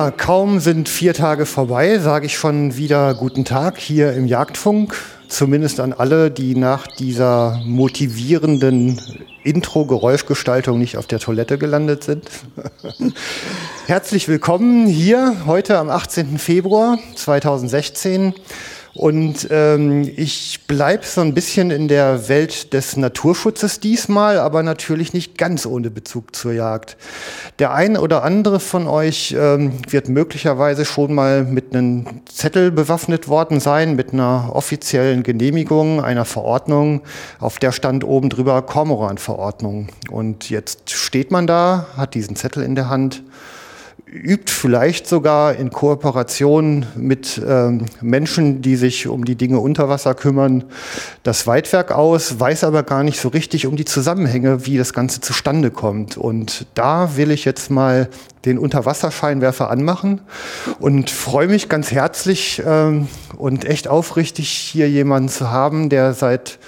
Ja, kaum sind vier Tage vorbei, sage ich schon wieder guten Tag hier im Jagdfunk. Zumindest an alle, die nach dieser motivierenden Intro-Geräuschgestaltung nicht auf der Toilette gelandet sind. Herzlich willkommen hier heute am 18. Februar 2016 und ähm, ich bleibe so ein bisschen in der Welt des Naturschutzes diesmal, aber natürlich nicht ganz ohne Bezug zur Jagd. Der ein oder andere von euch ähm, wird möglicherweise schon mal mit einem Zettel bewaffnet worden sein, mit einer offiziellen Genehmigung, einer Verordnung, auf der stand oben drüber Kormoran-Verordnung. Und jetzt steht man da, hat diesen Zettel in der Hand übt vielleicht sogar in Kooperation mit ähm, Menschen, die sich um die Dinge unter Wasser kümmern, das Weitwerk aus, weiß aber gar nicht so richtig um die Zusammenhänge, wie das Ganze zustande kommt. Und da will ich jetzt mal den Unterwasserscheinwerfer anmachen und freue mich ganz herzlich ähm, und echt aufrichtig, hier jemanden zu haben, der seit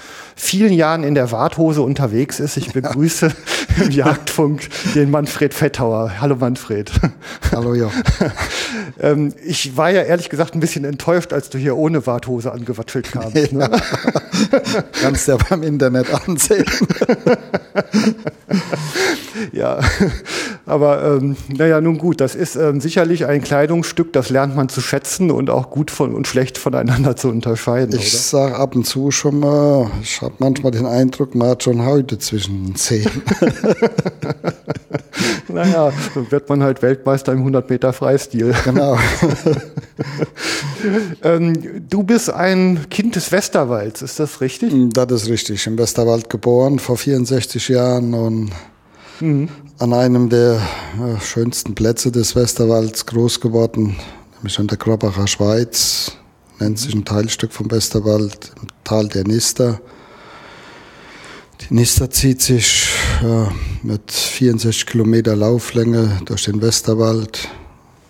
vielen Jahren in der Warthose unterwegs ist. Ich begrüße im Jagdfunk den Manfred Fettauer. Hallo Manfred. Hallo ja. ähm, ich war ja ehrlich gesagt ein bisschen enttäuscht, als du hier ohne Warthose angewatschelt kamst. Ne? Kannst ja beim Internet ansehen. ja, aber ähm, naja, nun gut, das ist ähm, sicherlich ein Kleidungsstück, das lernt man zu schätzen und auch gut von und schlecht voneinander zu unterscheiden. Ich sage ab und zu schon mal, ich habe manchmal den Eindruck, man hat schon heute zwischen den Zehen. naja, dann wird man halt Weltmeister im 100 Meter Freistil. Genau. ähm, du bist ein Kind des Westerwalds, ist das richtig? Das ist richtig. Im Westerwald geboren, vor 64 Jahren und mhm. an einem der ja, schönsten Plätze des Westerwalds groß geworden, nämlich an der Krabbacher Schweiz. Nennt sich ein Teilstück vom Westerwald, im Tal der Nister. Die Nister zieht sich ja, mit 64 Kilometer Lauflänge durch den Westerwald.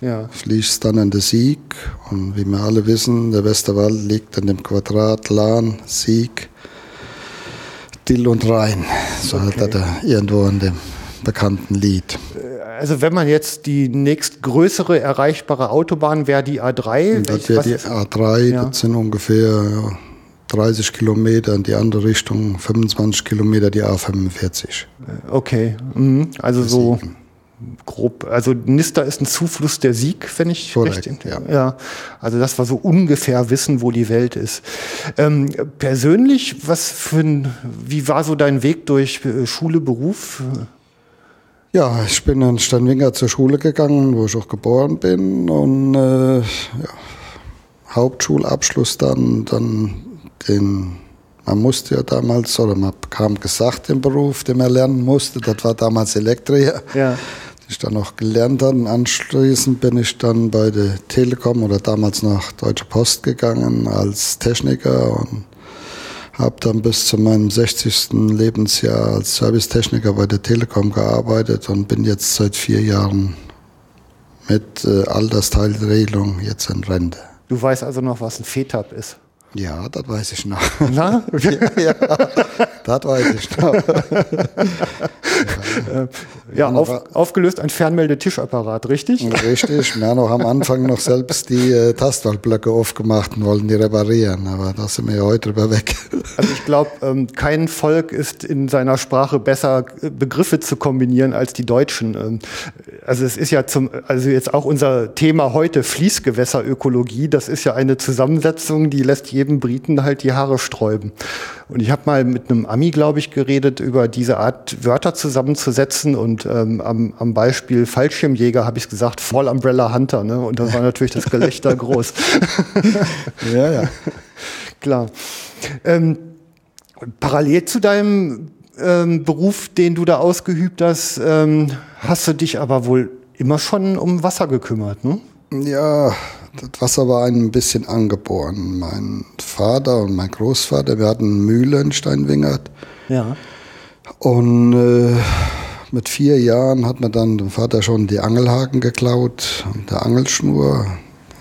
Ja. Fließt dann in den Sieg. Und wie wir alle wissen, der Westerwald liegt in dem Quadrat Lahn, Sieg, Dill und Rhein. So okay. hat er irgendwo in dem bekannten Lied. Also wenn man jetzt die nächstgrößere erreichbare Autobahn wäre die A3. Das wäre die A3, ja. das sind ungefähr ja, 30 Kilometer in die andere Richtung, 25 Kilometer die A45. Okay, mhm. also so grob, also Nister ist ein Zufluss der Sieg, wenn ich Korrekt, recht ja. ja. Also das war so ungefähr wissen, wo die Welt ist. Ähm, persönlich, was für ein, wie war so dein Weg durch äh, Schule, Beruf? Ja, ich bin in Steinwinger zur Schule gegangen, wo ich auch geboren bin und äh, ja, Hauptschulabschluss dann, dann den, man musste ja damals, oder man bekam gesagt, den Beruf, den man lernen musste, das war damals Elektriker. Ja. Den ich dann noch gelernt habe. Anschließend bin ich dann bei der Telekom oder damals nach Deutsche Post gegangen als Techniker und habe dann bis zu meinem 60. Lebensjahr als Servicetechniker bei der Telekom gearbeitet und bin jetzt seit vier Jahren mit äh, Altersteilregelung jetzt in Rente. Du weißt also noch, was ein FETAP ist? Ja, das weiß ich noch. Na? ja, ja, das weiß ich noch. ja, ja auf, aufgelöst ein Fernmeldetischapparat, richtig? Richtig. Wir haben auch am Anfang noch selbst die äh, Tastwahlblöcke aufgemacht und wollten die reparieren, aber da sind wir ja heute drüber weg. Also ich glaube, ähm, kein Volk ist in seiner Sprache besser äh, Begriffe zu kombinieren als die Deutschen. Ähm, also es ist ja zum, also jetzt auch unser Thema heute Fließgewässerökologie. Das ist ja eine Zusammensetzung, die lässt jedem Briten halt die Haare sträuben. Und ich habe mal mit einem Ami, glaube ich, geredet über diese Art Wörter zusammenzusetzen und ähm, am, am Beispiel Fallschirmjäger habe ich gesagt, Fall Umbrella Hunter, ne? Und da war natürlich das Gelächter groß. ja, ja. Klar. Ähm, parallel zu deinem ähm, Beruf, den du da ausgeübt hast, ähm, hast du dich aber wohl immer schon um Wasser gekümmert, ne? Ja, das Wasser war ein bisschen angeboren. Mein Vater und mein Großvater, wir hatten Mühle in Steinwingert. Ja. Und äh, mit vier Jahren hat man dann dem Vater schon die Angelhaken geklaut und der Angelschnur.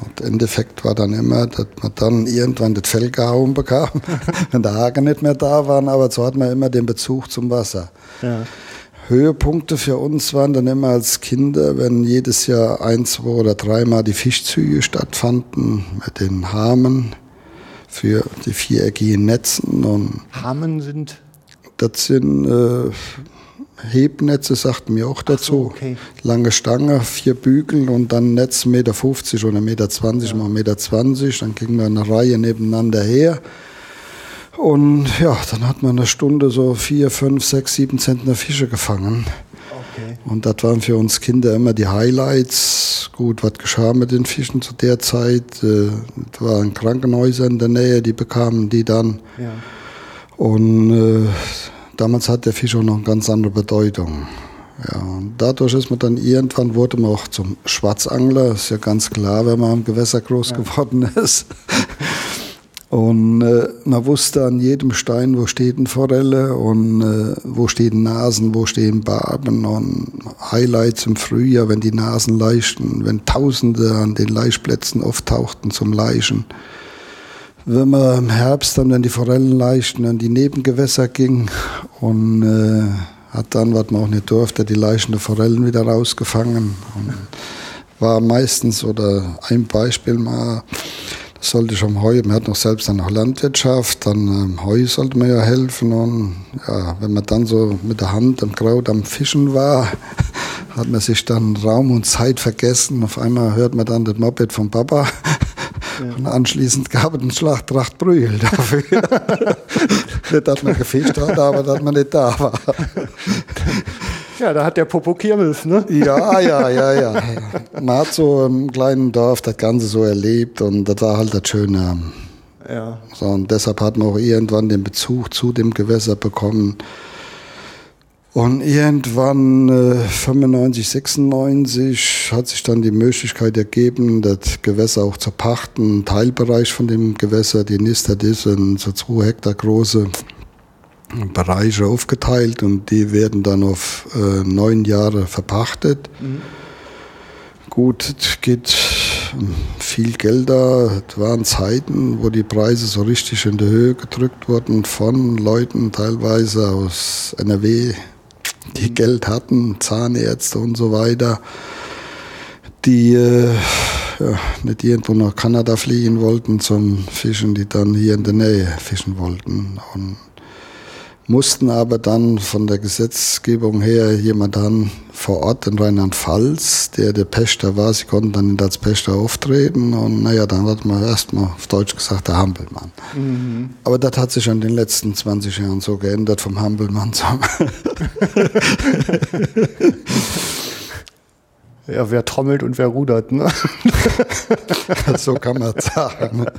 Und Endeffekt war dann immer, dass man dann irgendwann das Fell gehauen bekam, wenn der Haken nicht mehr da war. Aber so hat man immer den Bezug zum Wasser. Ja. Höhepunkte für uns waren dann immer als Kinder, wenn jedes Jahr ein, zwei oder dreimal die Fischzüge stattfanden mit den Hamen für die viereckigen Netzen. Und Hamen sind? Das sind äh, Hebnetze, sagten wir auch dazu. So, okay. Lange Stange, vier Bügel und dann Netz 1,50 Meter oder 1,20 Meter, ja. mal 1,20 Meter. Dann gingen wir eine Reihe nebeneinander her. Und ja, dann hat man eine Stunde so vier, fünf, sechs, sieben Zentner Fische gefangen. Okay. Und das waren für uns Kinder immer die Highlights. Gut, was geschah mit den Fischen zu der Zeit? Äh, es waren Krankenhäuser in der Nähe, die bekamen die dann. Ja. Und äh, damals hat der Fisch auch noch eine ganz andere Bedeutung. Ja, und dadurch ist man dann irgendwann wurde man auch zum Schwarzangler. Ist ja ganz klar, wenn man am Gewässer groß ja. geworden ist. Und äh, man wusste an jedem Stein, wo steht eine Forelle und äh, wo stehen Nasen, wo stehen Barben und Highlights im Frühjahr, wenn die Nasen leichten, wenn Tausende an den Laichplätzen auftauchten zum Leichen. Wenn man im Herbst dann, wenn die Forellen leichten, an die Nebengewässer ging und äh, hat dann, was man auch nicht durfte, die leichende Forellen wieder rausgefangen. Und war meistens, oder ein Beispiel mal, sollte ich am Heu, man hat noch selbst dann noch Landwirtschaft, dann ähm, Heu sollte man ja helfen und ja, wenn man dann so mit der Hand im Kraut am Fischen war, hat man sich dann Raum und Zeit vergessen. Auf einmal hört man dann das Moped vom Papa ja. und anschließend gab es einen Schlachtracht Brühl dafür. nicht, dass man gefischt hat, aber dass man nicht da war. Ja, da hat der Popo Kirmes, ne? Ja, ja, ja, ja. Man hat so im kleinen Dorf das Ganze so erlebt und das war halt das Schöne. Ja. So, und deshalb hat man auch irgendwann den Bezug zu dem Gewässer bekommen. Und irgendwann, äh, 95, 96, hat sich dann die Möglichkeit ergeben, das Gewässer auch zu pachten. Ein Teilbereich von dem Gewässer, die Nister, sind so zwei Hektar große Bereiche aufgeteilt und die werden dann auf äh, neun Jahre verpachtet. Mhm. Gut, es geht viel Geld da. Es waren Zeiten, wo die Preise so richtig in die Höhe gedrückt wurden von Leuten teilweise aus NRW, die mhm. Geld hatten, Zahnärzte und so weiter, die äh, ja, nicht irgendwo nach Kanada fliegen wollten zum Fischen, die dann hier in der Nähe fischen wollten. Und mussten aber dann von der Gesetzgebung her jemand dann vor Ort in Rheinland-Pfalz, der der Pächter war, sie konnten dann nicht als Pächter auftreten und naja, dann hat man erstmal auf Deutsch gesagt, der Hampelmann. Mhm. Aber das hat sich in den letzten 20 Jahren so geändert vom Hampelmann zum Ja, wer trommelt und wer rudert, ne? so kann man sagen.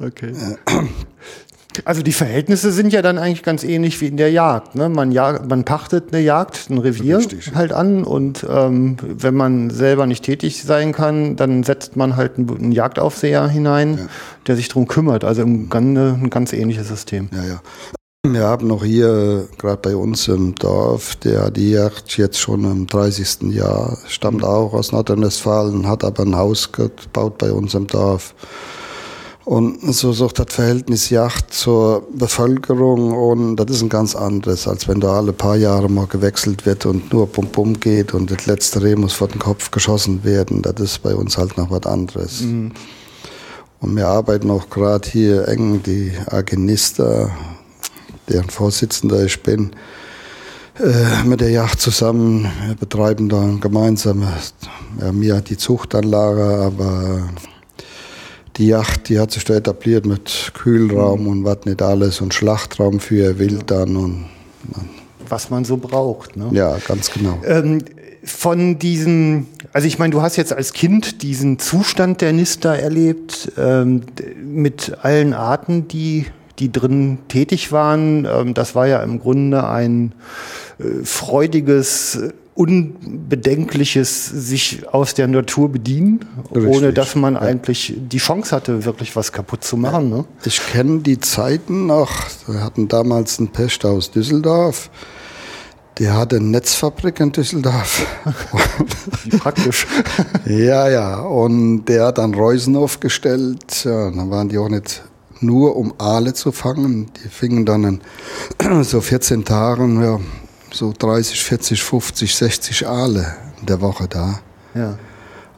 Okay. Also die Verhältnisse sind ja dann eigentlich ganz ähnlich wie in der Jagd. Ne? Man, jag man pachtet eine Jagd, ein Revier Richtig. halt an und ähm, wenn man selber nicht tätig sein kann, dann setzt man halt einen, einen Jagdaufseher hinein, ja. der sich darum kümmert. Also im Ganze ein ganz ähnliches System. Ja, ja. Wir haben noch hier, gerade bei uns im Dorf, der die Jagd jetzt schon im 30. Jahr, stammt auch aus Nordrhein-Westfalen, hat aber ein Haus gebaut bei uns im Dorf. Und so sucht das Verhältnis Yacht zur Bevölkerung und das ist ein ganz anderes, als wenn da alle paar Jahre mal gewechselt wird und nur Bum Bum geht und das letzte Reh muss vor den Kopf geschossen werden. Das ist bei uns halt noch was anderes. Mhm. Und wir arbeiten auch gerade hier eng, die Agenister, deren Vorsitzender ich bin, äh, mit der Yacht zusammen. Wir betreiben da gemeinsam, ja, mir die Zuchtanlage, aber die Yacht, die hat sich da etabliert mit Kühlraum und was nicht alles und Schlachtraum für Wildern und was man so braucht. Ne? Ja, ganz genau. Ähm, von diesen, also ich meine, du hast jetzt als Kind diesen Zustand der Nister erlebt, ähm, mit allen Arten, die, die drin tätig waren. Ähm, das war ja im Grunde ein äh, freudiges unbedenkliches sich aus der Natur bedienen, Richtig, ohne dass man ja. eigentlich die Chance hatte, wirklich was kaputt zu machen. Ne? Ich kenne die Zeiten noch. Wir hatten damals einen Pächter aus Düsseldorf. Der hatte eine Netzfabrik in Düsseldorf. Wie praktisch. ja, ja. Und der hat dann Reusen aufgestellt. Ja, dann waren die auch nicht nur um Aale zu fangen. Die fingen dann in so 14 Tagen ja, so 30, 40, 50, 60 Aale in der Woche da. Ja.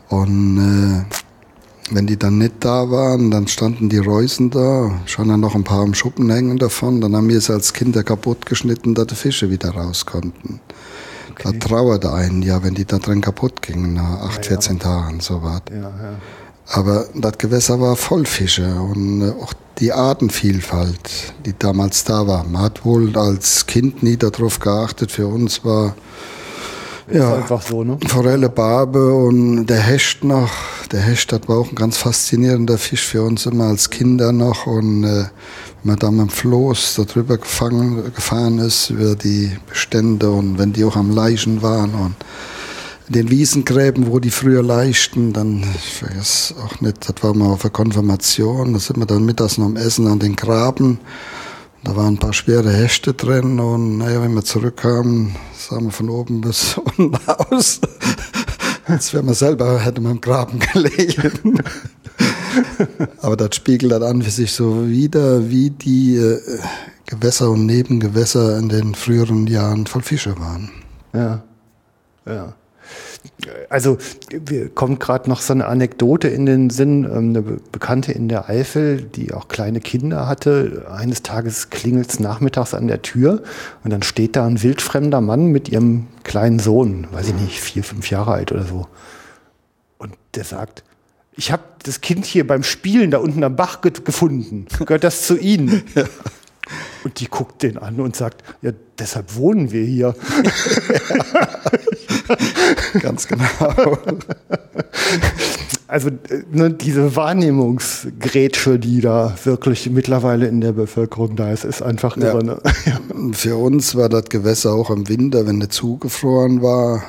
Und äh, wenn die dann nicht da waren, dann standen die Reusen da, schon dann noch ein paar am Schuppen hängen davon. Dann haben wir es als Kinder kaputt geschnitten, dass die Fische wieder raus konnten. Okay. Da trauerte einen, ja, wenn die da drin kaputt gingen, nach 8, ja, 14 ja. Tagen, so was. Ja, ja. Aber das Gewässer war voll Fische und äh, auch die Artenvielfalt, die damals da war. Man hat wohl als Kind nie darauf geachtet. Für uns war ja, einfach so, ne? Forelle, Barbe und der Hecht noch. Der Hecht, das war auch ein ganz faszinierender Fisch für uns immer als Kinder noch. Und äh, wenn man da mit dem Floß darüber gefangen, gefahren ist, über die Bestände und wenn die auch am Leichen waren und den Wiesengräben, wo die früher leichten, dann, ich vergesse auch nicht, das war mal auf der Konfirmation, da sind wir dann mittags noch am Essen an den Graben. Da waren ein paar schwere Hechte drin und naja, wenn wir zurückkamen, sahen wir von oben bis unten aus. Als wäre man selber, hätte man im Graben gelegen. Aber das spiegelt dann an für sich so wieder, wie die äh, Gewässer und Nebengewässer in den früheren Jahren voll Fische waren. Ja, ja also kommt gerade noch so eine Anekdote in den Sinn. Ähm, eine Bekannte in der Eifel, die auch kleine Kinder hatte, eines Tages klingelt es nachmittags an der Tür und dann steht da ein wildfremder Mann mit ihrem kleinen Sohn, weiß ich nicht, vier, fünf Jahre alt oder so. Und der sagt, ich habe das Kind hier beim Spielen da unten am Bach gefunden. Gehört das zu Ihnen? Und die guckt den an und sagt, ja, deshalb wohnen wir hier. Ganz genau. Also ne, diese Wahrnehmungsgrätsche, die da wirklich mittlerweile in der Bevölkerung da ist, ist einfach irre. Ja. Ne? Für uns war das Gewässer auch im Winter, wenn der zugefroren war,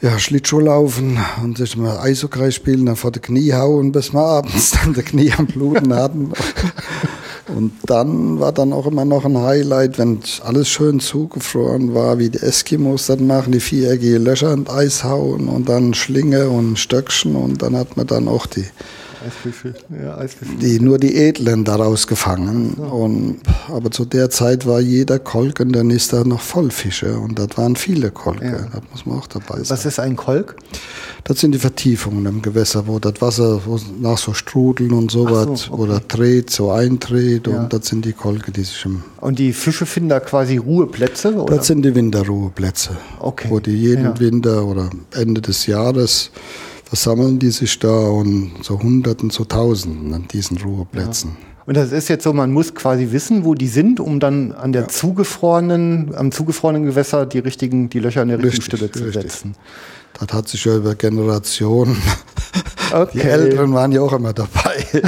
ja, Schlittschuh laufen und sich mal Eishockey spielen, dann vor die Knie hauen, bis wir abends dann die Knie am Bluten hatten. Und dann war dann auch immer noch ein Highlight, wenn alles schön zugefroren war, wie die Eskimos das machen, die viereckige Löcher ins Eis hauen und dann Schlinge und Stöckchen. Und dann hat man dann auch die Ja. Die, nur die Edlen daraus gefangen. Ja. Und, aber zu der Zeit war jeder Kolk in der Nister noch voll Fische und das waren viele Kolke. Ja. Das muss man auch dabei sein. Was ist ein Kolk? Das sind die Vertiefungen im Gewässer, wo das Wasser wo nach so Strudeln und sowas, so, okay. wo das dreht, so eindreht ja. und das sind die Kolke, die sich im... Und die Fische finden da quasi Ruheplätze? Oder? Das sind die Winterruheplätze, okay. wo die jeden Winter oder Ende des Jahres versammeln die sich da und so Hunderten, so Tausenden an diesen Ruheplätzen. Ja. Und das ist jetzt so, man muss quasi wissen, wo die sind, um dann an der ja. zugefrorenen, am zugefrorenen Gewässer die richtigen, die Löcher an der richtigen Stelle zu richtig. setzen. Das hat sich ja über Generationen. Okay. Die Älteren waren ja auch immer dabei.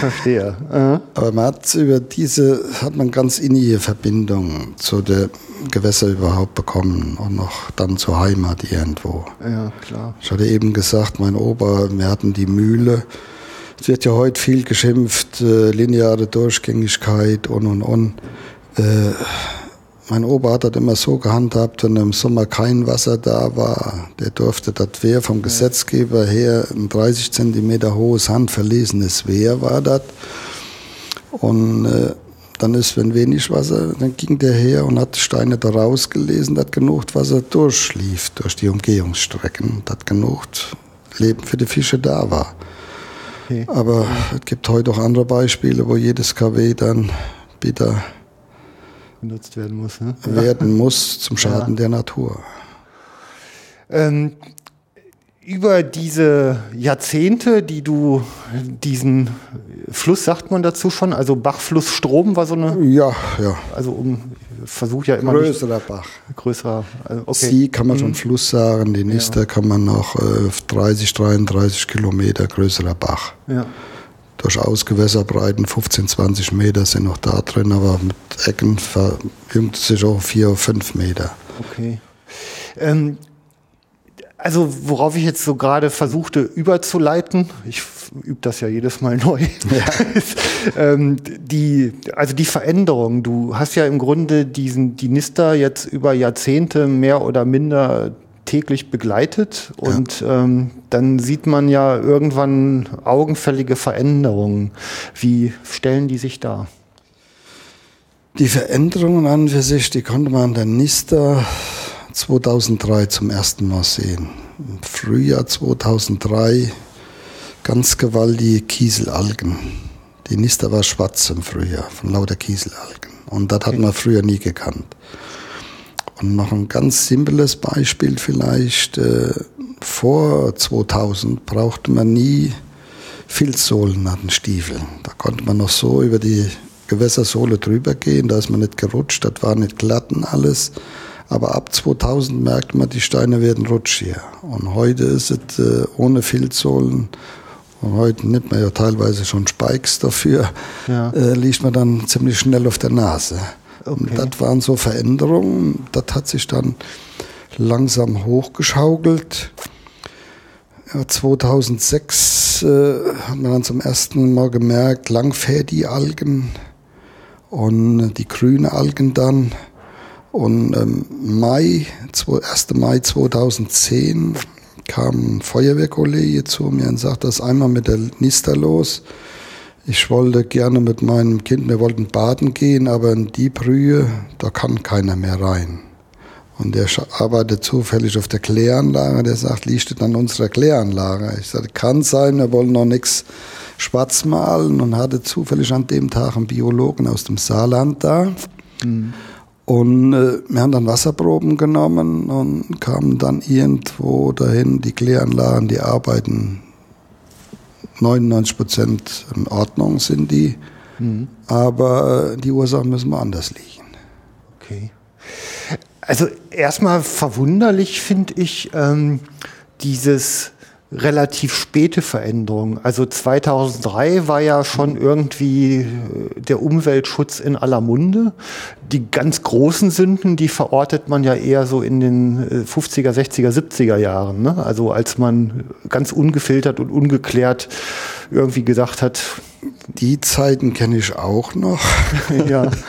Verstehe. Uh Aber man hat über diese, hat man ganz innige Verbindung zu der Gewässer überhaupt bekommen und noch dann zur Heimat irgendwo. Ja, klar. Ich hatte eben gesagt, mein Opa, wir hatten die Mühle. Es wird ja heute viel geschimpft, äh, lineare Durchgängigkeit und und und. Äh, mein Opa hat das immer so gehandhabt, wenn im Sommer kein Wasser da war, der durfte das Wehr vom Gesetzgeber her ein 30 Zentimeter hohes handverlesenes Wehr war das. Und äh, dann ist, wenn wenig Wasser, dann ging der her und hat Steine da rausgelesen, dass genug Wasser durchlief durch die Umgehungsstrecken, dass genug Leben für die Fische da war. Okay. Aber es gibt heute auch andere Beispiele, wo jedes KW dann wieder benutzt werden muss. Ne? Werden muss zum Schaden ja. der Natur. Ähm, über diese Jahrzehnte, die du diesen Fluss, sagt man dazu schon, also Bachfluss Strom war so eine. Ja, ja. Also um versuch ja immer. Größerer nicht, Bach. Größerer. Also okay. Sie kann man mhm. schon Fluss sagen, die Nister ja. kann man noch äh, 30, 33 Kilometer größerer Bach. Ja. Durchaus Gewässerbreiten 15, 20 Meter sind noch da drin, aber mit Ecken verjüngt sich auch 4, 5 Meter. Okay. Ähm, also worauf ich jetzt so gerade versuchte überzuleiten, ich übe das ja jedes Mal neu, ja. ähm, die, also die Veränderung. Du hast ja im Grunde diesen, die Nister jetzt über Jahrzehnte mehr oder minder täglich begleitet und ja. ähm, dann sieht man ja irgendwann augenfällige Veränderungen. Wie stellen die sich dar? Die Veränderungen an für sich, die konnte man an der Nister 2003 zum ersten Mal sehen. Im Frühjahr 2003 ganz gewaltige Kieselalgen. Die Nister war schwarz im Frühjahr von lauter Kieselalgen. Und das hat man früher nie gekannt. Und noch ein ganz simples Beispiel vielleicht. Äh, vor 2000 brauchte man nie Filzsohlen an den Stiefeln. Da konnte man noch so über die Gewässersohle drüber gehen, da ist man nicht gerutscht, das war nicht glatt und alles. Aber ab 2000 merkt man, die Steine werden rutschiger. Und heute ist es äh, ohne Filzsohlen. Und heute nimmt man ja teilweise schon Spikes dafür, ja. äh, liegt man dann ziemlich schnell auf der Nase. Okay. Das waren so Veränderungen. Das hat sich dann langsam hochgeschaukelt. Ja, 2006 äh, hat man dann zum ersten Mal gemerkt, Langfädi-Algen und die grüne Algen dann. Und ähm, Mai, 1. Mai 2010 kam ein Feuerwehrkollege zu mir und sagte, das einmal mit der Nister los. Ich wollte gerne mit meinem Kind, wir wollten baden gehen, aber in die Brühe, da kann keiner mehr rein. Und der arbeitet zufällig auf der Kläranlage. Der sagt, liegt an unserer Kläranlage. Ich sagte, kann sein, wir wollen noch nichts schwarz malen. Und hatte zufällig an dem Tag einen Biologen aus dem Saarland da. Mhm. Und äh, wir haben dann Wasserproben genommen und kamen dann irgendwo dahin, die Kläranlagen, die arbeiten 99 Prozent in Ordnung sind die. Mhm. Aber die Ursachen müssen woanders liegen. Okay. Also erstmal verwunderlich finde ich ähm, dieses relativ späte Veränderung. Also 2003 war ja schon irgendwie äh, der Umweltschutz in aller Munde. Die ganz großen Sünden, die verortet man ja eher so in den 50er, 60er, 70er Jahren. Ne? Also als man ganz ungefiltert und ungeklärt irgendwie gesagt hat. Die Zeiten kenne ich auch noch. ja.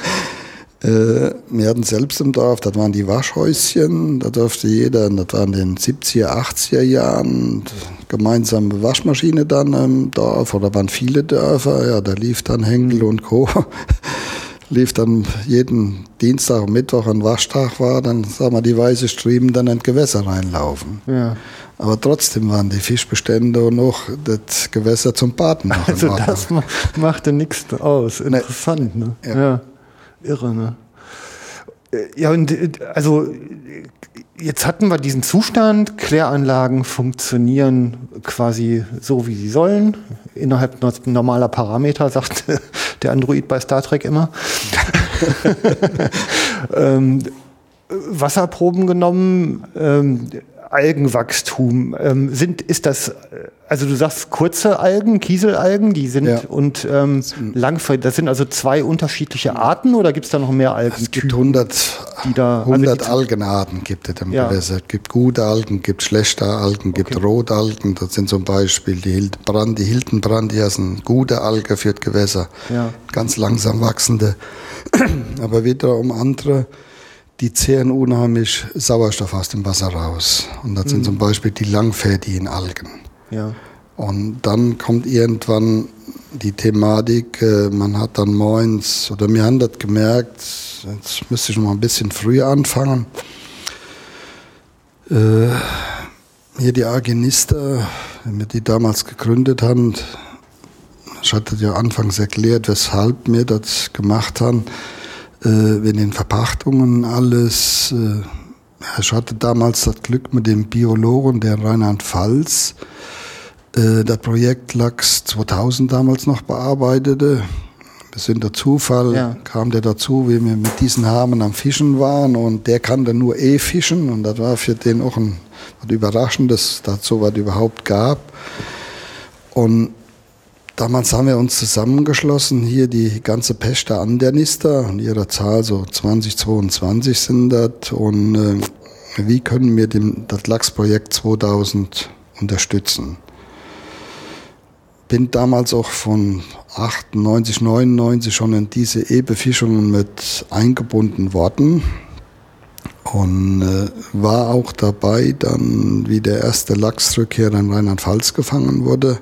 Äh, wir hatten selbst im Dorf, das waren die Waschhäuschen, da durfte jeder, das war in den 70er, 80er Jahren, gemeinsame Waschmaschine dann im Dorf, oder waren viele Dörfer, ja, da lief dann Henkel und Co. lief dann jeden Dienstag und Mittwoch ein Waschtag war, dann sag mal, die weiße Striemen dann in Gewässer reinlaufen. Ja. Aber trotzdem waren die Fischbestände und noch das Gewässer zum Baden noch. Also das machte nichts aus. Interessant, ne? Ja. ja irre, ne? Äh, ja, und äh, also jetzt hatten wir diesen Zustand, Kläranlagen funktionieren quasi so, wie sie sollen, innerhalb normaler Parameter, sagt der Android bei Star Trek immer. ähm, Wasserproben genommen, ähm, Algenwachstum. Ähm, sind, ist das, also du sagst kurze Algen, Kieselalgen, die sind ja. und ähm, langfristig, das sind also zwei unterschiedliche Arten oder gibt es da noch mehr Algen? Es gibt 100, die da, 100 also Algenarten gibt es im ja. Gewässer. Es gibt gute Algen, gibt schlechte Algen, gibt okay. Rotalgen. Das sind zum Beispiel die Hildenbrand, die Hildenbrand, die sind gute Alge für das Gewässer. Ja. Ganz langsam wachsende. Aber wiederum andere die zehren unheimlich Sauerstoff aus dem Wasser raus. Und das mhm. sind zum Beispiel die langfädigen Algen. Ja. Und dann kommt irgendwann die Thematik, äh, man hat dann morgens, oder wir haben das gemerkt, jetzt müsste ich noch mal ein bisschen früher anfangen. Äh, hier die Argenister, wenn wir die damals gegründet haben, ich hatte ja anfangs erklärt, weshalb wir das gemacht haben äh, in den Verpachtungen alles. Äh, ich hatte damals das Glück mit dem Biologen der Rheinland-Pfalz, äh, das Projekt Lachs 2000 damals noch bearbeitete. Das sind der Zufall, ja. kam der dazu, wie wir mit diesen Hamen am Fischen waren und der kannte nur eh fischen und das war für den auch ein was Überraschendes, dass es so was überhaupt gab. Und Damals haben wir uns zusammengeschlossen, hier die ganze an der Nister, in ihrer Zahl so 2022 sind das. Und äh, wie können wir dem, das Lachsprojekt 2000 unterstützen? Bin damals auch von 98, 99 schon in diese E-Befischungen mit eingebunden worden und äh, war auch dabei, dann wie der erste Lachsrückkehrer in Rheinland-Pfalz gefangen wurde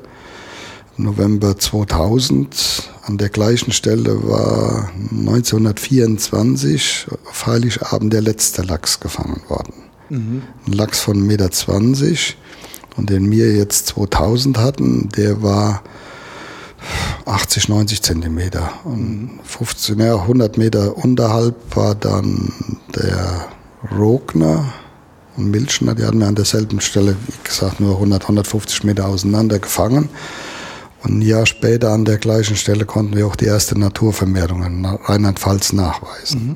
November 2000, an der gleichen Stelle war 1924 auf Heiligabend der letzte Lachs gefangen worden. Mhm. Ein Lachs von 1,20 Meter. Und den wir jetzt 2000 hatten, der war 80, 90 Zentimeter. Und 15, ja, 100 Meter unterhalb war dann der Rogner und Milchner. Die hatten wir an derselben Stelle, wie gesagt, nur 100, 150 Meter auseinander gefangen. Ein Jahr später an der gleichen Stelle konnten wir auch die erste Naturvermehrung in Rheinland-Pfalz nachweisen. Mhm.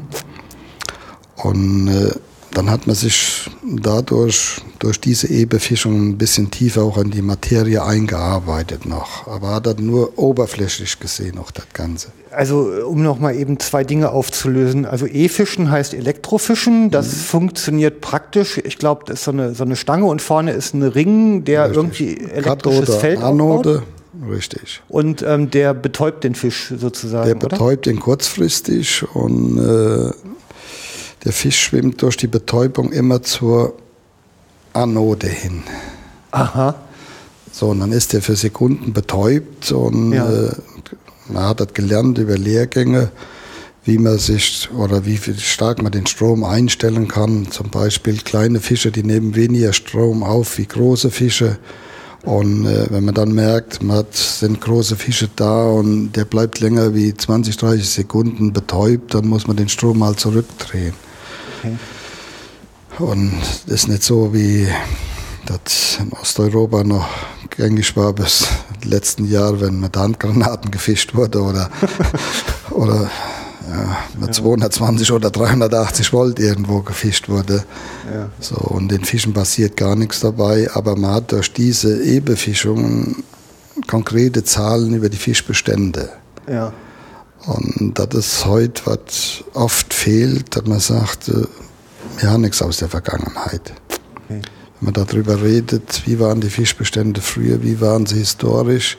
Und äh, dann hat man sich dadurch, durch diese E-Befischung ein bisschen tiefer auch in die Materie eingearbeitet noch. Aber hat dann nur oberflächlich gesehen, auch das Ganze. Also, um nochmal eben zwei Dinge aufzulösen. Also, E-Fischen heißt Elektrofischen. Das mhm. funktioniert praktisch. Ich glaube, das ist so eine, so eine Stange und vorne ist ein Ring, der Richtig. irgendwie elektrisches Kathode, Feld Anode. Aufbaut. Richtig. Und ähm, der betäubt den Fisch sozusagen. Der betäubt oder? ihn kurzfristig und äh, der Fisch schwimmt durch die Betäubung immer zur Anode hin. Aha. So, und dann ist der für Sekunden betäubt und ja. äh, man hat das gelernt über Lehrgänge, wie man sich oder wie stark man den Strom einstellen kann. Zum Beispiel kleine Fische, die nehmen weniger Strom auf wie große Fische. Und äh, wenn man dann merkt, man hat, sind große Fische da und der bleibt länger wie 20, 30 Sekunden betäubt, dann muss man den Strom mal zurückdrehen. Okay. Und das ist nicht so wie das in Osteuropa noch gängig war bis letzten Jahr, wenn mit Handgranaten gefischt wurde oder, oder mit ja. 220 oder 380 Volt irgendwo gefischt wurde. Ja. So, und den Fischen passiert gar nichts dabei, aber man hat durch diese E-Befischung konkrete Zahlen über die Fischbestände. Ja. Und das ist heute, was oft fehlt, dass man sagt, äh, wir haben nichts aus der Vergangenheit. Okay. Wenn man darüber redet, wie waren die Fischbestände früher, wie waren sie historisch,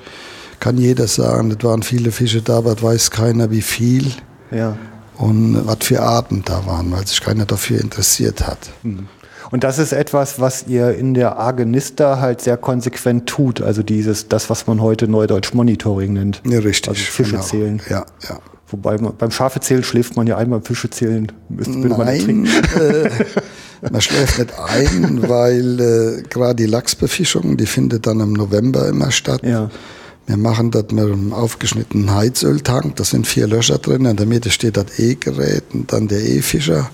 kann jeder sagen, es waren viele Fische da, aber weiß keiner, wie viel. Ja. Und was für Arten da waren, weil sich keiner dafür interessiert hat. Mhm. Und das ist etwas, was ihr in der Argenista halt sehr konsequent tut. Also dieses, das, was man heute Neudeutsch Monitoring nennt. Ja, richtig. Also Fische genau. zählen. Ja, ja. Wobei man, beim Schafezählen schläft man ja ein, beim Fische zählen müsste Nein, man äh, man schläft nicht ein, weil äh, gerade die Lachsbefischung, die findet dann im November immer statt. Ja. Wir machen das mit einem aufgeschnittenen Heizöltank. Da sind vier Löcher drin. In der Mitte steht das E-Gerät und dann der E-Fischer.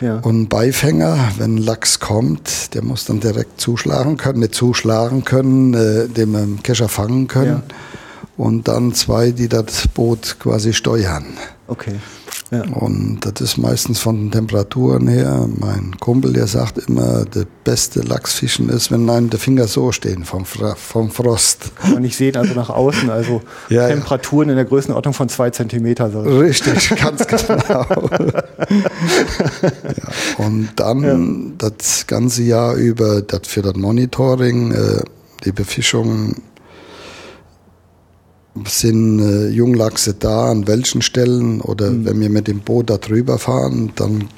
Ja. Und ein Beifänger, wenn ein Lachs kommt, der muss dann direkt zuschlagen können, nicht zuschlagen können, äh, dem im Kescher fangen können. Ja. Und dann zwei, die das Boot quasi steuern. Okay. Ja. Und das ist meistens von den Temperaturen her. Mein Kumpel, der sagt immer, der beste Lachsfischen ist, wenn einem die Finger so stehen vom, vom Frost. Und ich sehe also nach außen, also ja, Temperaturen ja. in der Größenordnung von zwei Zentimeter. So. Richtig, ganz genau. und dann das ganze Jahr über das für das Monitoring, äh, die Befischung sind äh, Junglachse da, an welchen Stellen oder mhm. wenn wir mit dem Boot da drüber fahren, dann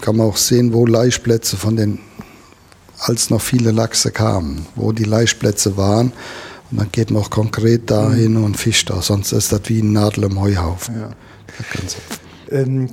kann man auch sehen, wo Laichplätze von den, als noch viele Lachse kamen, wo die Laichplätze waren. Und dann geht man auch konkret dahin mhm. und fischt da, sonst ist das wie ein Nadel im Heuhaufen. Ja. Das, ähm,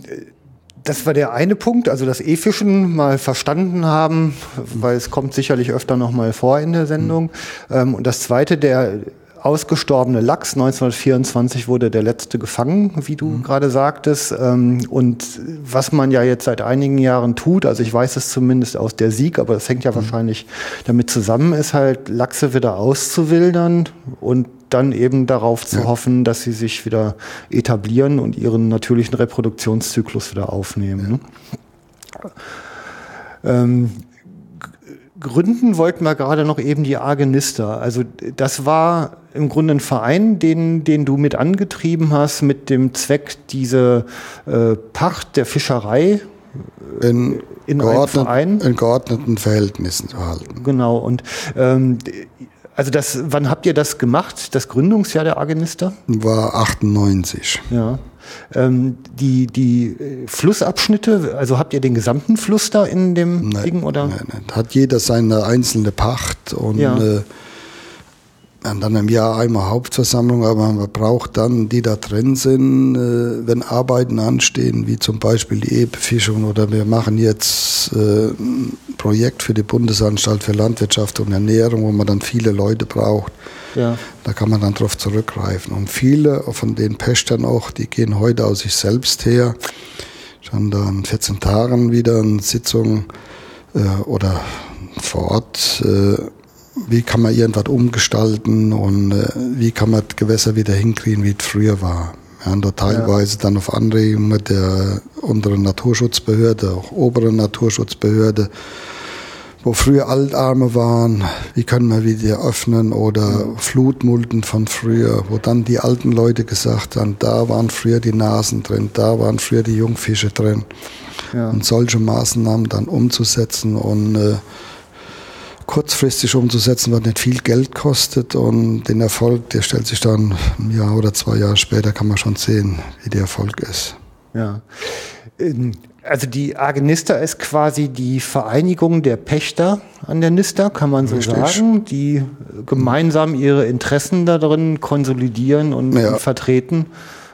das war der eine Punkt, also das E-Fischen mal verstanden haben, weil es kommt sicherlich öfter noch mal vor in der Sendung. Mhm. Ähm, und das zweite, der ausgestorbene Lachs. 1924 wurde der letzte gefangen, wie du mhm. gerade sagtest. Ähm, und was man ja jetzt seit einigen Jahren tut, also ich weiß es zumindest aus der Sieg, aber das hängt ja mhm. wahrscheinlich damit zusammen, ist halt Lachse wieder auszuwildern und dann eben darauf zu ja. hoffen, dass sie sich wieder etablieren und ihren natürlichen Reproduktionszyklus wieder aufnehmen. Ja. Ähm, gründen wollten wir gerade noch eben die Argenister. Also das war im Grunde ein Verein, den, den du mit angetrieben hast, mit dem Zweck, diese äh, Pacht der Fischerei äh, in, in, Verein. in geordneten Verhältnissen zu halten. Genau. Und ähm, also das, wann habt ihr das gemacht, das Gründungsjahr der Argenister? War 98. Ja. Ähm, die, die äh, Flussabschnitte, also habt ihr den gesamten Fluss da in dem nein, Ding? Oder? Nein, nein. Hat jeder seine einzelne Pacht und ja. äh, haben dann im Jahr einmal Hauptversammlung, aber man braucht dann, die da drin sind, äh, wenn Arbeiten anstehen, wie zum Beispiel die Ebefischung oder wir machen jetzt äh, ein Projekt für die Bundesanstalt für Landwirtschaft und Ernährung, wo man dann viele Leute braucht. Ja. Da kann man dann drauf zurückgreifen. Und viele von den Pächtern auch, die gehen heute aus sich selbst her. Schon da in 14 Tagen wieder eine Sitzung äh, oder vor Ort äh, wie kann man irgendwas umgestalten und äh, wie kann man Gewässer wieder hinkriegen, wie es früher war. Wir haben da teilweise ja. dann auf Anregung der unteren Naturschutzbehörde, auch oberen Naturschutzbehörde, wo früher Altarme waren, wie können wir wieder öffnen oder. Flutmulden von früher, wo dann die alten Leute gesagt haben, da waren früher die Nasen drin, da waren früher die Jungfische drin. Ja. Und solche Maßnahmen dann umzusetzen und äh, kurzfristig umzusetzen, was nicht viel Geld kostet und den Erfolg, der stellt sich dann ein Jahr oder zwei Jahre später, kann man schon sehen, wie der Erfolg ist. Ja. Also die AG Nista ist quasi die Vereinigung der Pächter an der Nista, kann man so Richtig. sagen, die gemeinsam ihre Interessen darin konsolidieren und, ja. vertreten.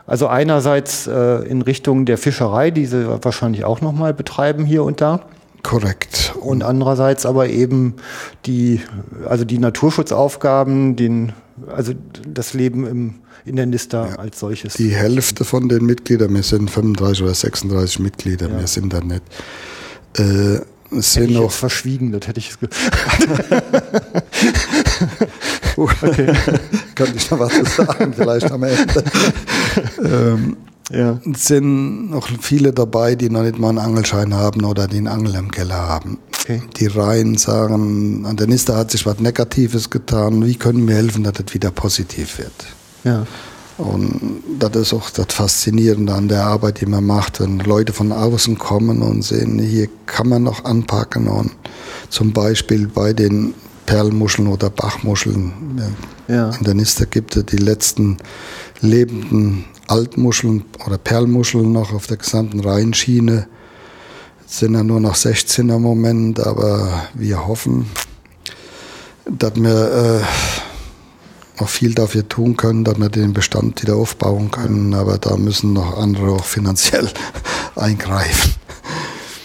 Also einerseits äh, in Richtung der Fischerei, die sie wahrscheinlich auch nochmal betreiben hier und da. Korrekt. Und andererseits aber eben die, also die Naturschutzaufgaben, den, also das Leben im, in der NISTA ja. als solches. Die Hälfte von den Mitgliedern, wir sind 35 oder 36 Mitglieder, ja. wir sind da nicht. Äh, es hätte sind noch verschwiegen, das hätte ich es okay. Könnte ich noch was zu sagen, vielleicht am Ende. ähm, ja. Es sind noch viele dabei, die noch nicht mal einen Angelschein haben oder den Angel im Keller haben. Okay. Die Reihen sagen, an der Niste hat sich was Negatives getan, wie können wir helfen, dass das wieder positiv wird? Ja. Und das ist auch das Faszinierende an der Arbeit, die man macht, wenn Leute von außen kommen und sehen, hier kann man noch anpacken und zum Beispiel bei den Perlmuscheln oder Bachmuscheln. Ja. An der Niste gibt es die letzten lebenden Altmuscheln oder Perlmuscheln noch auf der gesamten Rheinschiene. Jetzt sind ja nur noch 16 im Moment, aber wir hoffen, dass wir äh, noch viel dafür tun können, dass wir den Bestand wieder aufbauen können. Aber da müssen noch andere auch finanziell eingreifen.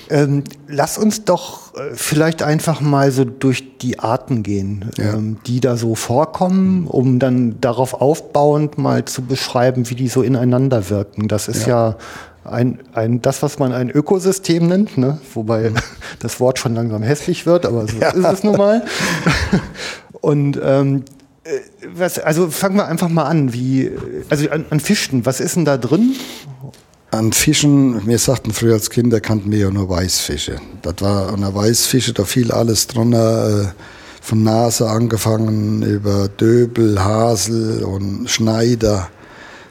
Ähm, lass uns doch äh, vielleicht einfach mal so durch die Arten gehen, ja. ähm, die da so vorkommen, um dann darauf aufbauend mal zu beschreiben, wie die so ineinander wirken. Das ist ja, ja ein, ein, das, was man ein Ökosystem nennt, ne? wobei mhm. das Wort schon langsam hässlich wird, aber so ja. ist es nun mal. Und ähm, äh, was, also fangen wir einfach mal an. Wie, also an, an Fischen, was ist denn da drin? An Fischen, wir sagten früher als Kinder, kannten wir ja nur Weißfische. Das war an der Weißfische, da fiel alles drunter, äh, von Nase angefangen über Döbel, Hasel und Schneider.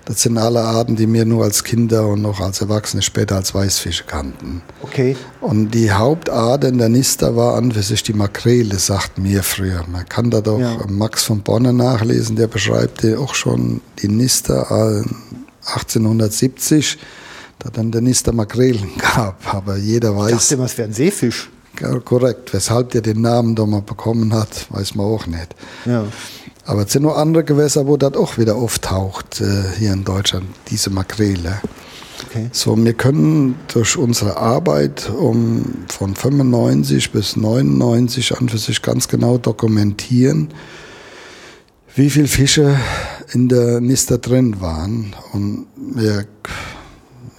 Das sind alle Arten, die wir nur als Kinder und noch als Erwachsene später als Weißfische kannten. Okay. Und die Hauptart in der Nister war an für sich die Makrele, sagt mir früher. Man kann da doch ja. Max von Bonne nachlesen, der beschreibt ja auch schon die Nister 1870 da dann der nächste Makrelen gab. Aber jeder weiß. Ich dachte immer, es wäre ein Seefisch. Korrekt. Weshalb der den Namen da mal bekommen hat, weiß man auch nicht. Ja. Aber es sind nur andere Gewässer, wo das auch wieder auftaucht, äh, hier in Deutschland, diese Makrele. Okay. So, wir können durch unsere Arbeit um von 95 bis 99 an für sich ganz genau dokumentieren, wie viele Fische in der Nister drin waren. Und wir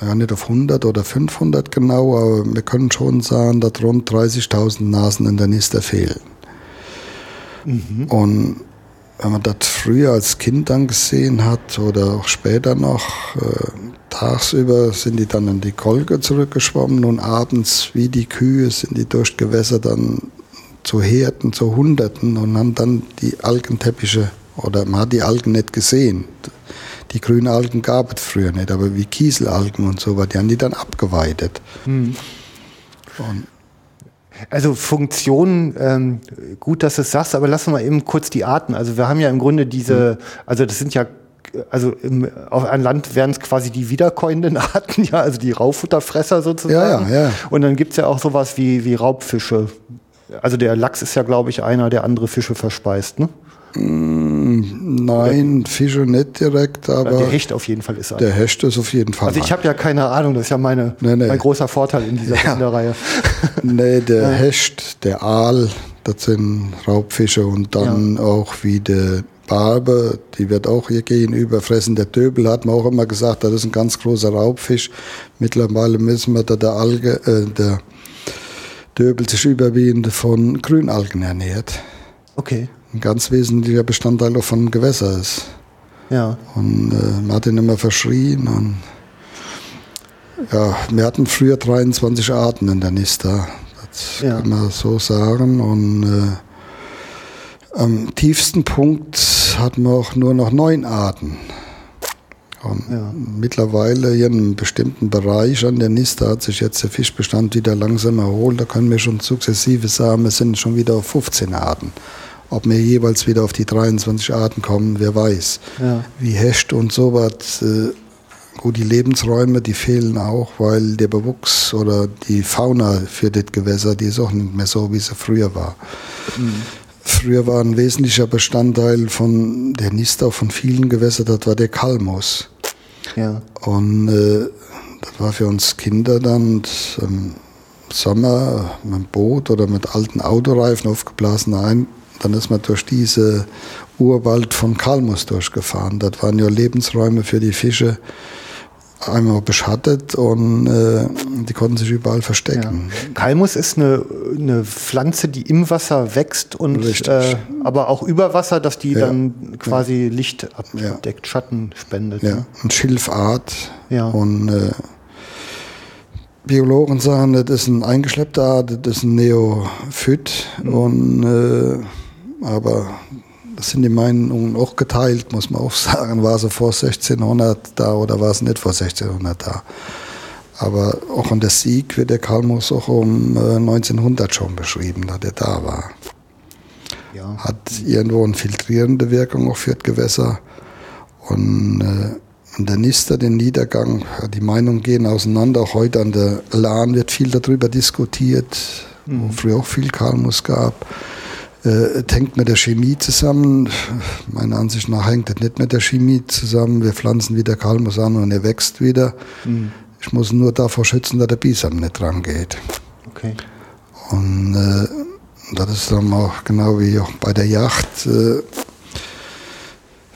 ja nicht auf 100 oder 500 genau, aber wir können schon sagen, dass rund 30.000 Nasen in der Nister fehlen. Mhm. Und wenn man das früher als Kind dann gesehen hat oder auch später noch, äh, tagsüber sind die dann in die Kolke zurückgeschwommen und abends wie die Kühe sind die durch Gewässer dann zu Herden, zu Hunderten und haben dann die Algenteppiche oder man hat die Algen nicht gesehen die grünen Algen gab es früher nicht, aber wie Kieselalgen und so was, die haben die dann abgeweidet. Hm. Also Funktionen, ähm, gut, dass du es sagst, aber lassen wir eben kurz die Arten. Also wir haben ja im Grunde diese, hm. also das sind ja also im, auf ein Land wären es quasi die wiederkäuenden Arten, ja, also die Rauffutterfresser sozusagen. Ja, ja, ja. Und dann gibt es ja auch sowas wie, wie Raubfische. Also der Lachs ist ja, glaube ich, einer, der andere Fische verspeist, ne? Mm, Nein, Fische nicht direkt, aber. Der Hecht auf jeden Fall ist er. Der Hecht ist auf jeden Fall. Also ich habe ja keine Ahnung, das ist ja meine, nee, nee. mein großer Vorteil in dieser ja. Kinderreihe. Nee, der ja. Hecht, der Aal, das sind Raubfische und dann ja. auch wie der Barbe, die wird auch ihr gegenüber fressen. Der Döbel hat man auch immer gesagt, das ist ein ganz großer Raubfisch. Mittlerweile müssen wir da der Alge, äh, der Döbel sich überwiegend von Grünalgen ernährt. Okay. Ein ganz wesentlicher Bestandteil auch von Gewässer ist. Ja. Und äh, man hat ihn immer verschrien. Und ja, wir hatten früher 23 Arten in der Nista. Das ja. kann man so sagen. Und äh, am tiefsten Punkt hatten wir auch nur noch neun Arten. Und ja. mittlerweile hier in einem bestimmten Bereich an der Niste hat sich jetzt der Fischbestand wieder langsam erholt. Da können wir schon sukzessive sagen, wir sind schon wieder auf 15 Arten. Ob wir jeweils wieder auf die 23 Arten kommen, wer weiß. Ja. Wie Hecht und sowas. Äh, gut, die Lebensräume, die fehlen auch, weil der Bewuchs oder die Fauna für das Gewässer, die ist auch nicht mehr so, wie sie früher war. Mhm. Früher war ein wesentlicher Bestandteil von der Nista von vielen Gewässern, das war der Kalmus. Ja. Und äh, das war für uns Kinder dann im Sommer mit dem Boot oder mit alten Autoreifen aufgeblasen ein. Dann ist man durch diese Urwald von Kalmus durchgefahren. Das waren ja Lebensräume für die Fische einmal beschattet und äh, die konnten sich überall verstecken. Ja. Kalmus ist eine, eine Pflanze, die im Wasser wächst und äh, aber auch über Wasser, dass die ja. dann quasi ja. Licht abdeckt, Schatten spendet. Ja, ne? und Schilfart. Ja. Und äh, Biologen sagen, das ist ein eingeschleppter Art, das ist ein Neophyt. Mhm. Und, äh, aber das sind die Meinungen auch geteilt, muss man auch sagen. War sie vor 1600 da oder war es nicht vor 1600 da? Aber auch an der Sieg wird der Kalmus auch um 1900 äh, schon beschrieben, da der da war. Ja. Hat irgendwo eine filtrierende Wirkung auch für das Gewässer. Und äh, der Nister, den Niedergang, die Meinungen gehen auseinander. Auch heute an der Lahn wird viel darüber diskutiert, mhm. wo früher auch viel Kalmus gab äh, hängt mit der Chemie zusammen. Meiner Ansicht nach hängt das nicht mit der Chemie zusammen. Wir pflanzen wieder Kalmus an und er wächst wieder. Mhm. Ich muss nur davor schützen, dass der Bisam nicht dran geht. Okay. Und äh, das ist dann auch genau wie auch bei der Yacht. Äh,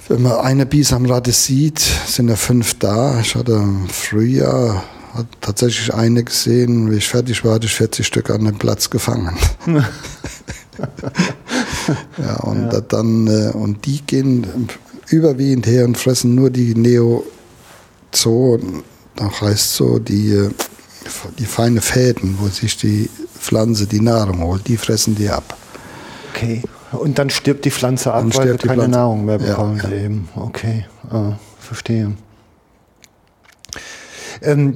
wenn man eine Bisamratte sieht, sind ja fünf da. Ich hatte im Frühjahr hat tatsächlich eine gesehen. Wie ich fertig war, hatte ich 40 Stück an dem Platz gefangen. ja, und ja. dann, äh, und die gehen überwiegend her und fressen nur die Neo Zoo, das heißt so, die, äh, die feine Fäden, wo sich die Pflanze die Nahrung holt, die fressen die ab. Okay. Und dann stirbt die Pflanze ab, weil sie keine Pflanze. Nahrung mehr bekommt ja, ja. eben. Okay, ah, verstehe. Ähm,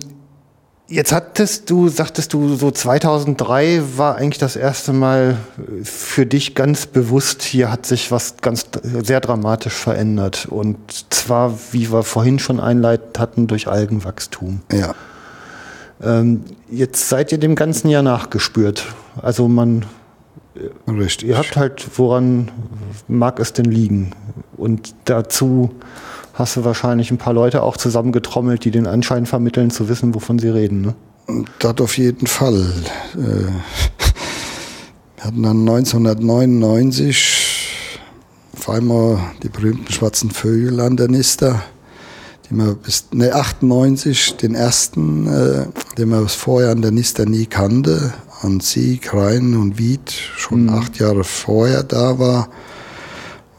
Jetzt hattest du, sagtest du, so 2003 war eigentlich das erste Mal für dich ganz bewusst, hier hat sich was ganz sehr dramatisch verändert. Und zwar, wie wir vorhin schon einleitet hatten, durch Algenwachstum. Ja. Ähm, jetzt seid ihr dem ganzen Jahr nachgespürt. Also man, Richtig. ihr habt halt, woran mag es denn liegen? Und dazu hast du wahrscheinlich ein paar Leute auch zusammengetrommelt, die den Anschein vermitteln, zu wissen, wovon sie reden. Ne? Das auf jeden Fall. Äh, wir hatten dann 1999 auf einmal die berühmten schwarzen Vögel an der Nister, die man bis ne, 98 den ersten, äh, den man vorher an der Nister nie kannte, an Sieg, Rhein und Wied schon mhm. acht Jahre vorher da war.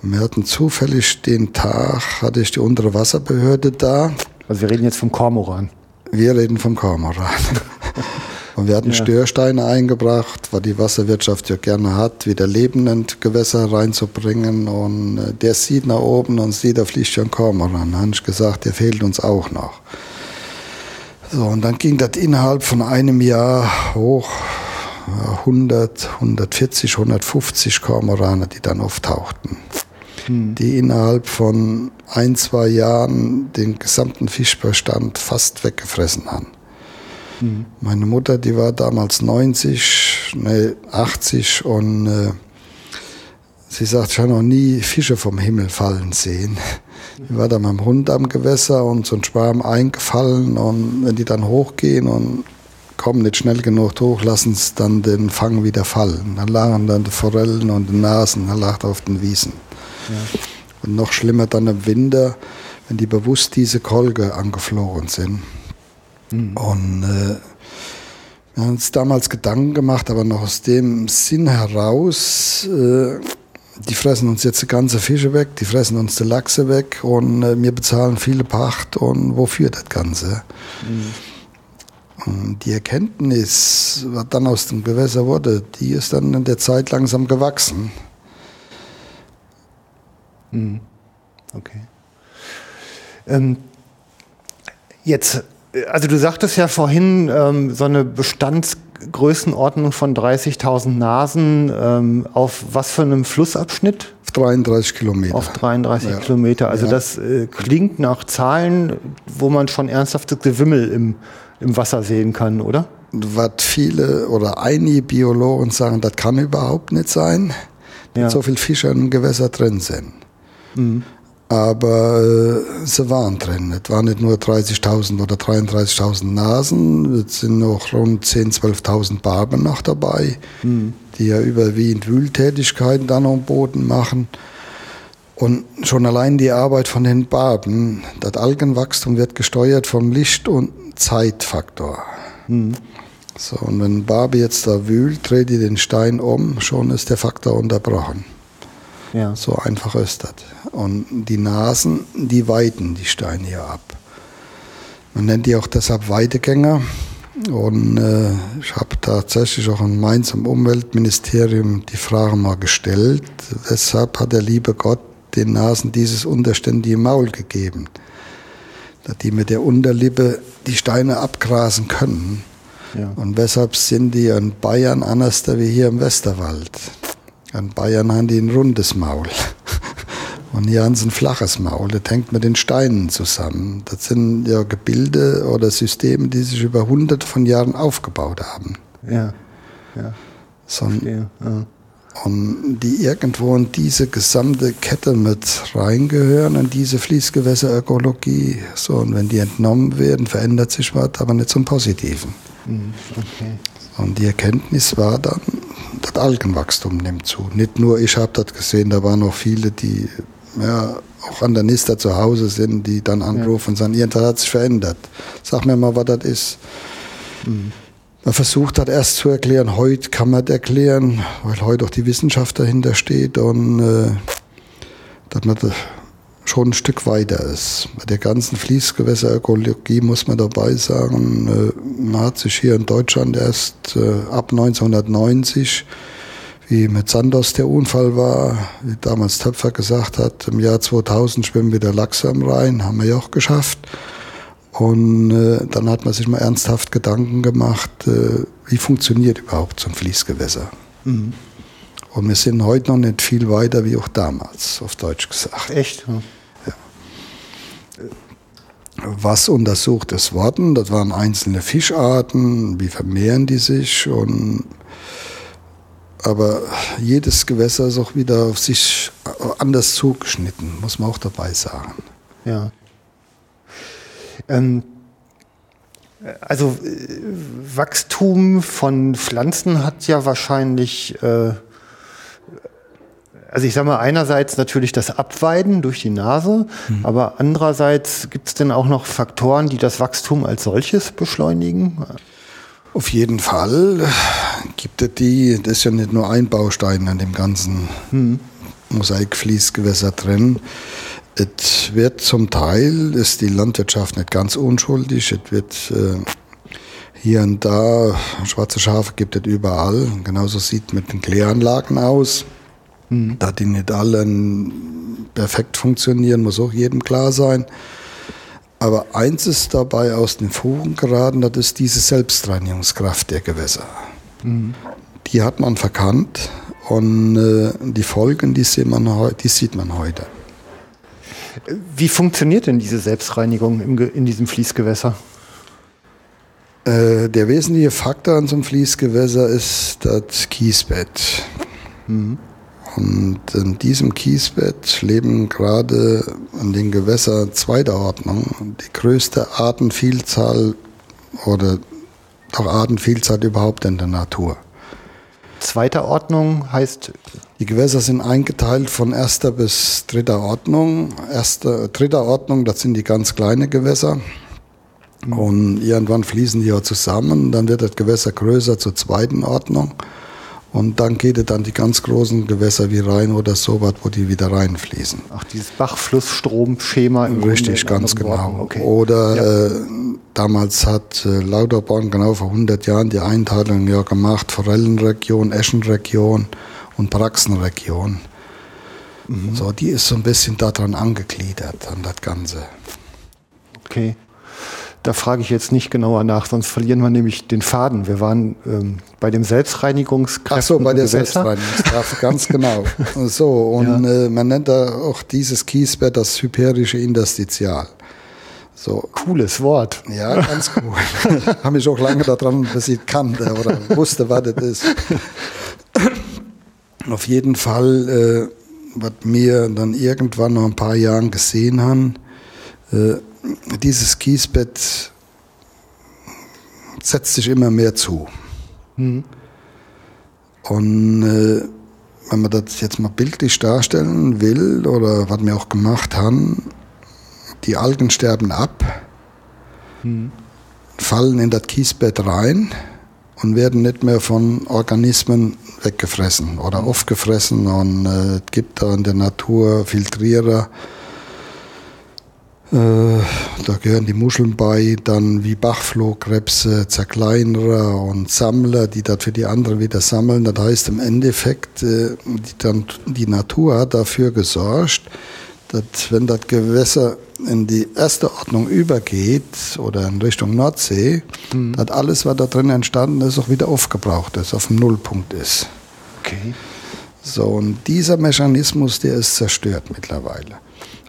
Wir hatten zufällig den Tag, hatte ich die untere Wasserbehörde da. Also wir reden jetzt vom Kormoran. Wir reden vom Kormoran. Und wir hatten ja. Störsteine eingebracht, was die Wasserwirtschaft ja gerne hat, wieder lebende Gewässer reinzubringen. Und äh, der sieht nach oben und sieht, da fliegt schon ein Kormoran. Da habe ich gesagt, der fehlt uns auch noch. So, und dann ging das innerhalb von einem Jahr hoch. 100, 140, 150 Kormorane, die dann auftauchten hm. die innerhalb von ein, zwei Jahren den gesamten Fischbestand fast weggefressen haben. Hm. Meine Mutter, die war damals 90, ne, 80 und äh, sie sagt, ich habe noch nie Fische vom Himmel fallen sehen. Ich war da mit dem Hund am Gewässer und so ein Schwarm eingefallen und wenn die dann hochgehen und kommen nicht schnell genug hoch, lassen es dann den Fang wieder fallen. Dann lagen dann die Forellen und die Nasen, dann lag auf den Wiesen. Ja. Und noch schlimmer dann im Winter, wenn die bewusst diese Kolge angeflogen sind. Mhm. Und äh, wir haben uns damals Gedanken gemacht, aber noch aus dem Sinn heraus, äh, die fressen uns jetzt die ganze Fische weg, die fressen uns die Lachse weg und äh, wir bezahlen viele Pacht und wofür das Ganze? Mhm. Und die Erkenntnis, was dann aus dem Gewässer wurde, die ist dann in der Zeit langsam gewachsen. Mhm. Okay. Ähm, jetzt, also du sagtest ja vorhin, ähm, so eine Bestandsgrößenordnung von 30.000 Nasen ähm, auf was für einem Flussabschnitt? Auf 33 Kilometer. Auf 33 ja. Kilometer. Also ja. das äh, klingt nach Zahlen, wo man schon ernsthaftes Gewimmel im, im Wasser sehen kann, oder? Was viele oder einige Biologen sagen, das kann überhaupt nicht sein, ja. dass so viele Fische im Gewässer drin sind. Mhm. Aber äh, sie waren drin. Es waren nicht nur 30.000 oder 33.000 Nasen, es sind noch rund 10.000, 12.000 Barben noch dabei, mhm. die ja überwiegend Wühltätigkeiten dann am Boden machen. Und schon allein die Arbeit von den Barben, das Algenwachstum wird gesteuert vom Licht- und Zeitfaktor. Mhm. So, und wenn Barbe jetzt da wühlt, dreht die den Stein um, schon ist der Faktor unterbrochen. Ja. So einfach ist das. Und die Nasen, die weiten die Steine hier ab. Man nennt die auch deshalb Weidegänger. Und äh, ich habe tatsächlich auch in Mainz im Umweltministerium die Frage mal gestellt. Weshalb hat der liebe Gott den Nasen dieses unterständige Maul gegeben? Dass die mit der Unterlippe die Steine abgrasen können. Ja. Und weshalb sind die in Bayern anders wie hier im Westerwald? In Bayern haben die ein rundes Maul. Und hier haben sie ein flaches Maul. Das hängt mit den Steinen zusammen. Das sind ja Gebilde oder Systeme, die sich über hunderte von Jahren aufgebaut haben. Ja. ja. So, ja. Und die irgendwo in diese gesamte Kette mit reingehören, in diese Fließgewässerökologie. So, und wenn die entnommen werden, verändert sich was, aber nicht zum Positiven. Mhm, okay. Und die Erkenntnis war dann, das Algenwachstum nimmt zu. Nicht nur ich habe das gesehen, da waren noch viele, die ja, auch an der Nister zu Hause sind, die dann anrufen und sagen, irgendwas hat sich verändert. Sag mir mal, was das ist. Mhm. Man versucht hat erst zu erklären, heute kann man das erklären, weil heute auch die Wissenschaft dahinter steht und äh, dass man das schon ein Stück weiter ist. Bei der ganzen Fließgewässerökologie muss man dabei sagen, äh, man hat sich hier in Deutschland erst äh, ab 1990, wie mit Sandos der Unfall war, wie damals Töpfer gesagt hat, im Jahr 2000 schwimmen wieder Lachse am Rhein, haben wir ja auch geschafft. Und äh, dann hat man sich mal ernsthaft Gedanken gemacht, wie funktioniert überhaupt so ein Fließgewässer. Mhm. Und wir sind heute noch nicht viel weiter wie auch damals, auf Deutsch gesagt. Echt? Ja. Was untersucht es worden? Das waren einzelne Fischarten, wie vermehren die sich und aber jedes Gewässer ist auch wieder auf sich anders zugeschnitten, muss man auch dabei sagen. Ja. Ähm, also äh, Wachstum von Pflanzen hat ja wahrscheinlich äh, also ich sage mal, einerseits natürlich das Abweiden durch die Nase, mhm. aber andererseits gibt es denn auch noch Faktoren, die das Wachstum als solches beschleunigen? Auf jeden Fall gibt es die, das ist ja nicht nur ein Baustein an dem ganzen mhm. Mosaikfließgewässer drin. Es wird zum Teil, ist die Landwirtschaft nicht ganz unschuldig, es wird äh, hier und da, schwarze Schafe gibt es überall. Genauso sieht es mit den Kläranlagen aus. Mhm. Da die nicht alle perfekt funktionieren, muss auch jedem klar sein. Aber eins ist dabei aus den Fugen geraten, das ist diese Selbstreinigungskraft der Gewässer. Mhm. Die hat man verkannt und äh, die Folgen, die sieht, man, die sieht man heute. Wie funktioniert denn diese Selbstreinigung im, in diesem Fließgewässer? Äh, der wesentliche Faktor an so einem Fließgewässer ist das Kiesbett. Mhm. Und in diesem Kiesbett leben gerade in den Gewässern zweiter Ordnung die größte Artenvielzahl oder doch Artenvielzahl überhaupt in der Natur. Zweiter Ordnung heißt? Die Gewässer sind eingeteilt von erster bis dritter Ordnung. Erste, dritter Ordnung, das sind die ganz kleinen Gewässer. Und irgendwann fließen die ja zusammen. Dann wird das Gewässer größer zur zweiten Ordnung. Und dann geht es an die ganz großen Gewässer wie Rhein oder so was, wo die wieder reinfließen. Ach, dieses Bachflussstromschema im Richtig, ganz genau. Okay. Oder ja. äh, damals hat äh, Lauterborn genau vor 100 Jahren die Einteilung ja gemacht, Forellenregion, Eschenregion und Praxenregion. Mhm. So, die ist so ein bisschen daran angegliedert, an das Ganze. Okay. Da frage ich jetzt nicht genauer nach, sonst verlieren wir nämlich den Faden. Wir waren ähm, bei dem Selbstreinigungskräften. Ach so, bei der Selbstreinigungskraft, ganz genau. So, und ja. äh, man nennt da auch dieses Kiesbett das hyperische Interstitial. So. Cooles Wort. Ja, ganz cool. Habe mich auch lange daran besiegt kannte oder wusste, was das ist. Auf jeden Fall, äh, was wir dann irgendwann noch ein paar Jahren gesehen haben, äh, dieses Kiesbett setzt sich immer mehr zu. Mhm. Und äh, wenn man das jetzt mal bildlich darstellen will, oder was wir auch gemacht haben, die Algen sterben ab, mhm. fallen in das Kiesbett rein und werden nicht mehr von Organismen weggefressen oder mhm. aufgefressen. Und äh, es gibt da in der Natur Filtrierer, da gehören die Muscheln bei, dann wie Bachflohkrebse, Zerkleinerer und Sammler, die das für die anderen wieder sammeln. Das heißt im Endeffekt, äh, die, dann, die Natur hat dafür gesorgt, dass wenn das Gewässer in die erste Ordnung übergeht oder in Richtung Nordsee, mhm. dass alles, was da drin entstanden ist, auch wieder aufgebraucht ist, auf dem Nullpunkt ist. Okay. So, und dieser Mechanismus, der ist zerstört mittlerweile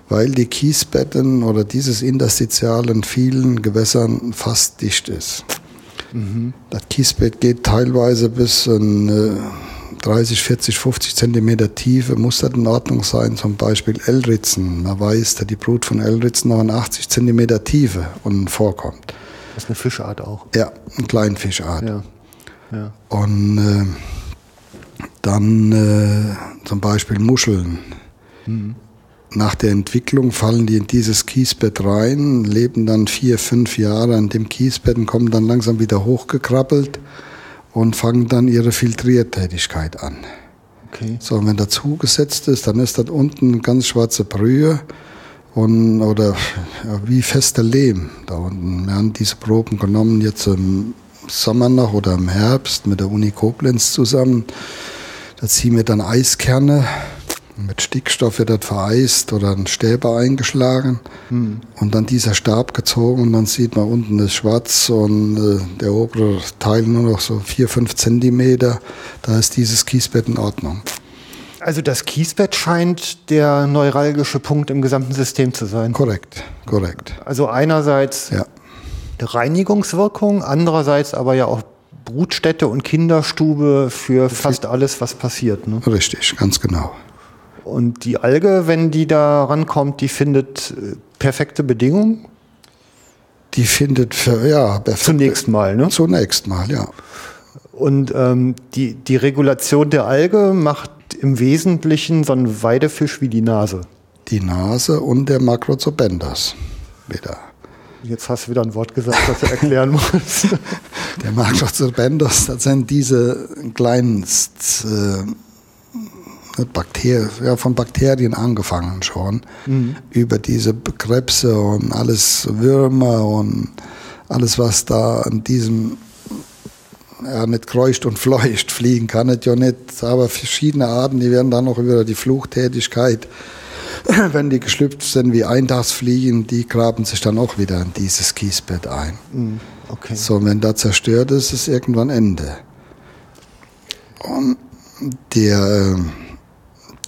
weil die Kiesbetten oder dieses Interstitial in vielen Gewässern fast dicht ist. Mhm. Das Kiesbett geht teilweise bis in 30, 40, 50 Zentimeter Tiefe, muss das in Ordnung sein, zum Beispiel Elritzen. Man weiß, dass die Brut von Elritzen noch in 80 Zentimeter Tiefe unten vorkommt. Das ist eine Fischart auch. Ja, eine Kleinfischart. Ja. Ja. Und äh, dann äh, zum Beispiel Muscheln. Mhm nach der Entwicklung fallen die in dieses Kiesbett rein, leben dann vier, fünf Jahre an dem Kiesbett und kommen dann langsam wieder hochgekrabbelt und fangen dann ihre Filtriertätigkeit an. Okay. So, und wenn das zugesetzt ist, dann ist das unten eine ganz schwarze Brühe und, oder ja, wie fester Lehm da unten. Wir haben diese Proben genommen jetzt im Sommer noch oder im Herbst mit der Uni Koblenz zusammen. Da ziehen wir dann Eiskerne mit Stickstoff wird das vereist oder ein Stäbe eingeschlagen hm. und dann dieser Stab gezogen und dann sieht man unten das Schwarz und äh, der obere Teil nur noch so vier, fünf Zentimeter. Da ist dieses Kiesbett in Ordnung. Also das Kiesbett scheint der neuralgische Punkt im gesamten System zu sein. Korrekt, korrekt. Also einerseits ja. Reinigungswirkung, andererseits aber ja auch Brutstätte und Kinderstube für fast alles, was passiert. Ne? Richtig, ganz genau. Und die Alge, wenn die da rankommt, die findet äh, perfekte Bedingungen? Die findet, für, ja, perfekte, zunächst mal, ne? Zunächst mal, ja. Und ähm, die, die Regulation der Alge macht im Wesentlichen so ein Weidefisch wie die Nase. Die Nase und der Macrozobendas wieder. Jetzt hast du wieder ein Wort gesagt, das du erklären musst. Der Macrozobendas, das sind diese kleinen Bakterien, ja, von Bakterien angefangen schon, mhm. über diese Krebse und alles Würmer und alles, was da an diesem ja, nicht kreucht und fleucht fliegen kann, es ja nicht, aber verschiedene Arten, die werden dann noch über die Fluchtätigkeit, wenn die geschlüpft sind wie Eintagsfliegen, die graben sich dann auch wieder in dieses Kiesbett ein. Mhm. Okay. So, wenn da zerstört ist, ist irgendwann Ende. Und der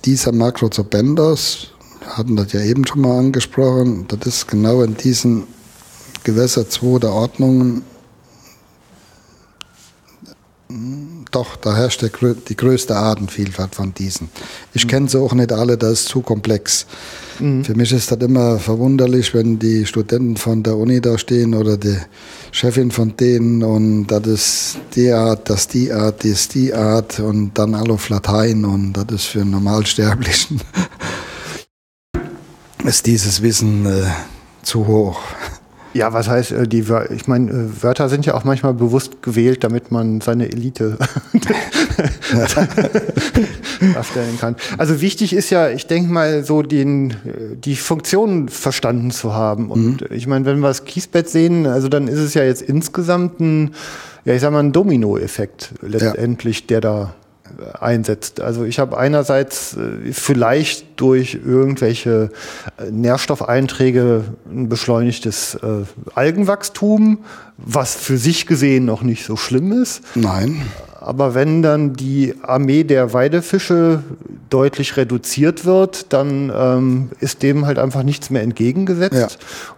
dieser Macrozobendos, hatten das ja eben schon mal angesprochen, das ist genau in diesen Gewässer 2 der Ordnungen doch, da herrscht die größte Artenvielfalt von diesen. Ich mhm. kenne sie auch nicht alle, das ist zu komplex. Mhm. Für mich ist das immer verwunderlich, wenn die Studenten von der Uni da stehen oder die Chefin von denen und das ist die Art, das ist die Art, das ist die Art und dann alle auf Latein und das ist für einen Normalsterblichen ist dieses Wissen äh, zu hoch. Ja, was heißt, äh, die ich meine, äh, Wörter sind ja auch manchmal bewusst gewählt, damit man seine Elite darstellen kann. Also wichtig ist ja, ich denke mal, so den, die Funktion verstanden zu haben. Und mhm. ich meine, wenn wir das Kiesbett sehen, also dann ist es ja jetzt insgesamt ein, ja, ich sag mal, ein Domino-Effekt letztendlich, ja. der da einsetzt. Also ich habe einerseits äh, vielleicht durch irgendwelche äh, Nährstoffeinträge ein beschleunigtes äh, Algenwachstum, was für sich gesehen noch nicht so schlimm ist. Nein. Aber wenn dann die Armee der Weidefische deutlich reduziert wird, dann ähm, ist dem halt einfach nichts mehr entgegengesetzt. Ja.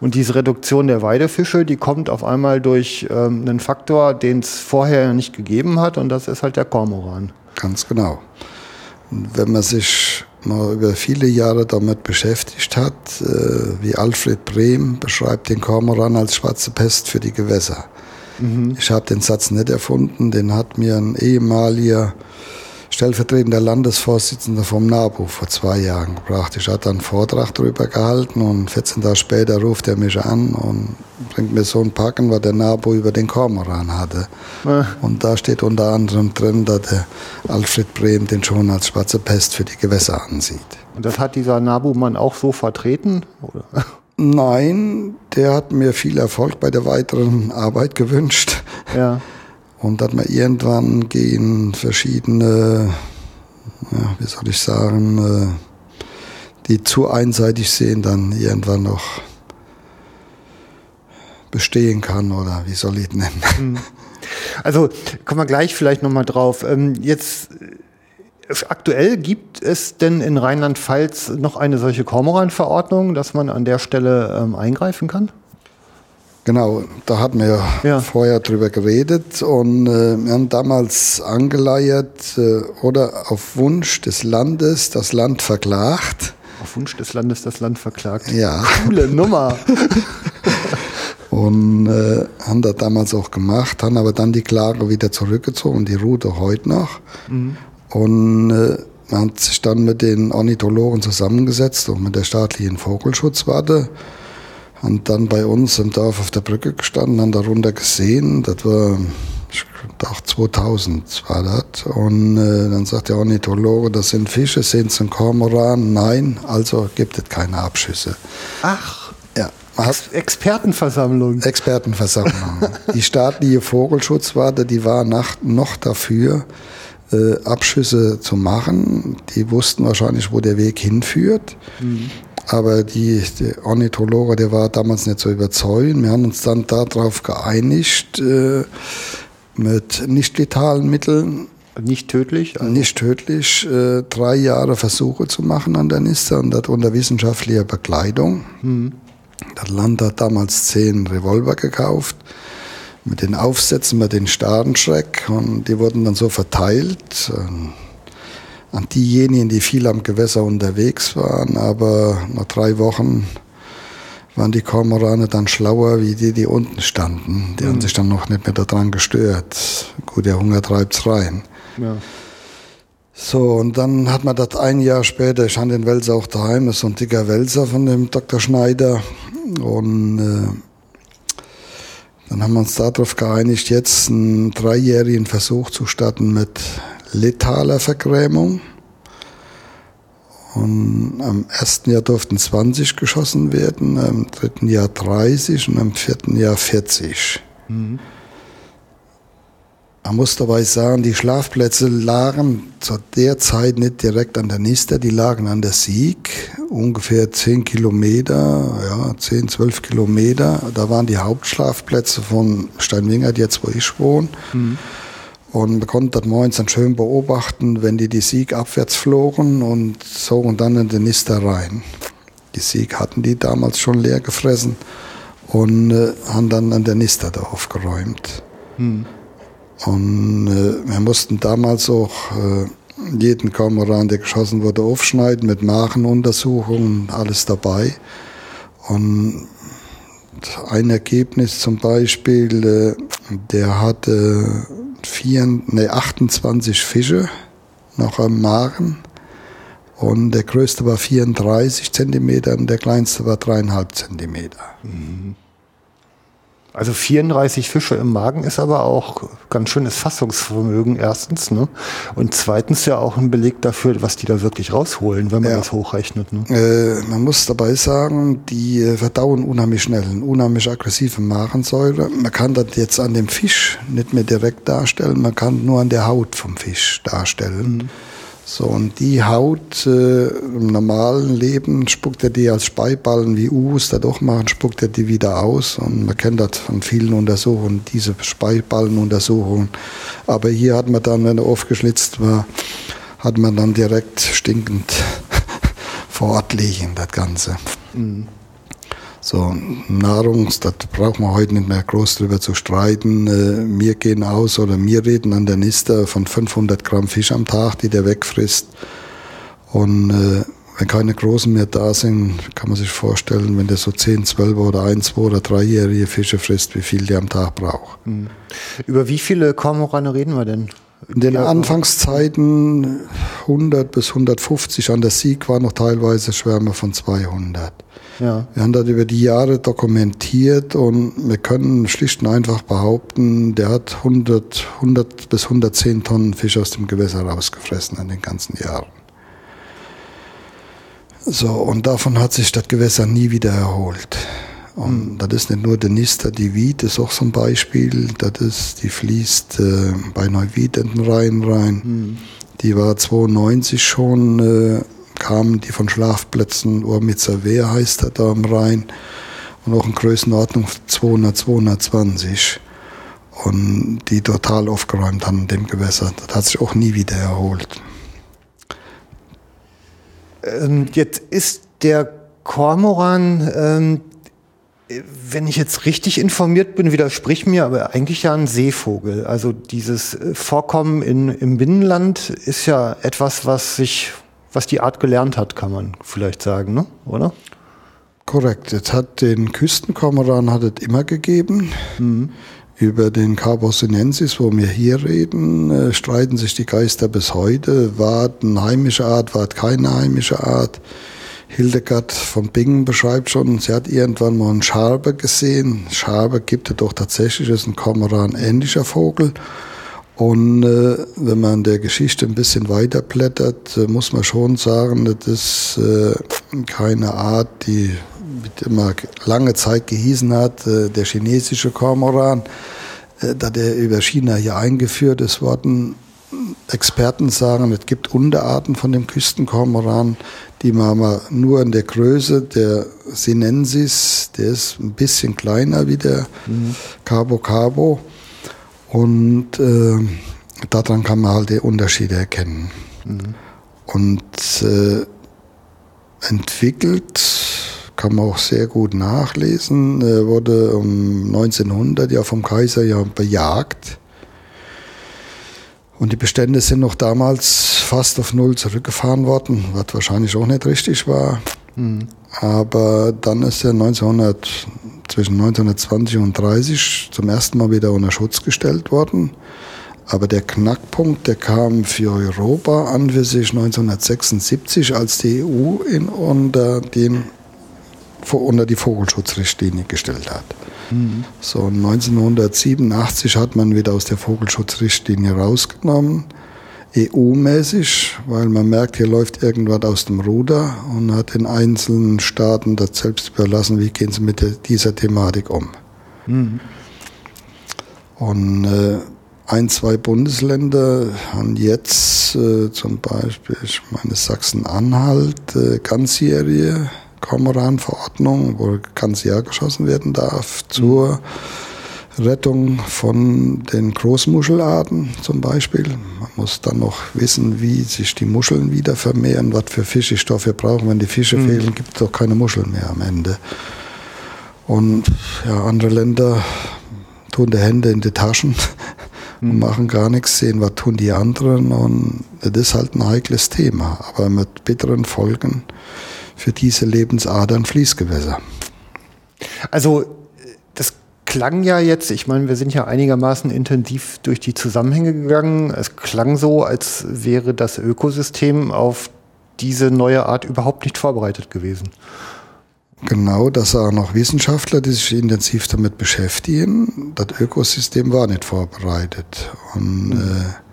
Und diese Reduktion der Weidefische, die kommt auf einmal durch ähm, einen Faktor, den es vorher nicht gegeben hat, und das ist halt der Kormoran. Ganz genau. Und wenn man sich mal über viele Jahre damit beschäftigt hat, äh, wie Alfred Brehm beschreibt den Kormoran als schwarze Pest für die Gewässer. Mhm. Ich habe den Satz nicht erfunden, den hat mir ein ehemaliger stellvertretender Landesvorsitzender vom NABU vor zwei Jahren gebracht. Ich hatte einen Vortrag darüber gehalten und 14 Tage später ruft er mich an und bringt mir so ein Packen, was der NABU über den Kormoran hatte. Ja. Und da steht unter anderem drin, dass der Alfred Brehm den schon als schwarze Pest für die Gewässer ansieht. Und das hat dieser NABU-Mann auch so vertreten? Oder? Nein, der hat mir viel Erfolg bei der weiteren Arbeit gewünscht. Ja. Und dass man irgendwann gehen verschiedene, ja, wie soll ich sagen, äh, die zu einseitig sehen, dann irgendwann noch bestehen kann oder wie soll ich es nennen. Mhm. Also kommen wir gleich vielleicht nochmal drauf. Ähm, jetzt äh, aktuell gibt es denn in Rheinland-Pfalz noch eine solche Kormoran-Verordnung, dass man an der Stelle ähm, eingreifen kann? Genau, da hatten wir ja. vorher drüber geredet und äh, wir haben damals angeleiert äh, oder auf Wunsch des Landes das Land verklagt. Auf Wunsch des Landes das Land verklagt. Ja. Coole Nummer. und äh, haben das damals auch gemacht, haben aber dann die Klage wieder zurückgezogen, die Route heute noch. Mhm. Und äh, man hat sich dann mit den Ornithologen zusammengesetzt und mit der staatlichen Vogelschutzwarte und dann bei uns im Dorf auf der Brücke gestanden, haben darunter gesehen, das war, ich dachte 2000 war das. Und äh, dann sagt der Ornithologe, das sind Fische, sind es ein Kormoran? Nein, also gibt es keine Abschüsse. Ach. Ja. Ex Expertenversammlung. Expertenversammlung. die staatliche Vogelschutzwarte, die war nach, noch dafür, äh, Abschüsse zu machen. Die wussten wahrscheinlich, wo der Weg hinführt. Mhm. Aber die, der Ornithologe, der war damals nicht so überzeugend. Wir haben uns dann darauf geeinigt, äh, mit nicht letalen Mitteln. Nicht tödlich? Also. Nicht tödlich, äh, drei Jahre Versuche zu machen an der Niste und das unter wissenschaftlicher Begleitung. Mhm. Das Land hat damals zehn Revolver gekauft mit den Aufsätzen, mit den Stadenschreck und die wurden dann so verteilt. An diejenigen, die viel am Gewässer unterwegs waren, aber nach drei Wochen waren die Kormorane dann schlauer wie die, die unten standen. Die mhm. haben sich dann noch nicht mehr daran gestört. Gut, der Hunger treibt's rein. Ja. So, und dann hat man das ein Jahr später, ich habe den Welser auch daheim, das ist so ein dicker Welser von dem Dr. Schneider. Und äh, dann haben wir uns darauf geeinigt, jetzt einen dreijährigen Versuch zu starten mit letaler Vergrämung. Und am ersten Jahr durften 20 geschossen werden, am dritten Jahr 30 und am vierten Jahr 40. Mhm. Man muss dabei sagen, die Schlafplätze lagen zu der Zeit nicht direkt an der Nister, die lagen an der Sieg, ungefähr 10 Kilometer, ja, 10, 12 Kilometer. Da waren die Hauptschlafplätze von Steinwingert, jetzt wo ich wohne. Mhm. Und man konnte das morgens dann schön beobachten, wenn die die Sieg abwärts flogen und zogen dann in den Nister rein. Die Sieg hatten die damals schon leer gefressen und äh, haben dann an der Nister da aufgeräumt. Hm. Und äh, wir mussten damals auch äh, jeden Kormoran, der geschossen wurde, aufschneiden mit Machenuntersuchungen, alles dabei. Und ein Ergebnis zum Beispiel, äh, der hatte vier, nee, 28 Fische noch am Magen und der größte war 34 Zentimeter und der kleinste war dreieinhalb Zentimeter. Mhm. Also 34 Fische im Magen ist aber auch ganz schönes Fassungsvermögen erstens, ne? Und zweitens ja auch ein Beleg dafür, was die da wirklich rausholen, wenn man ja. das hochrechnet. Ne? Äh, man muss dabei sagen, die äh, verdauen unheimlich schnell, eine unheimlich aggressive Magensäure. Man kann das jetzt an dem Fisch nicht mehr direkt darstellen, man kann nur an der Haut vom Fisch darstellen. Mhm. So, und die Haut äh, im normalen Leben spuckt er die als Speiballen wie Us dadurch machen, spuckt er die wieder aus. Und man kennt das von vielen Untersuchungen, diese Speiballenuntersuchungen. Aber hier hat man dann, wenn er aufgeschlitzt war, hat man dann direkt stinkend vor Ort liegen, das Ganze. Mhm. So, Nahrung, das braucht man heute nicht mehr groß drüber zu streiten. Äh, wir gehen aus oder wir reden an der Niste von 500 Gramm Fisch am Tag, die der wegfrisst. Und äh, wenn keine Großen mehr da sind, kann man sich vorstellen, wenn der so 10, 12 oder 1, 2 oder 3-jährige Fische frisst, wie viel der am Tag braucht. Mhm. Über wie viele Kormorane reden wir denn? In den Anfangszeiten 100 bis 150, an der Sieg waren noch teilweise Schwärme von 200. Ja. Wir haben das über die Jahre dokumentiert und wir können schlicht und einfach behaupten, der hat 100, 100 bis 110 Tonnen Fisch aus dem Gewässer rausgefressen in den ganzen Jahren. So, und davon hat sich das Gewässer nie wieder erholt. Und mhm. das ist nicht nur der Nister, die Wied ist auch so ein Beispiel. Das ist, die fließt äh, bei Neuwied in den Rhein rein. Mhm. Die war 92 schon äh, kamen die von Schlafplätzen, Urmitzer Wehr heißt er da am Rhein, und auch in Größenordnung 200, 220 und die total aufgeräumt haben in dem Gewässer. Das hat sich auch nie wieder erholt. Ähm, jetzt ist der Kormoran, ähm, wenn ich jetzt richtig informiert bin, widerspricht mir, aber eigentlich ja ein Seevogel. Also dieses Vorkommen in, im Binnenland ist ja etwas, was sich was die Art gelernt hat, kann man vielleicht sagen, ne? oder? Korrekt. Es hat den Küstenkormoran hat es immer gegeben. Mhm. Über den Carbos sinensis, wo wir hier reden, äh, streiten sich die Geister bis heute. War es eine heimische Art, war es keine heimische Art? Hildegard von Bingen beschreibt schon, sie hat irgendwann mal einen Scharbe gesehen. Scharbe gibt es doch tatsächlich, ist ein Kormoran ähnlicher Vogel. Und äh, wenn man der Geschichte ein bisschen weiter blättert, äh, muss man schon sagen, das ist äh, keine Art, die immer lange Zeit gehießen hat, äh, der chinesische Kormoran, äh, da der über China hier eingeführt ist worden. Experten sagen, es gibt Unterarten von dem Küstenkormoran, die man aber nur in der Größe der Sinensis, der ist ein bisschen kleiner wie der mhm. Cabo Cabo und äh, daran kann man halt die Unterschiede erkennen. Mhm. Und äh, entwickelt kann man auch sehr gut nachlesen, er wurde um 1900 ja vom Kaiser ja bejagt. Und die Bestände sind noch damals fast auf Null zurückgefahren worden, was wahrscheinlich auch nicht richtig war. Mhm. Aber dann ist er 1900 zwischen 1920 und 30 zum ersten Mal wieder unter Schutz gestellt worden. Aber der Knackpunkt, der kam für Europa an für sich 1976, als die EU ihn unter, den, unter die Vogelschutzrichtlinie gestellt hat. So 1987 hat man wieder aus der Vogelschutzrichtlinie rausgenommen EU-mäßig, weil man merkt, hier läuft irgendwas aus dem Ruder und hat den einzelnen Staaten das selbst überlassen, wie gehen sie mit dieser Thematik um. Mhm. Und äh, ein, zwei Bundesländer haben jetzt äh, zum Beispiel, ich meine Sachsen-Anhalt, äh, ganzjährige Kormoran-Verordnung, wo ganz Jahr geschossen werden darf, zur mhm Rettung von den Großmuschelarten zum Beispiel. Man muss dann noch wissen, wie sich die Muscheln wieder vermehren, was für Fischstoffe wir brauchen. Wenn die Fische mhm. fehlen, gibt es doch keine Muscheln mehr am Ende. Und ja, andere Länder tun die Hände in die Taschen und machen gar nichts, sehen, was tun die anderen und das ist halt ein heikles Thema, aber mit bitteren Folgen für diese Lebensadern Fließgewässer. Also das klang ja jetzt, ich meine, wir sind ja einigermaßen intensiv durch die Zusammenhänge gegangen. Es klang so, als wäre das Ökosystem auf diese neue Art überhaupt nicht vorbereitet gewesen. Genau, das sagen auch Wissenschaftler, die sich intensiv damit beschäftigen. Das Ökosystem war nicht vorbereitet. Und mhm. äh,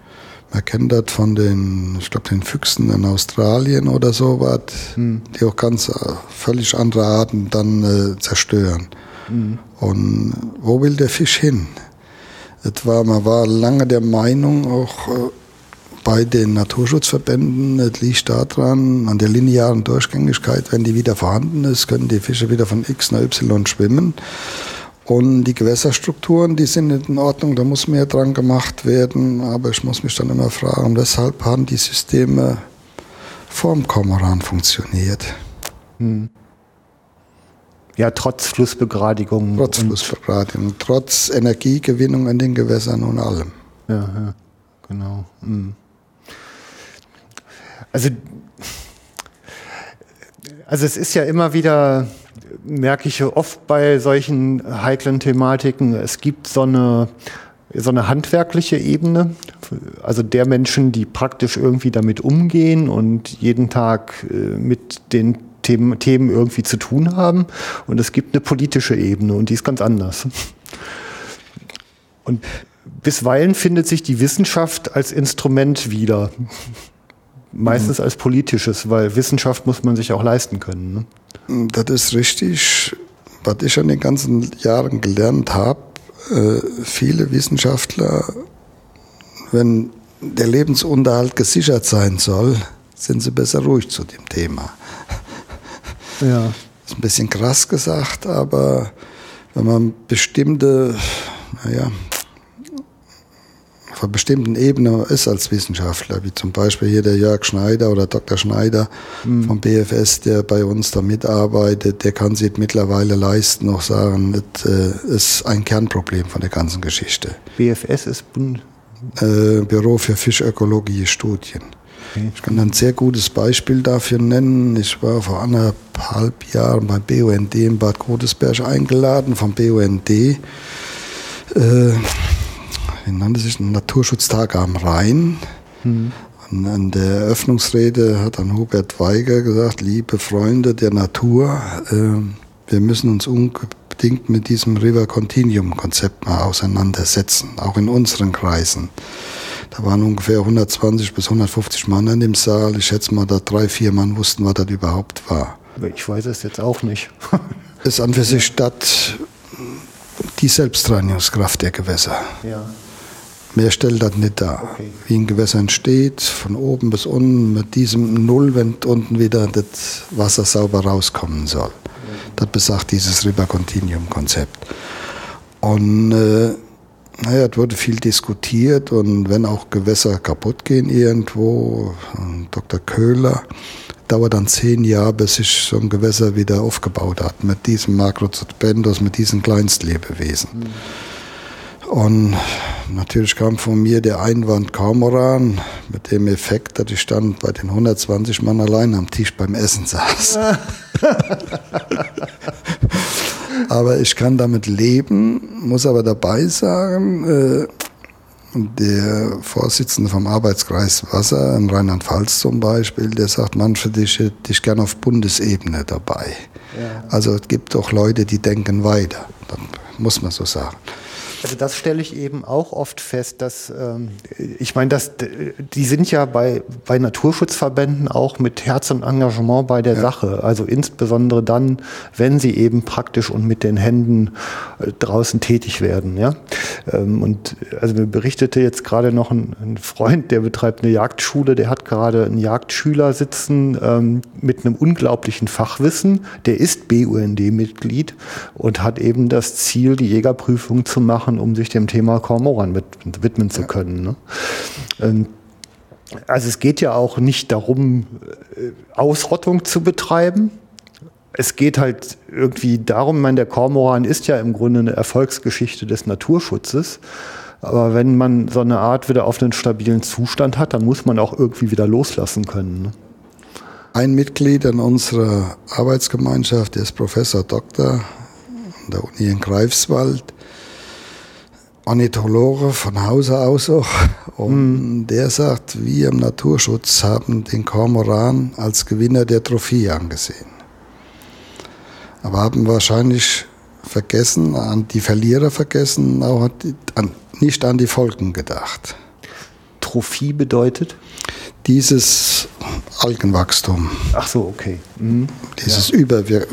man kennt das von den, ich glaube, den Füchsen in Australien oder so was, mhm. die auch ganz äh, völlig andere Arten dann äh, zerstören. Mhm. Und wo will der Fisch hin? Etwa, man war lange der Meinung, auch äh, bei den Naturschutzverbänden. Das liegt daran, an der linearen Durchgängigkeit, wenn die wieder vorhanden ist, können die Fische wieder von X nach Y schwimmen. Und die Gewässerstrukturen, die sind nicht in Ordnung, da muss mehr dran gemacht werden. Aber ich muss mich dann immer fragen, weshalb haben die Systeme vorm Kormoran funktioniert? Hm. Ja, trotz Flussbegradigung. Trotz Flussbegradigung, trotz Energiegewinnung in den Gewässern und allem. Ja, ja genau. Hm. Also, also es ist ja immer wieder, merke ich oft bei solchen heiklen Thematiken, es gibt so eine, so eine handwerkliche Ebene, also der Menschen, die praktisch irgendwie damit umgehen und jeden Tag äh, mit den Themen, Themen irgendwie zu tun haben. Und es gibt eine politische Ebene und die ist ganz anders. Und bisweilen findet sich die Wissenschaft als Instrument wieder. Meistens mhm. als politisches, weil Wissenschaft muss man sich auch leisten können. Ne? Das ist richtig. Was ich an den ganzen Jahren gelernt habe, äh, viele Wissenschaftler, wenn der Lebensunterhalt gesichert sein soll, sind sie besser ruhig zu dem Thema. Ja. Das ist ein bisschen krass gesagt, aber wenn man bestimmte, naja, auf einer bestimmten Ebene ist als Wissenschaftler, wie zum Beispiel hier der Jörg Schneider oder Dr. Schneider mhm. vom BFS, der bei uns da mitarbeitet, der kann sich mittlerweile leisten, noch sagen, das äh, ist ein Kernproblem von der ganzen Geschichte. BFS ist Bund äh, Büro für Fischökologie Studien. Okay. Ich kann ein sehr gutes Beispiel dafür nennen. Ich war vor anderthalb Jahren beim BUND in Bad Godesberg eingeladen vom BUND. Äh, wie nannte sich ein Naturschutztag am Rhein. Mhm. An der Eröffnungsrede hat dann Hubert Weiger gesagt, liebe Freunde der Natur, äh, wir müssen uns unbedingt mit diesem River Continuum Konzept mal auseinandersetzen, auch in unseren Kreisen. Da waren ungefähr 120 bis 150 Mann in dem Saal. Ich schätze mal, da drei, vier Mann wussten, was das überhaupt war. Ich weiß es jetzt auch nicht. ist an für sich statt die Selbstreinigungskraft der Gewässer. Ja. Mehr stellt das nicht dar. Okay. Wie ein Gewässer entsteht, von oben bis unten, mit diesem Null, wenn unten wieder das Wasser sauber rauskommen soll. Das besagt dieses River Continuum Konzept. Und äh, naja, es wurde viel diskutiert und wenn auch Gewässer kaputt gehen irgendwo, Dr. Köhler, dauert dann zehn Jahre, bis sich so ein Gewässer wieder aufgebaut hat, mit diesem Makrozopendos, mit diesen Kleinstlebewesen. Mhm. Und natürlich kam von mir der Einwand Kormoran mit dem Effekt, dass ich dann bei den 120 Mann allein am Tisch beim Essen saß. aber ich kann damit leben, muss aber dabei sagen, äh, der Vorsitzende vom Arbeitskreis Wasser in Rheinland-Pfalz zum Beispiel, der sagt, manche dich, dich gern auf Bundesebene dabei. Ja. Also es gibt auch Leute, die denken weiter. Das muss man so sagen. Also das stelle ich eben auch oft fest, dass ähm, ich meine, dass die sind ja bei bei Naturschutzverbänden auch mit Herz und Engagement bei der ja. Sache. Also insbesondere dann, wenn sie eben praktisch und mit den Händen äh, draußen tätig werden. Ja, ähm, und also mir berichtete jetzt gerade noch ein, ein, Freund, der betreibt eine Jagdschule, der hat gerade einen Jagdschüler sitzen ähm, mit einem unglaublichen Fachwissen. Der ist BUND-Mitglied und hat eben das Ziel, die Jägerprüfung zu machen machen, um sich dem Thema Kormoran widmen zu können. Ne? Ähm, also es geht ja auch nicht darum, äh, Ausrottung zu betreiben. Es geht halt irgendwie darum, ich meine, der Kormoran ist ja im Grunde eine Erfolgsgeschichte des Naturschutzes. Aber wenn man so eine Art wieder auf einen stabilen Zustand hat, dann muss man auch irgendwie wieder loslassen können. Ne? Ein Mitglied in unserer Arbeitsgemeinschaft ist Professor Doktor an der Uni in Greifswald. Ornithologe von Hause aus auch. Und mhm. der sagt, wir im Naturschutz haben den Kormoran als Gewinner der Trophäe angesehen. Aber haben wahrscheinlich vergessen, an die Verlierer vergessen, auch an, nicht an die Folgen gedacht. Trophie bedeutet? Dieses Algenwachstum. Ach so, okay. Mhm. Dieses ja. Überwir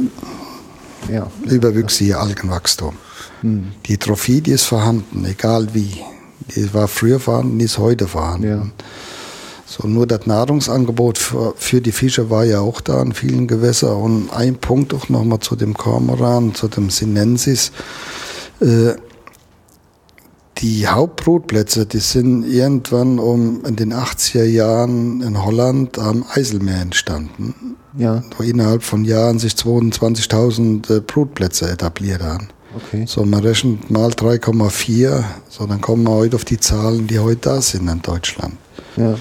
ja. überwüchsige Algenwachstum. Mhm. Die Trophie, die ist vorhanden, egal wie. Die war früher vorhanden, die ist heute vorhanden. Ja. So, nur das Nahrungsangebot für, für, die Fische war ja auch da in vielen Gewässern. Und ein Punkt auch nochmal zu dem Kormoran, zu dem Sinensis. Äh, die Hauptbrutplätze, die sind irgendwann um in den 80er Jahren in Holland am Eiselmeer entstanden. Ja. Wo innerhalb von Jahren sich 22.000 äh, Brutplätze etabliert haben. Okay. So, man rechnet mal 3,4, so dann kommen wir heute auf die Zahlen, die heute da sind in Deutschland. Ja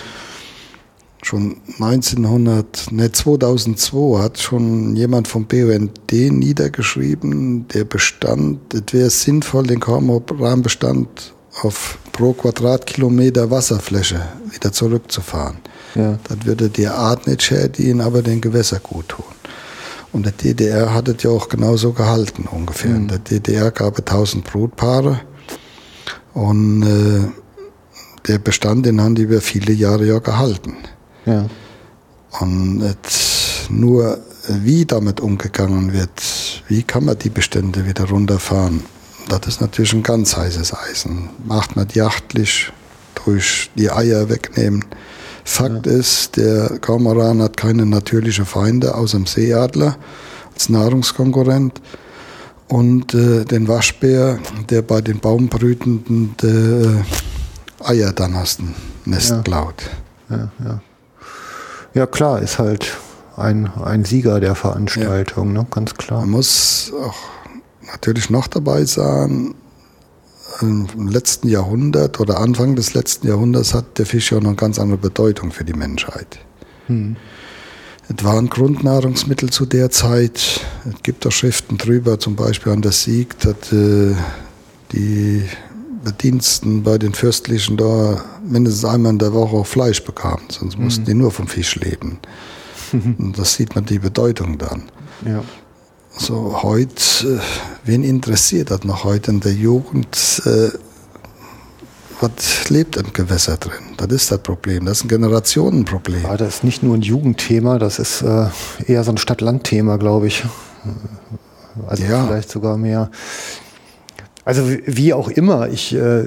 schon 1900, ne, 2002 hat schon jemand vom BUND niedergeschrieben, der Bestand, es wäre sinnvoll, den Kormoranbestand auf pro Quadratkilometer Wasserfläche wieder zurückzufahren. Ja. Das würde der Art nicht schädigen, aber den Gewässer gut tun. Und der DDR hat es ja auch genauso gehalten ungefähr. Mhm. In der DDR gab es 1000 Brutpaare und äh, der Bestand, den haben die über viele Jahre ja gehalten. Ja. Und jetzt nur wie damit umgegangen wird, wie kann man die Bestände wieder runterfahren, das ist natürlich ein ganz heißes Eisen. Macht man jachtlich durch die Eier wegnehmen. Fakt ja. ist, der Kormoran hat keine natürlichen Feinde außer dem Seeadler als Nahrungskonkurrent und äh, den Waschbär, der bei den Baumbrütenden äh, Eier dann aus dem Nest ja. klaut. Ja, ja. Ja, klar, ist halt ein, ein Sieger der Veranstaltung, ne? ganz klar. Man muss auch natürlich noch dabei sein, im letzten Jahrhundert oder Anfang des letzten Jahrhunderts hat der Fisch ja noch eine ganz andere Bedeutung für die Menschheit. Hm. Es war ein Grundnahrungsmittel zu der Zeit. Es gibt auch Schriften drüber, zum Beispiel an der Sieg, dass äh, die Bediensten bei den Fürstlichen da mindestens einmal in der Woche auch Fleisch bekamen, sonst mhm. mussten die nur vom Fisch leben. Und das sieht man die Bedeutung dann. Ja. So, heute, äh, wen interessiert das noch heute in der Jugend? Äh, was lebt im Gewässer drin? Das ist das Problem. Das ist ein Generationenproblem. Ja, das ist nicht nur ein Jugendthema, das ist äh, eher so ein Stadt-Land-Thema, glaube ich. Also ja. vielleicht sogar mehr. Also wie auch immer, ich, äh,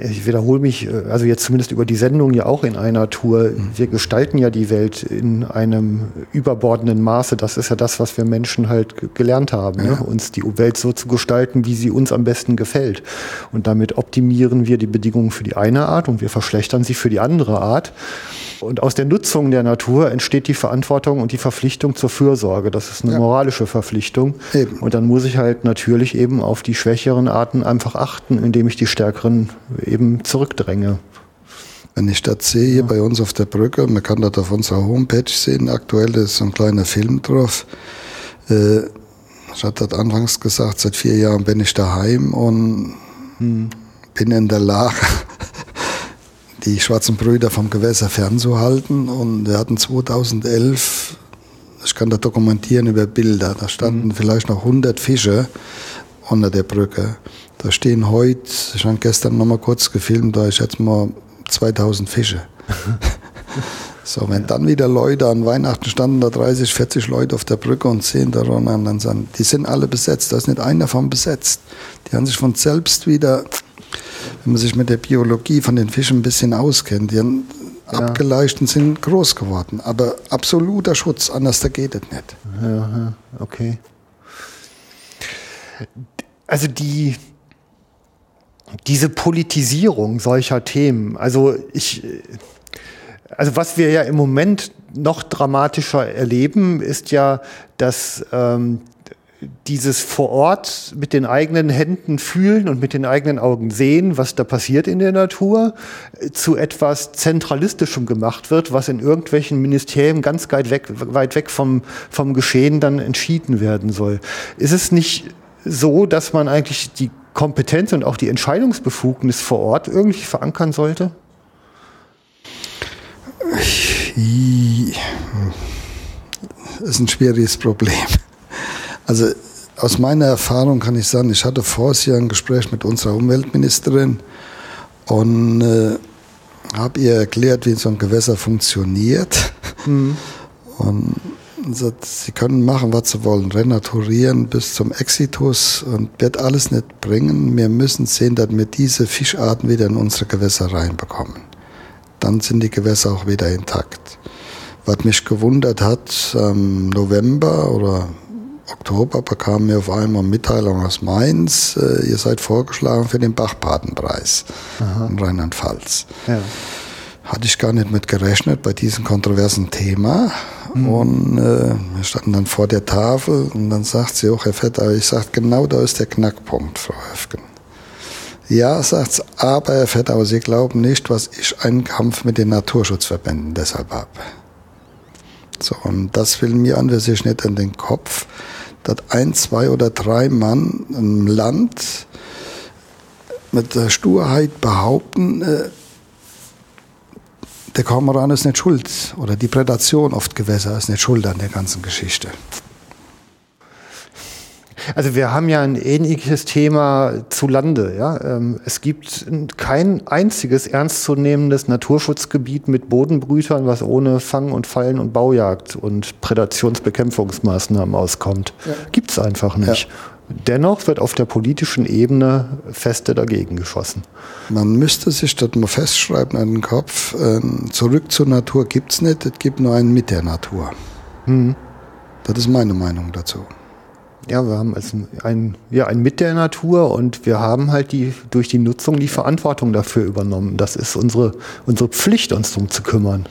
ich wiederhole mich, äh, also jetzt zumindest über die Sendung ja auch in einer Tour. Wir gestalten ja die Welt in einem überbordenden Maße. Das ist ja das, was wir Menschen halt gelernt haben, ne? ja. ne? uns die Welt so zu gestalten, wie sie uns am besten gefällt. Und damit optimieren wir die Bedingungen für die eine Art und wir verschlechtern sie für die andere Art. Und aus der Nutzung der Natur entsteht die Verantwortung und die Verpflichtung zur Fürsorge. Das ist eine ja. moralische Verpflichtung. Eben. Und dann muss ich halt natürlich eben auf die schwächeren Arten einfach achten, indem ich die stärkeren eben zurückdränge. Wenn ich das sehe, hier ja. bei uns auf der Brücke, man kann das auf unserer Homepage sehen, aktuell ist so ein kleiner Film drauf. Äh, ich hatte das anfangs gesagt, seit vier Jahren bin ich daheim und hm. bin in der Lage, die schwarzen Brüder vom Gewässer fernzuhalten. Und wir hatten 2011, ich kann das dokumentieren über Bilder, da standen mhm. vielleicht noch 100 Fische unter der Brücke. Da stehen heute, ich habe gestern noch mal kurz gefilmt, da ich jetzt mal 2000 Fische. so, wenn ja. dann wieder Leute an Weihnachten standen, da 30, 40 Leute auf der Brücke und sehen da und dann sagen, die sind alle besetzt, da ist nicht einer davon besetzt. Die haben sich von selbst wieder wenn man sich mit der Biologie von den Fischen ein bisschen auskennt, die haben ja. abgeleicht und sind groß geworden. Aber absoluter Schutz, anders da geht es nicht. Ja, okay. Also die, diese Politisierung solcher Themen, also ich, also was wir ja im Moment noch dramatischer erleben, ist ja, dass ähm, dieses vor Ort mit den eigenen Händen fühlen und mit den eigenen Augen sehen, was da passiert in der Natur, zu etwas Zentralistischem gemacht wird, was in irgendwelchen Ministerien ganz weit weg, weit weg vom, vom Geschehen dann entschieden werden soll. Ist es nicht so, dass man eigentlich die Kompetenz und auch die Entscheidungsbefugnis vor Ort irgendwie verankern sollte? Das ist ein schwieriges Problem. Also aus meiner Erfahrung kann ich sagen, ich hatte vorher ein Gespräch mit unserer Umweltministerin und äh, habe ihr erklärt, wie so ein Gewässer funktioniert. Mhm. Und sie können machen, was sie wollen, renaturieren bis zum Exitus und wird alles nicht bringen. Wir müssen sehen, dass wir diese Fischarten wieder in unsere Gewässer reinbekommen. Dann sind die Gewässer auch wieder intakt. Was mich gewundert hat, im November oder Oktober bekamen wir auf einmal Mitteilung aus Mainz, äh, ihr seid vorgeschlagen für den Bachpatenpreis in Rheinland-Pfalz. Ja. Hatte ich gar nicht mit gerechnet bei diesem kontroversen Thema. Mhm. Und äh, wir standen dann vor der Tafel und dann sagt sie auch, Herr Vetter, ich sage, genau da ist der Knackpunkt, Frau Höfgen. Ja, sagt sie, aber Herr Vetter, aber Sie glauben nicht, was ich einen Kampf mit den Naturschutzverbänden deshalb habe. So, und das will mir an sich nicht in den Kopf, dass ein, zwei oder drei Mann im Land mit der Sturheit behaupten, äh, der Kormoran ist nicht schuld oder die Prädation oft Gewässer ist nicht schuld an der ganzen Geschichte. Also wir haben ja ein ähnliches Thema zu Lande. Ja? Ähm, es gibt kein einziges ernstzunehmendes Naturschutzgebiet mit Bodenbrütern, was ohne Fang und Fallen und Baujagd und Prädationsbekämpfungsmaßnahmen auskommt. Ja. Gibt es einfach nicht. Ja. Dennoch wird auf der politischen Ebene feste dagegen geschossen. Man müsste sich das mal festschreiben an den Kopf. Ähm, zurück zur Natur gibt es nicht, es gibt nur einen mit der Natur. Hm. Das ist meine Meinung dazu. Ja, wir haben also ein, ja, ein mit der Natur und wir haben halt die, durch die Nutzung die Verantwortung dafür übernommen. Das ist unsere, unsere Pflicht, uns darum zu kümmern.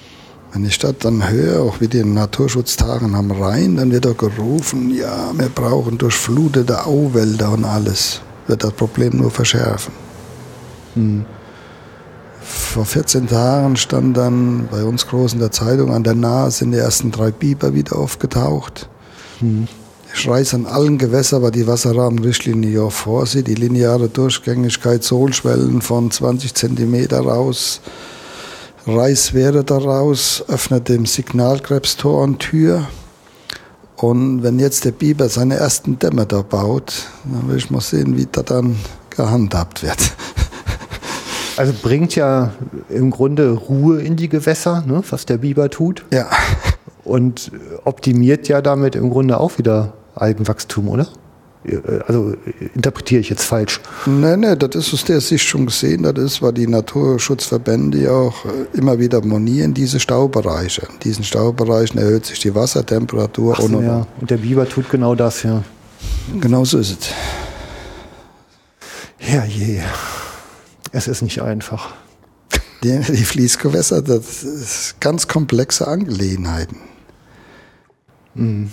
Wenn ich das dann höre, auch wie die Naturschutztagen am Rhein, dann wird auch gerufen, ja, wir brauchen durchflutete Auwälder und alles. Wird das Problem nur verschärfen. Hm. Vor 14 Tagen stand dann bei uns groß in der Zeitung, an der Nahe sind die ersten drei Biber wieder aufgetaucht. Hm. Ich reiße an allen Gewässern, aber die Wasserrahmenrichtlinie ja vorsieht, die lineare Durchgängigkeit Sohlschwellen von 20 Zentimeter raus Reis wäre daraus, öffnet dem Signalkrebstor und Tür. Und wenn jetzt der Biber seine ersten Dämme da baut, dann will ich mal sehen, wie das dann gehandhabt wird. Also bringt ja im Grunde Ruhe in die Gewässer, ne, was der Biber tut. Ja. Und optimiert ja damit im Grunde auch wieder Algenwachstum, oder? Äh, also interpretiere ich jetzt falsch? Nein, nein, das ist aus der Sicht schon gesehen. Das ist, weil die Naturschutzverbände ja auch äh, immer wieder monieren, diese Staubereiche. In diesen Staubereichen erhöht sich die Wassertemperatur. So, und, ja. und der Biber tut genau das, ja. Genau so ist es. Ja, je. Es ist nicht einfach. Die, die Fließgewässer, das sind ganz komplexe Angelegenheiten. Mhm.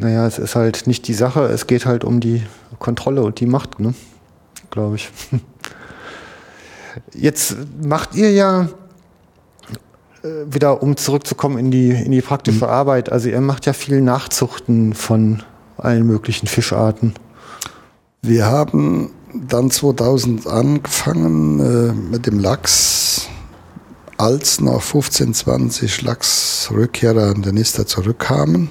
Naja, es ist halt nicht die Sache, es geht halt um die Kontrolle und die Macht, ne? glaube ich. Jetzt macht ihr ja äh, wieder, um zurückzukommen in die, in die praktische mhm. Arbeit, also ihr macht ja viel Nachzuchten von allen möglichen Fischarten. Wir haben dann 2000 angefangen äh, mit dem Lachs, als noch 15, 20 Lachsrückkehrer an der Nister zurückkamen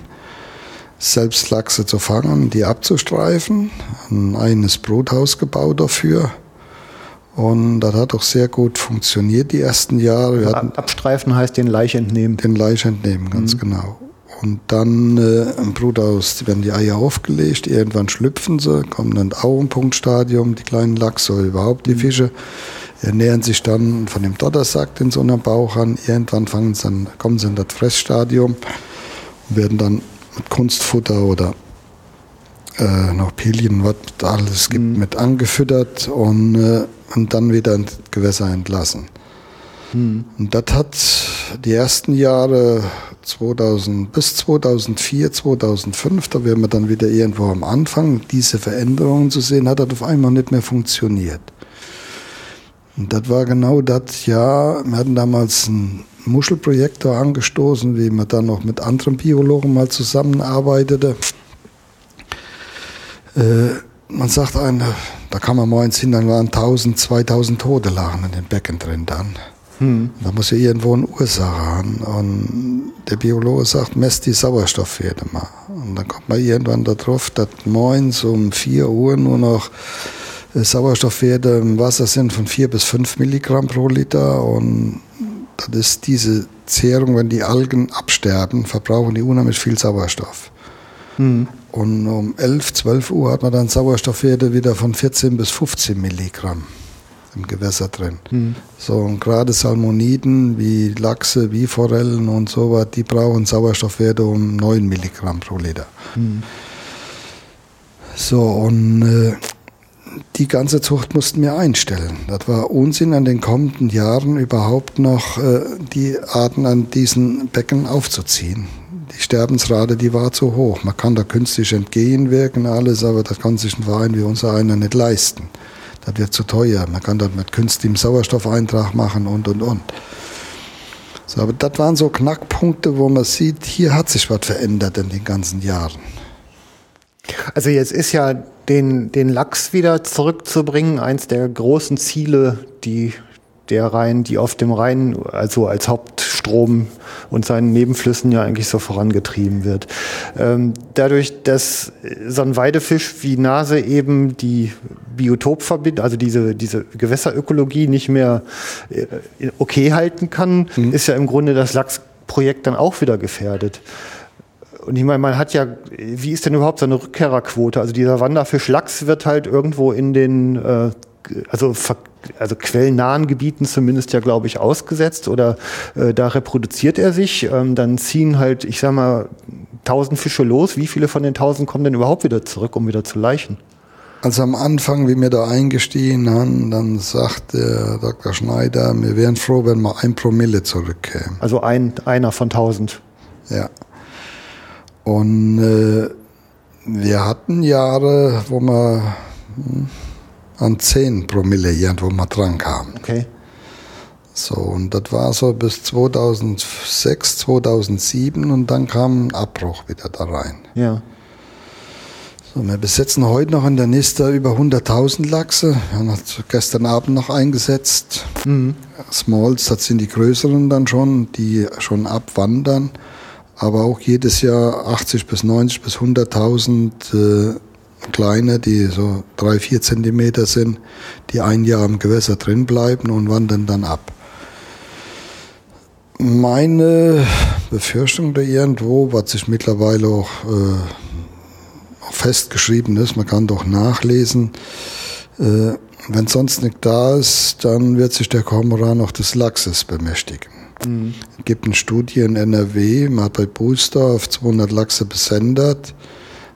selbst Lachse zu fangen, die abzustreifen. Ein eigenes Bruthaus gebaut dafür. Und das hat auch sehr gut funktioniert die ersten Jahre. Wir Abstreifen heißt den Laich entnehmen. Den Laich entnehmen, ganz mhm. genau. Und dann äh, im Bruthaus werden die Eier aufgelegt, irgendwann schlüpfen sie, kommen dann auch im Punktstadium, die kleinen Lachse oder überhaupt die mhm. Fische, ernähren sich dann von dem Dottersack in so einem Bauch an. Irgendwann fangen sie dann, kommen sie in das Fressstadium und werden dann Kunstfutter oder äh, noch Pelien, was alles gibt, mhm. mit angefüttert und, äh, und dann wieder ins Gewässer entlassen. Mhm. Und das hat die ersten Jahre 2000 bis 2004, 2005, da wären wir dann wieder irgendwo am Anfang, diese Veränderungen zu sehen, hat das auf einmal nicht mehr funktioniert. Und das war genau das Jahr, wir hatten damals ein Muschelprojektor angestoßen, wie man dann noch mit anderen Biologen mal zusammenarbeitete. Äh, man sagt einem, da kann man ins hin, dann waren 1000, 2000 Tote lagen in den Becken drin dann. Hm. Da muss ja irgendwo eine Ursache haben. Und der Biologe sagt, messt die Sauerstoffwerte mal. Und dann kommt man irgendwann darauf, dass morgens um 4 Uhr nur noch äh, Sauerstoffwerte im Wasser sind von 4 bis 5 Milligramm pro Liter. Und das ist diese Zehrung, wenn die Algen absterben, verbrauchen die unheimlich viel Sauerstoff. Hm. Und um 11, 12 Uhr hat man dann Sauerstoffwerte wieder von 14 bis 15 Milligramm im Gewässer drin. Mhm. So, und gerade Salmoniden wie Lachse, wie Forellen und so was, die brauchen Sauerstoffwerte um 9 Milligramm pro Liter. Mhm. So, und äh, die ganze Zucht mussten wir einstellen. Das war Unsinn, an den kommenden Jahren überhaupt noch äh, die Arten an diesen Becken aufzuziehen die Sterbensrate, die war zu hoch. Man kann da künstlich entgegenwirken, alles, aber das kann sich ein Verein wie unser einer nicht leisten. Das wird zu teuer. Man kann dort mit künstlichem Sauerstoffeintrag machen und, und, und. So, aber das waren so Knackpunkte, wo man sieht, hier hat sich was verändert in den ganzen Jahren. Also jetzt ist ja den, den Lachs wieder zurückzubringen, eins der großen Ziele, die der Rhein, die auf dem Rhein also als Hauptstrom und seinen Nebenflüssen ja eigentlich so vorangetrieben wird. Ähm, dadurch, dass so ein Weidefisch wie Nase eben die Biotopverbindung, also diese, diese Gewässerökologie nicht mehr äh, okay halten kann, mhm. ist ja im Grunde das Lachsprojekt dann auch wieder gefährdet. Und ich meine, man hat ja, wie ist denn überhaupt so eine Rückkehrerquote? Also dieser Wanderfisch Lachs wird halt irgendwo in den äh, also, also quellennahen Gebieten zumindest ja, glaube ich, ausgesetzt oder äh, da reproduziert er sich. Ähm, dann ziehen halt, ich sag mal, tausend Fische los. Wie viele von den tausend kommen denn überhaupt wieder zurück, um wieder zu leichen? Also am Anfang, wie wir da eingestiegen haben, dann sagt der Dr. Schneider, wir wären froh, wenn wir ein Promille zurückkämen. Also ein, einer von tausend. Ja. Und äh, wir hatten Jahre, wo wir hm, an 10 Promille irgendwo mal dran kam. Okay. So, und das war so bis 2006, 2007 und dann kam ein Abbruch wieder da rein. Ja. So, wir besetzen heute noch in der Nista über 100.000 Lachse. Wir haben gestern Abend noch eingesetzt. Mhm. Smalls, das sind die größeren dann schon, die schon abwandern. Aber auch jedes Jahr 80 bis 90 bis 100.000 äh, kleine, die so drei, vier Zentimeter sind, die ein Jahr im Gewässer drin bleiben und wandern dann ab. Meine Befürchtung da irgendwo, was sich mittlerweile auch äh, festgeschrieben ist, man kann doch nachlesen, äh, wenn sonst nicht da ist, dann wird sich der Kormoran noch des Lachses bemächtigen. Mhm. Es gibt eine Studie in NRW, man hat bei Booster auf 200 Lachse besendet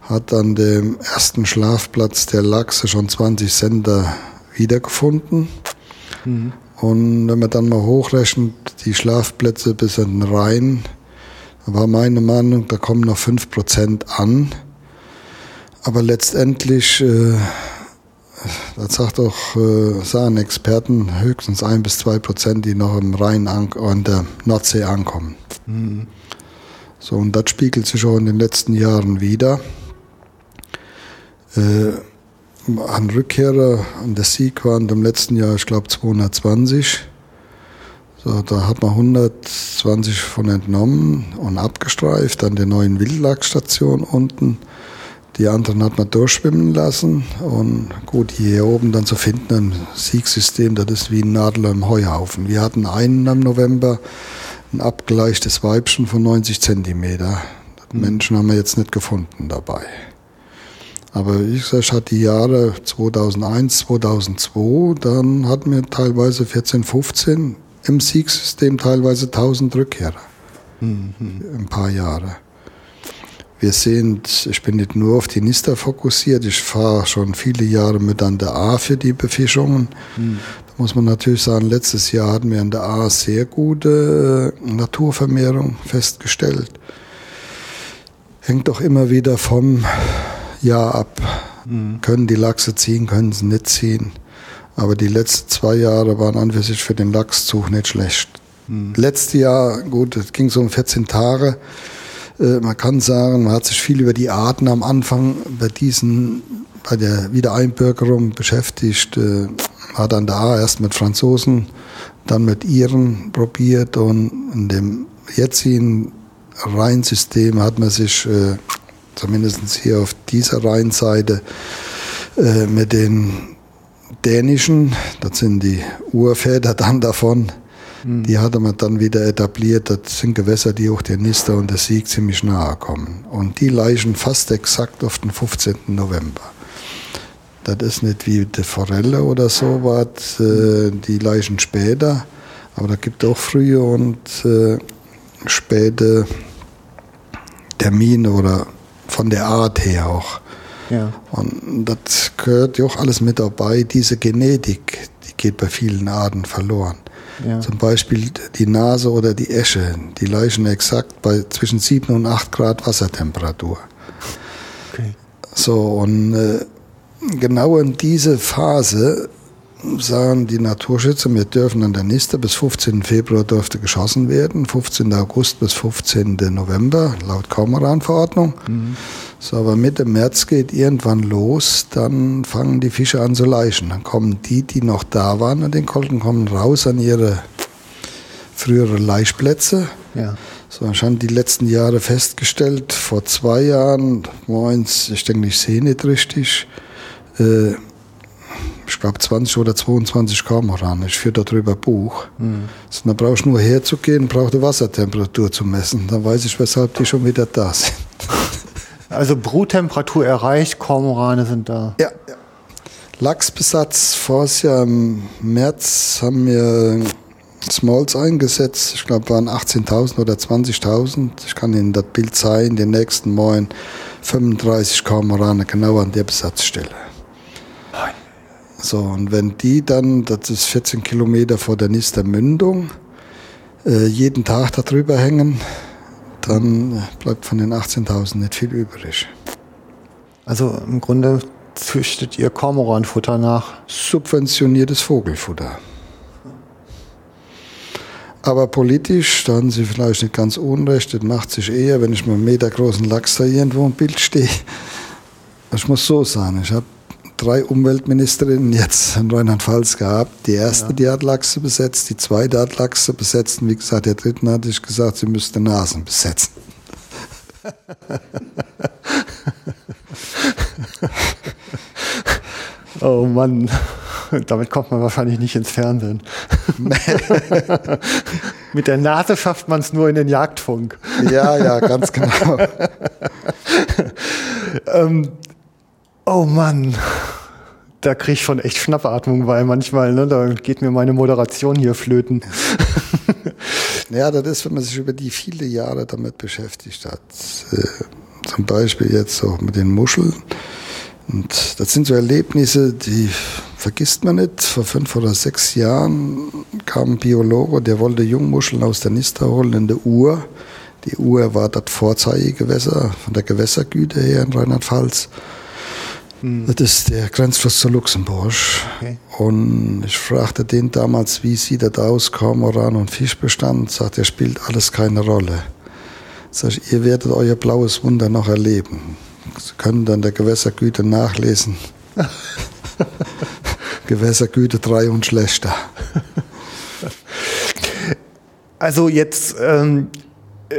hat an dem ersten Schlafplatz der Lachse schon 20 Sender wiedergefunden. Mhm. Und wenn man dann mal hochrechnet, die Schlafplätze bis in den Rhein, war meine Meinung, da kommen noch 5% an. Aber letztendlich, äh, das sagt auch, äh, sagen Experten, höchstens ein bis zwei Prozent, die noch im Rhein an der Nordsee ankommen. Mhm. So, und das spiegelt sich auch in den letzten Jahren wieder. Äh, an Rückkehrer an der Sieg waren im letzten Jahr, ich glaube, 220. So, da hat man 120 von entnommen und abgestreift an der neuen Wildlagsstation unten. Die anderen hat man durchschwimmen lassen. Und gut, hier oben dann zu finden, ein Siegsystem, das ist wie ein Nadel im Heuhaufen. Wir hatten einen im November, ein abgeleichtes Weibchen von 90 Zentimeter. Mhm. Menschen haben wir jetzt nicht gefunden dabei. Aber wie gesagt, ich hatte die Jahre 2001, 2002, dann hatten wir teilweise 14, 15 im Siegsystem teilweise 1000 Rückkehrer. Mhm. Ein paar Jahre. Wir sind, ich bin nicht nur auf die Nister fokussiert, ich fahre schon viele Jahre mit an der A für die Befischungen. Mhm. Da muss man natürlich sagen, letztes Jahr hatten wir an der A sehr gute äh, Naturvermehrung festgestellt. Hängt doch immer wieder vom Jahr ab. Mhm. Können die Lachse ziehen, können sie nicht ziehen. Aber die letzten zwei Jahre waren an für sich für den Lachszug nicht schlecht. Mhm. Letztes Jahr, gut, es ging so um 14 Tage. Äh, man kann sagen, man hat sich viel über die Arten am Anfang bei diesen, bei der Wiedereinbürgerung beschäftigt. Äh, hat dann da erst mit Franzosen, dann mit Iren probiert und in dem jetzigen Rheinsystem hat man sich äh, zumindest hier auf dieser Rheinseite äh, mit den dänischen, das sind die Urväter dann davon, mhm. die hatte man dann wieder etabliert. Das sind Gewässer, die auch der Nister und der Sieg ziemlich nahe kommen. Und die leichen fast exakt auf den 15. November. Das ist nicht wie die Forelle oder so was, äh, die leichen später, aber da gibt es auch frühe und äh, späte Termine oder von der Art her auch. Ja. Und das gehört ja auch alles mit dabei. Diese Genetik, die geht bei vielen Arten verloren. Ja. Zum Beispiel die Nase oder die Esche, die leichen exakt bei zwischen 7 und 8 Grad Wassertemperatur. Okay. So, und äh, genau in diese Phase sagen die Naturschützer, wir dürfen an der Niste bis 15. Februar dürfte geschossen werden, 15. August bis 15. November, laut Kormoran-Verordnung. Mhm. So, aber Mitte März geht irgendwann los, dann fangen die Fische an zu leichen. Dann kommen die, die noch da waren an den Kolken, kommen raus an ihre früheren Laichplätze. Ja. So, ich habe die letzten Jahre festgestellt, vor zwei Jahren, moins, ich denke, ich sehe nicht richtig, äh, ich glaube 20 oder 22 Kormoran. Ich führe darüber Buch. Mhm. So, dann brauche ich nur herzugehen, brauche die Wassertemperatur zu messen. Dann weiß ich, weshalb die schon wieder da sind. Also Bruttemperatur erreicht, Kormorane sind da. Ja, ja. Lachsbesatz vors Jahr im März haben wir Smalls eingesetzt. Ich glaube, waren 18.000 oder 20.000. Ich kann Ihnen das Bild zeigen. Den nächsten Morgen 35 Kormorane genau an der Besatzstelle. So, und wenn die dann, das ist 14 Kilometer vor der Nistermündung, äh, jeden Tag darüber hängen, dann bleibt von den 18.000 nicht viel übrig. Also im Grunde züchtet ihr Kormoranfutter nach? Subventioniertes Vogelfutter. Aber politisch, da haben Sie vielleicht nicht ganz unrecht, das macht sich eher, wenn ich mit einem Meter großen Lachs da irgendwo im Bild stehe. Ich muss so sagen, ich habe drei Umweltministerinnen jetzt in Rheinland-Pfalz gehabt. Die erste, ja. die hat Lachse besetzt, die zweite hat Lachse besetzt und wie gesagt, der dritten hatte ich gesagt, sie müsste Nasen besetzen. oh Mann, damit kommt man wahrscheinlich nicht ins Fernsehen. Mit der Nase schafft man es nur in den Jagdfunk. ja, ja, ganz genau. ähm, Oh Mann, da kriege ich schon echt Schnappatmung, weil manchmal, ne, da geht mir meine Moderation hier flöten. ja, das ist, wenn man sich über die viele Jahre damit beschäftigt hat. Äh, zum Beispiel jetzt auch mit den Muscheln. Und das sind so Erlebnisse, die vergisst man nicht. Vor fünf oder sechs Jahren kam ein Biologe, der wollte Jungmuscheln aus der Nister holen in der Uhr. Die Uhr war das Vorzeigegewässer von der Gewässergüte her in Rheinland-Pfalz. Hm. Das ist der Grenzfluss zu Luxemburg. Okay. Und ich fragte den damals, wie sieht das aus, Kormoran und Fischbestand? Sagt er, spielt alles keine Rolle. Sag ich, ihr werdet euer blaues Wunder noch erleben. Sie können dann der Gewässergüte nachlesen. Gewässergüte 3 und schlechter. Also jetzt ähm, äh,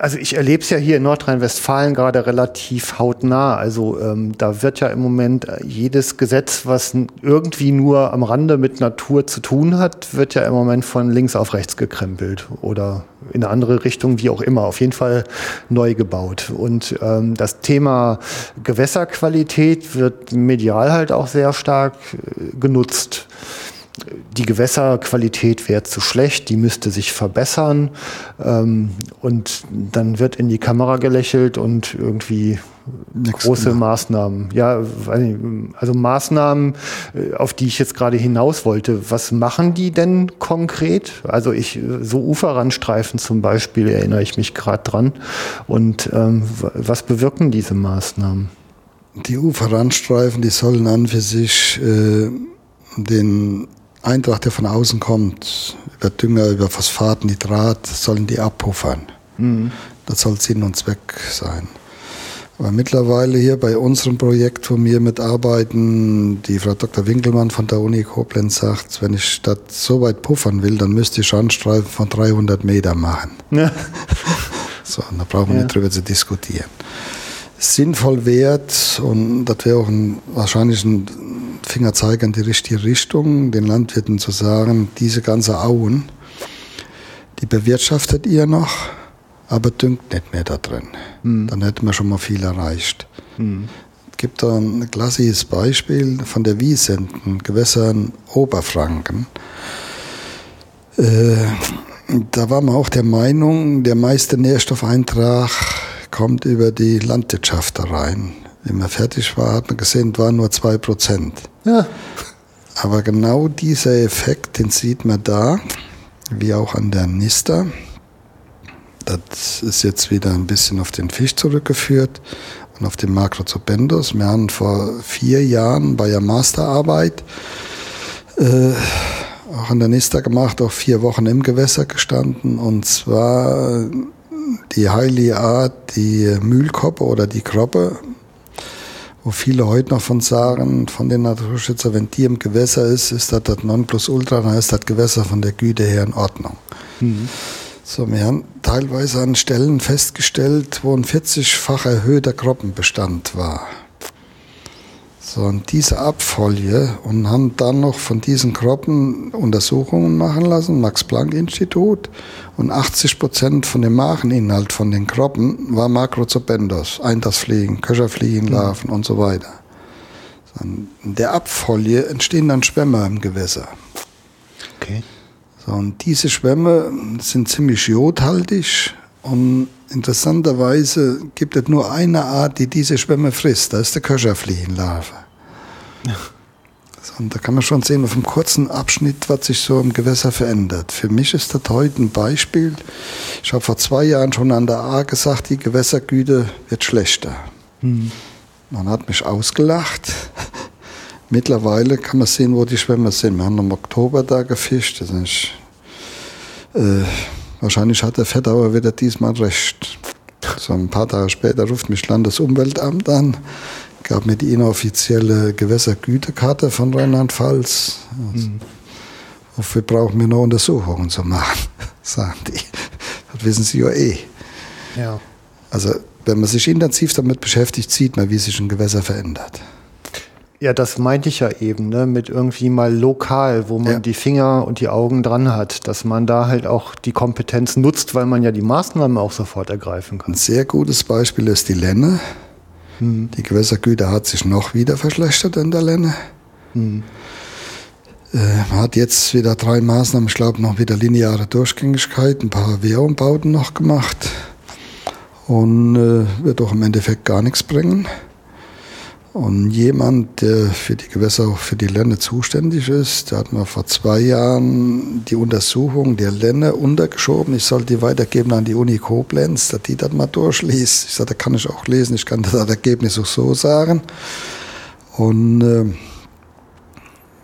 also ich erlebe es ja hier in Nordrhein-Westfalen gerade relativ hautnah. Also ähm, da wird ja im Moment äh, jedes Gesetz, was irgendwie nur am Rande mit Natur zu tun hat, wird ja im Moment von links auf rechts gekrempelt oder in eine andere Richtung, wie auch immer. Auf jeden Fall neu gebaut. Und ähm, das Thema Gewässerqualität wird medial halt auch sehr stark äh, genutzt. Die Gewässerqualität wäre zu schlecht, die müsste sich verbessern. Ähm, und dann wird in die Kamera gelächelt und irgendwie Nichts große gemacht. Maßnahmen. Ja, also Maßnahmen, äh, auf die ich jetzt gerade hinaus wollte. Was machen die denn konkret? Also ich, so Uferrandstreifen zum Beispiel erinnere ich mich gerade dran. Und ähm, was bewirken diese Maßnahmen? Die Uferrandstreifen, die sollen an für sich äh, den Eintracht, der von außen kommt, über Dünger, über Phosphat, Nitrat, sollen die abpuffern. Mhm. Das soll Sinn und Zweck sein. Aber mittlerweile hier bei unserem Projekt, wo wir mitarbeiten, die Frau Dr. Winkelmann von der Uni Koblenz sagt, wenn ich das so weit puffern will, dann müsste ich Schandstreifen von 300 Meter machen. Ja. so, da brauchen wir ja. nicht drüber zu diskutieren. Sinnvoll wert und das wäre auch ein, wahrscheinlich ein Fingerzeig in die richtige Richtung, den Landwirten zu sagen, diese ganze Auen, die bewirtschaftet ihr noch, aber düngt nicht mehr da drin. Mhm. Dann hätten wir schon mal viel erreicht. Mhm. Es gibt da ein klassisches Beispiel von der Wiesenten, Gewässern Oberfranken. Äh, da war man auch der Meinung, der meiste Nährstoffeintrag kommt über die Landwirtschaft rein. Wenn man fertig war, hat man gesehen, waren nur zwei Prozent. Ja. Aber genau dieser Effekt, den sieht man da, wie auch an der Nister. Das ist jetzt wieder ein bisschen auf den Fisch zurückgeführt und auf den Macrozobendus. Wir haben vor vier Jahren bei der Masterarbeit äh, auch an der Nister gemacht, auch vier Wochen im Gewässer gestanden. Und zwar die heilige Art, die Mühlkoppe oder die Kroppe wo viele heute noch von sagen, von den Naturschützern, wenn die im Gewässer ist, ist das das Nonplusultra, dann ist das Gewässer von der Güte her in Ordnung. Mhm. So, wir haben teilweise an Stellen festgestellt, wo ein 40-fach erhöhter Kroppenbestand war. So, und diese Abfolie und haben dann noch von diesen Kroppen Untersuchungen machen lassen, Max-Planck-Institut. Und 80 Prozent von dem Mageninhalt von den Kroppen war Makrozobendos, Eintagsfliegen, Köcherfliegenlarven mhm. und so weiter. So, in der Abfolie entstehen dann Schwämme im Gewässer. Okay. So, und diese Schwämme sind ziemlich jodhaltig und interessanterweise gibt es nur eine Art, die diese Schwämme frisst. Das ist der Köcherfliegenlarve. Ja. Und da kann man schon sehen, auf einem kurzen Abschnitt, was sich so im Gewässer verändert. Für mich ist das heute ein Beispiel. Ich habe vor zwei Jahren schon an der A gesagt, die Gewässergüte wird schlechter. Mhm. Man hat mich ausgelacht. Mittlerweile kann man sehen, wo die Schwämme sind. Wir haben im Oktober da gefischt. Das ist, äh, wahrscheinlich hat der Fettauer wieder diesmal recht. So ein paar Tage später ruft mich Landesumweltamt an gab mir die inoffizielle Gewässergütekarte von Rheinland-Pfalz. Also, mhm. Wofür brauchen wir noch Untersuchungen zu machen, sagen die. Das wissen sie ja eh. Ja. Also, wenn man sich intensiv damit beschäftigt, sieht man, wie sich ein Gewässer verändert. Ja, das meinte ich ja eben, ne, mit irgendwie mal lokal, wo man ja. die Finger und die Augen dran hat, dass man da halt auch die Kompetenz nutzt, weil man ja die Maßnahmen auch sofort ergreifen kann. Ein sehr gutes Beispiel ist die Lenne. Mhm. Die Gewässergüte hat sich noch wieder verschlechtert in der Lenne. Mhm. Äh, man hat jetzt wieder drei Maßnahmen, ich glaube noch wieder lineare Durchgängigkeit, ein paar Wehrumbauten noch gemacht und äh, wird auch im Endeffekt gar nichts bringen. Und jemand, der für die Gewässer, auch für die Lenne zuständig ist, der hat mir vor zwei Jahren die Untersuchung der Lenne untergeschoben. Ich soll die weitergeben an die Uni Koblenz, dass die das mal durchliest. Ich sagte, da kann ich auch lesen, ich kann das Ergebnis auch so sagen. Und äh,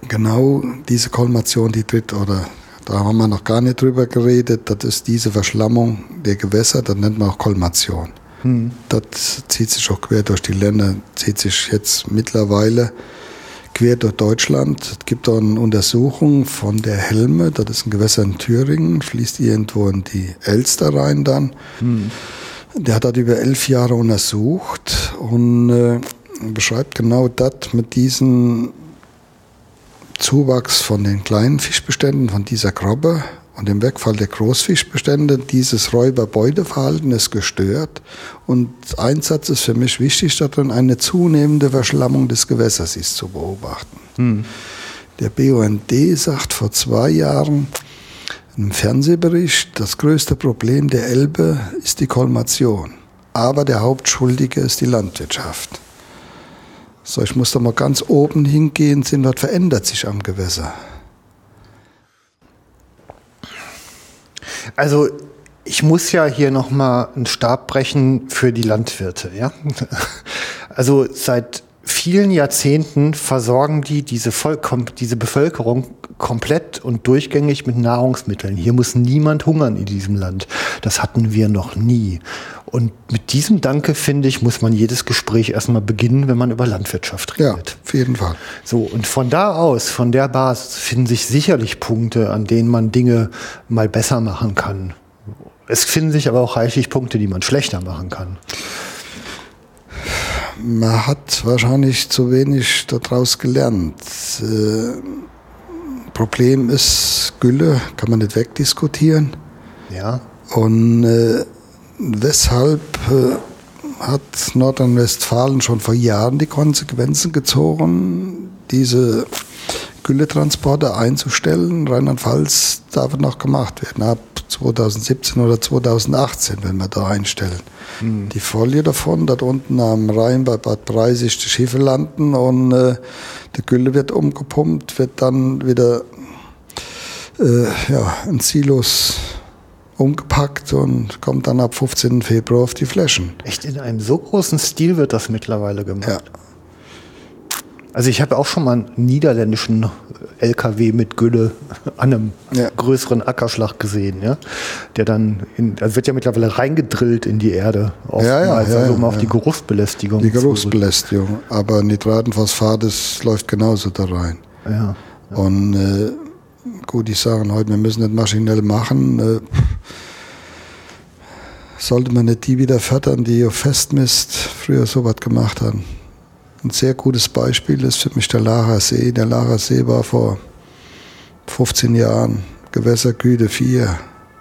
genau diese Kolmation, die tritt, oder da haben wir noch gar nicht drüber geredet, das ist diese Verschlammung der Gewässer, das nennt man auch Kolmation. Hm. Das zieht sich auch quer durch die Länder, zieht sich jetzt mittlerweile quer durch Deutschland. Es gibt auch eine Untersuchung von der Helme, das ist ein Gewässer in Thüringen, fließt irgendwo in die Elster rein dann. Hm. Der hat das über elf Jahre untersucht und äh, beschreibt genau das mit diesem Zuwachs von den kleinen Fischbeständen, von dieser Krabbe und im Wegfall der Großfischbestände, dieses Räuberbeuteverhalten ist gestört. Und ein Satz ist für mich wichtig darin, eine zunehmende Verschlammung des Gewässers ist zu beobachten. Hm. Der BUND sagt vor zwei Jahren im Fernsehbericht, das größte Problem der Elbe ist die Kolmation. Aber der Hauptschuldige ist die Landwirtschaft. So, ich muss da mal ganz oben hingehen, sehen, was verändert sich am Gewässer. Also ich muss ja hier noch mal einen Stab brechen für die Landwirte, ja. Also seit vielen Jahrzehnten versorgen die diese, diese Bevölkerung komplett und durchgängig mit Nahrungsmitteln. Hier muss niemand hungern in diesem Land. Das hatten wir noch nie. Und mit diesem Danke, finde ich, muss man jedes Gespräch erstmal beginnen, wenn man über Landwirtschaft redet. Ja, auf jeden Fall. So, und von da aus, von der Basis, finden sich sicherlich Punkte, an denen man Dinge mal besser machen kann. Es finden sich aber auch reichlich Punkte, die man schlechter machen kann man hat wahrscheinlich zu wenig daraus gelernt. Äh, Problem ist Gülle, kann man nicht wegdiskutieren. Ja. Und äh, weshalb äh, hat Nordrhein-Westfalen schon vor Jahren die Konsequenzen gezogen, diese Gülletransporte einzustellen? Rheinland-Pfalz darf noch gemacht werden, ab 2017 oder 2018, wenn wir da einstellen. Mhm. Die Folie davon, dort unten am Rhein bei Bad Breisig die Schiffe landen und äh, die Gülle wird umgepumpt, wird dann wieder äh, ja, in Silos umgepackt und kommt dann ab 15. Februar auf die Flächen. Echt in einem so großen Stil wird das mittlerweile gemacht. Ja. Also ich habe auch schon mal einen niederländischen LKW mit Gülle an einem ja. größeren Ackerschlag gesehen, ja. Der dann, in, also wird ja mittlerweile reingedrillt in die Erde. Ja, ja, also um auf die Geruchsbelästigung. Die Geruchsbelästigung. Aber Nitratenphosphat, das läuft genauso da rein. Ja. Und äh, gut, die sagen heute, wir müssen nicht maschinell machen. Äh, sollte man nicht die wieder fördern, die auf Festmist früher sowas gemacht haben. Ein sehr gutes Beispiel ist für mich der Lara See. Der Lara See war vor 15 Jahren Gewässergüte 4.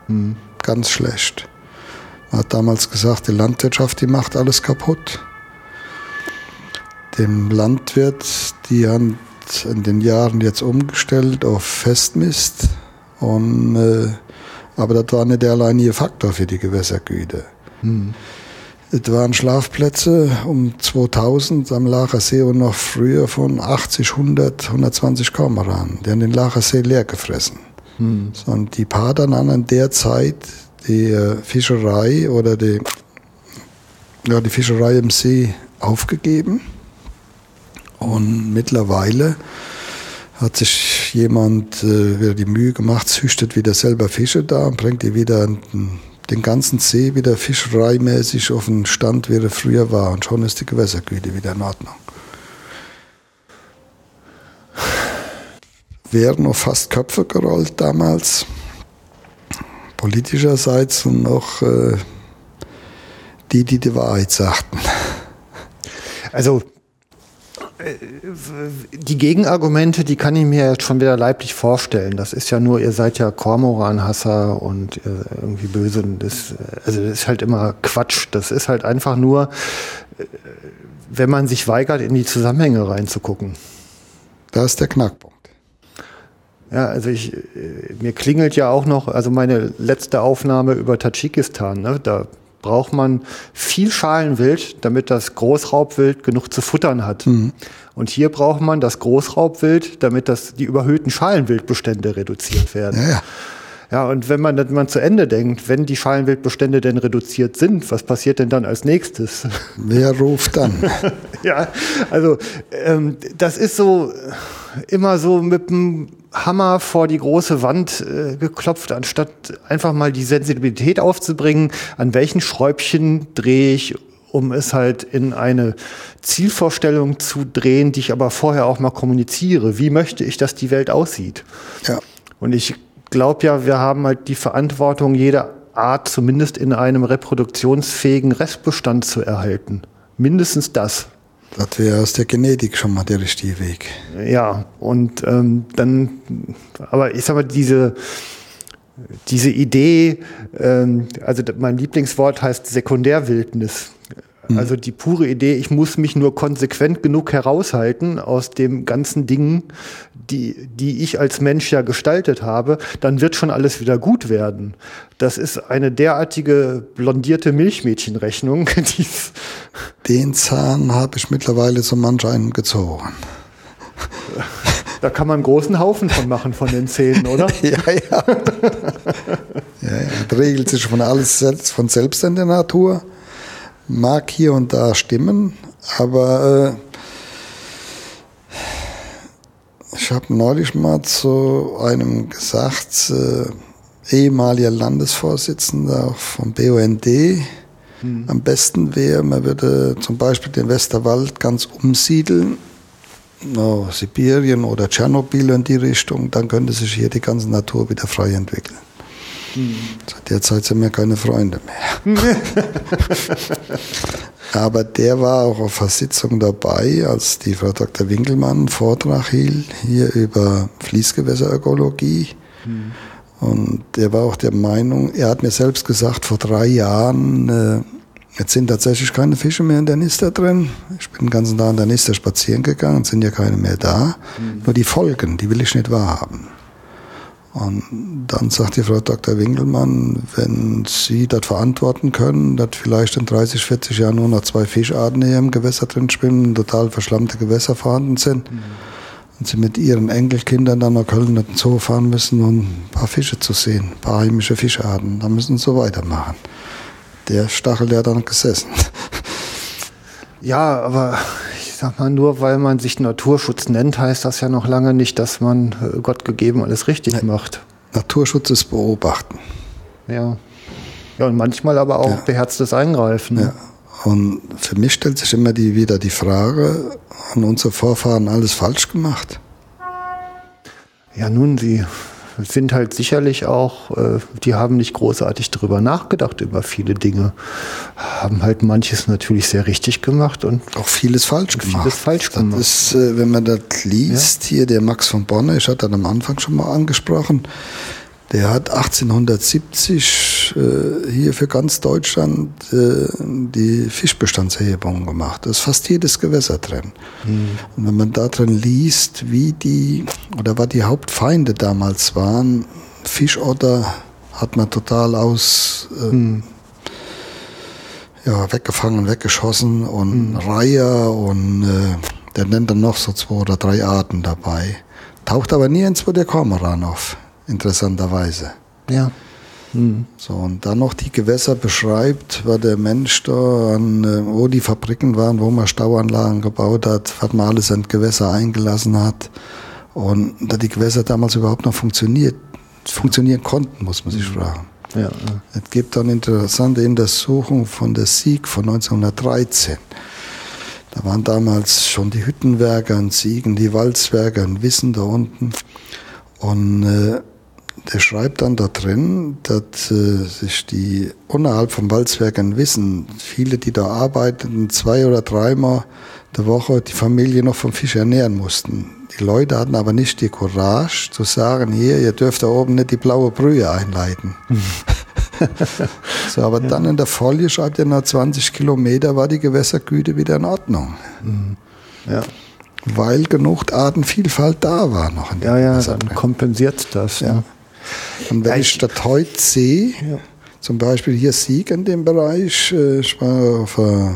Mhm. Ganz schlecht. Man hat damals gesagt, die Landwirtschaft, die macht alles kaputt. Dem Landwirt, die haben in den Jahren jetzt umgestellt auf Festmist. Und, äh, aber das war nicht der alleinige Faktor für die Gewässergüte. Mhm. Es waren Schlafplätze um 2000 am Lachersee und noch früher von 80, 100, 120 Kormoranen. Die haben den Lachersee leer gefressen. Hm. Und die Pater haben an der Zeit die äh, Fischerei oder die, ja, die Fischerei im See aufgegeben. Und mittlerweile hat sich jemand äh, wieder die Mühe gemacht, züchtet wieder selber Fische da und bringt die wieder in den ganzen See wieder fischereimäßig auf den Stand, wie er früher war. Und schon ist die Gewässergüte wieder in Ordnung. Wären noch fast Köpfe gerollt damals, politischerseits und auch äh, die, die die Wahrheit sagten. Also die Gegenargumente, die kann ich mir jetzt schon wieder leiblich vorstellen. Das ist ja nur, ihr seid ja Kormoran-Hasser und äh, irgendwie böse. Das, also das ist halt immer Quatsch. Das ist halt einfach nur, äh, wenn man sich weigert, in die Zusammenhänge reinzugucken. Da ist der Knackpunkt. Ja, also ich, äh, mir klingelt ja auch noch, also meine letzte Aufnahme über Tadschikistan, ne, da braucht man viel Schalenwild, damit das Großraubwild genug zu futtern hat. Mhm. Und hier braucht man das Großraubwild, damit das, die überhöhten Schalenwildbestände reduziert werden. Ja, ja. Ja, und wenn man, wenn man zu Ende denkt, wenn die Schalenwildbestände denn reduziert sind, was passiert denn dann als nächstes? Wer ruft dann? ja, also ähm, das ist so immer so mit dem Hammer vor die große Wand äh, geklopft, anstatt einfach mal die Sensibilität aufzubringen, an welchen Schräubchen drehe ich, um es halt in eine Zielvorstellung zu drehen, die ich aber vorher auch mal kommuniziere. Wie möchte ich, dass die Welt aussieht? Ja. Und ich glaube ja, wir haben halt die Verantwortung, jede Art zumindest in einem reproduktionsfähigen Restbestand zu erhalten. Mindestens das. Das wäre aus der Genetik schon mal der richtige Weg. Ja, und ähm, dann, aber ich sag mal, diese, diese Idee, ähm, also mein Lieblingswort heißt Sekundärwildnis. Mhm. Also die pure Idee, ich muss mich nur konsequent genug heraushalten aus dem ganzen Ding, die, die ich als Mensch ja gestaltet habe, dann wird schon alles wieder gut werden. Das ist eine derartige blondierte Milchmädchenrechnung. Den Zahn habe ich mittlerweile so manch einen gezogen. Da kann man einen großen Haufen von machen von den Zähnen, oder? ja, ja. ja, ja. Das regelt sich von alles selbst, von selbst in der Natur. Mag hier und da stimmen, aber äh, ich habe neulich mal zu einem gesagt, äh, ehemaliger Landesvorsitzender vom BUND, hm. am besten wäre, man würde zum Beispiel den Westerwald ganz umsiedeln no, Sibirien oder Tschernobyl in die Richtung, dann könnte sich hier die ganze Natur wieder frei entwickeln. Hm. Seit der Zeit sind wir keine Freunde mehr. Aber der war auch auf der Sitzung dabei, als die Frau Dr. Winkelmann einen Vortrag hielt, hier über Fließgewässerökologie. Hm. Und der war auch der Meinung, er hat mir selbst gesagt, vor drei Jahren, äh, Jetzt sind tatsächlich keine Fische mehr in der Nister drin. Ich bin den ganzen Tag in der Nister spazieren gegangen, sind ja keine mehr da. Mhm. Nur die Folgen, die will ich nicht wahrhaben. Und dann sagt die Frau Dr. Winkelmann, wenn Sie das verantworten können, dass vielleicht in 30, 40 Jahren nur noch zwei Fischarten hier im Gewässer drin schwimmen, total verschlammte Gewässer vorhanden sind, mhm. und Sie mit Ihren Enkelkindern dann nach Köln in den Zoo fahren müssen, um ein paar Fische zu sehen, ein paar heimische Fischarten, dann müssen Sie so weitermachen der Stachel ja dann gesessen. Ja, aber ich sag mal, nur weil man sich Naturschutz nennt, heißt das ja noch lange nicht, dass man äh, Gott gegeben alles richtig macht. Naturschutz ist beobachten. Ja. Ja, und manchmal aber auch ja. beherztes Eingreifen. Ja. Und für mich stellt sich immer die, wieder die Frage, haben unsere Vorfahren alles falsch gemacht? Ja, nun, sie sind halt sicherlich auch, äh, die haben nicht großartig darüber nachgedacht, über viele Dinge. Haben halt manches natürlich sehr richtig gemacht und auch vieles falsch gemacht. Vieles falsch das gemacht. Ist, äh, wenn man das liest, ja. hier der Max von Bonne, ich hatte das am Anfang schon mal angesprochen, der hat 1870 äh, hier für ganz Deutschland äh, die Fischbestandserhebung gemacht. Da ist fast jedes Gewässer drin. Mhm. Und wenn man da drin liest, wie die oder was die Hauptfeinde damals waren, Fischotter hat man total aus äh, mhm. ja, weggefangen, weggeschossen und mhm. Reiher und äh, der nennt dann noch so zwei oder drei Arten dabei. Taucht aber nie ins der Kormoran auf interessanterweise. Ja. Hm. So, und dann noch die Gewässer beschreibt, war der Mensch da, an, äh, wo die Fabriken waren, wo man Stauanlagen gebaut hat, was man alles in Gewässer eingelassen hat. Und da die Gewässer damals überhaupt noch funktioniert, funktionieren konnten, muss man sich hm. fragen. Ja, ja. Es gibt dann interessante Untersuchungen von der Sieg von 1913. Da waren damals schon die Hüttenwerke in Siegen, die Walzwerke in Wissen da unten. Und äh, der schreibt dann da drin, dass äh, sich die unterhalb vom Walzwerken wissen, viele, die da arbeiten, zwei oder dreimal der Woche die Familie noch vom Fisch ernähren mussten. Die Leute hatten aber nicht die Courage zu sagen, hier, ihr dürft da oben nicht die blaue Brühe einleiten. so, aber ja. dann in der Folie schreibt er, nach 20 Kilometer war die Gewässergüte wieder in Ordnung. Mhm. Ja weil genug Artenvielfalt da war noch. In ja, ja, dann kompensiert das. Ja. Ne? Und wenn ich das heute sehe, ja. zum Beispiel hier Sieg in dem Bereich, äh, ich war auf einem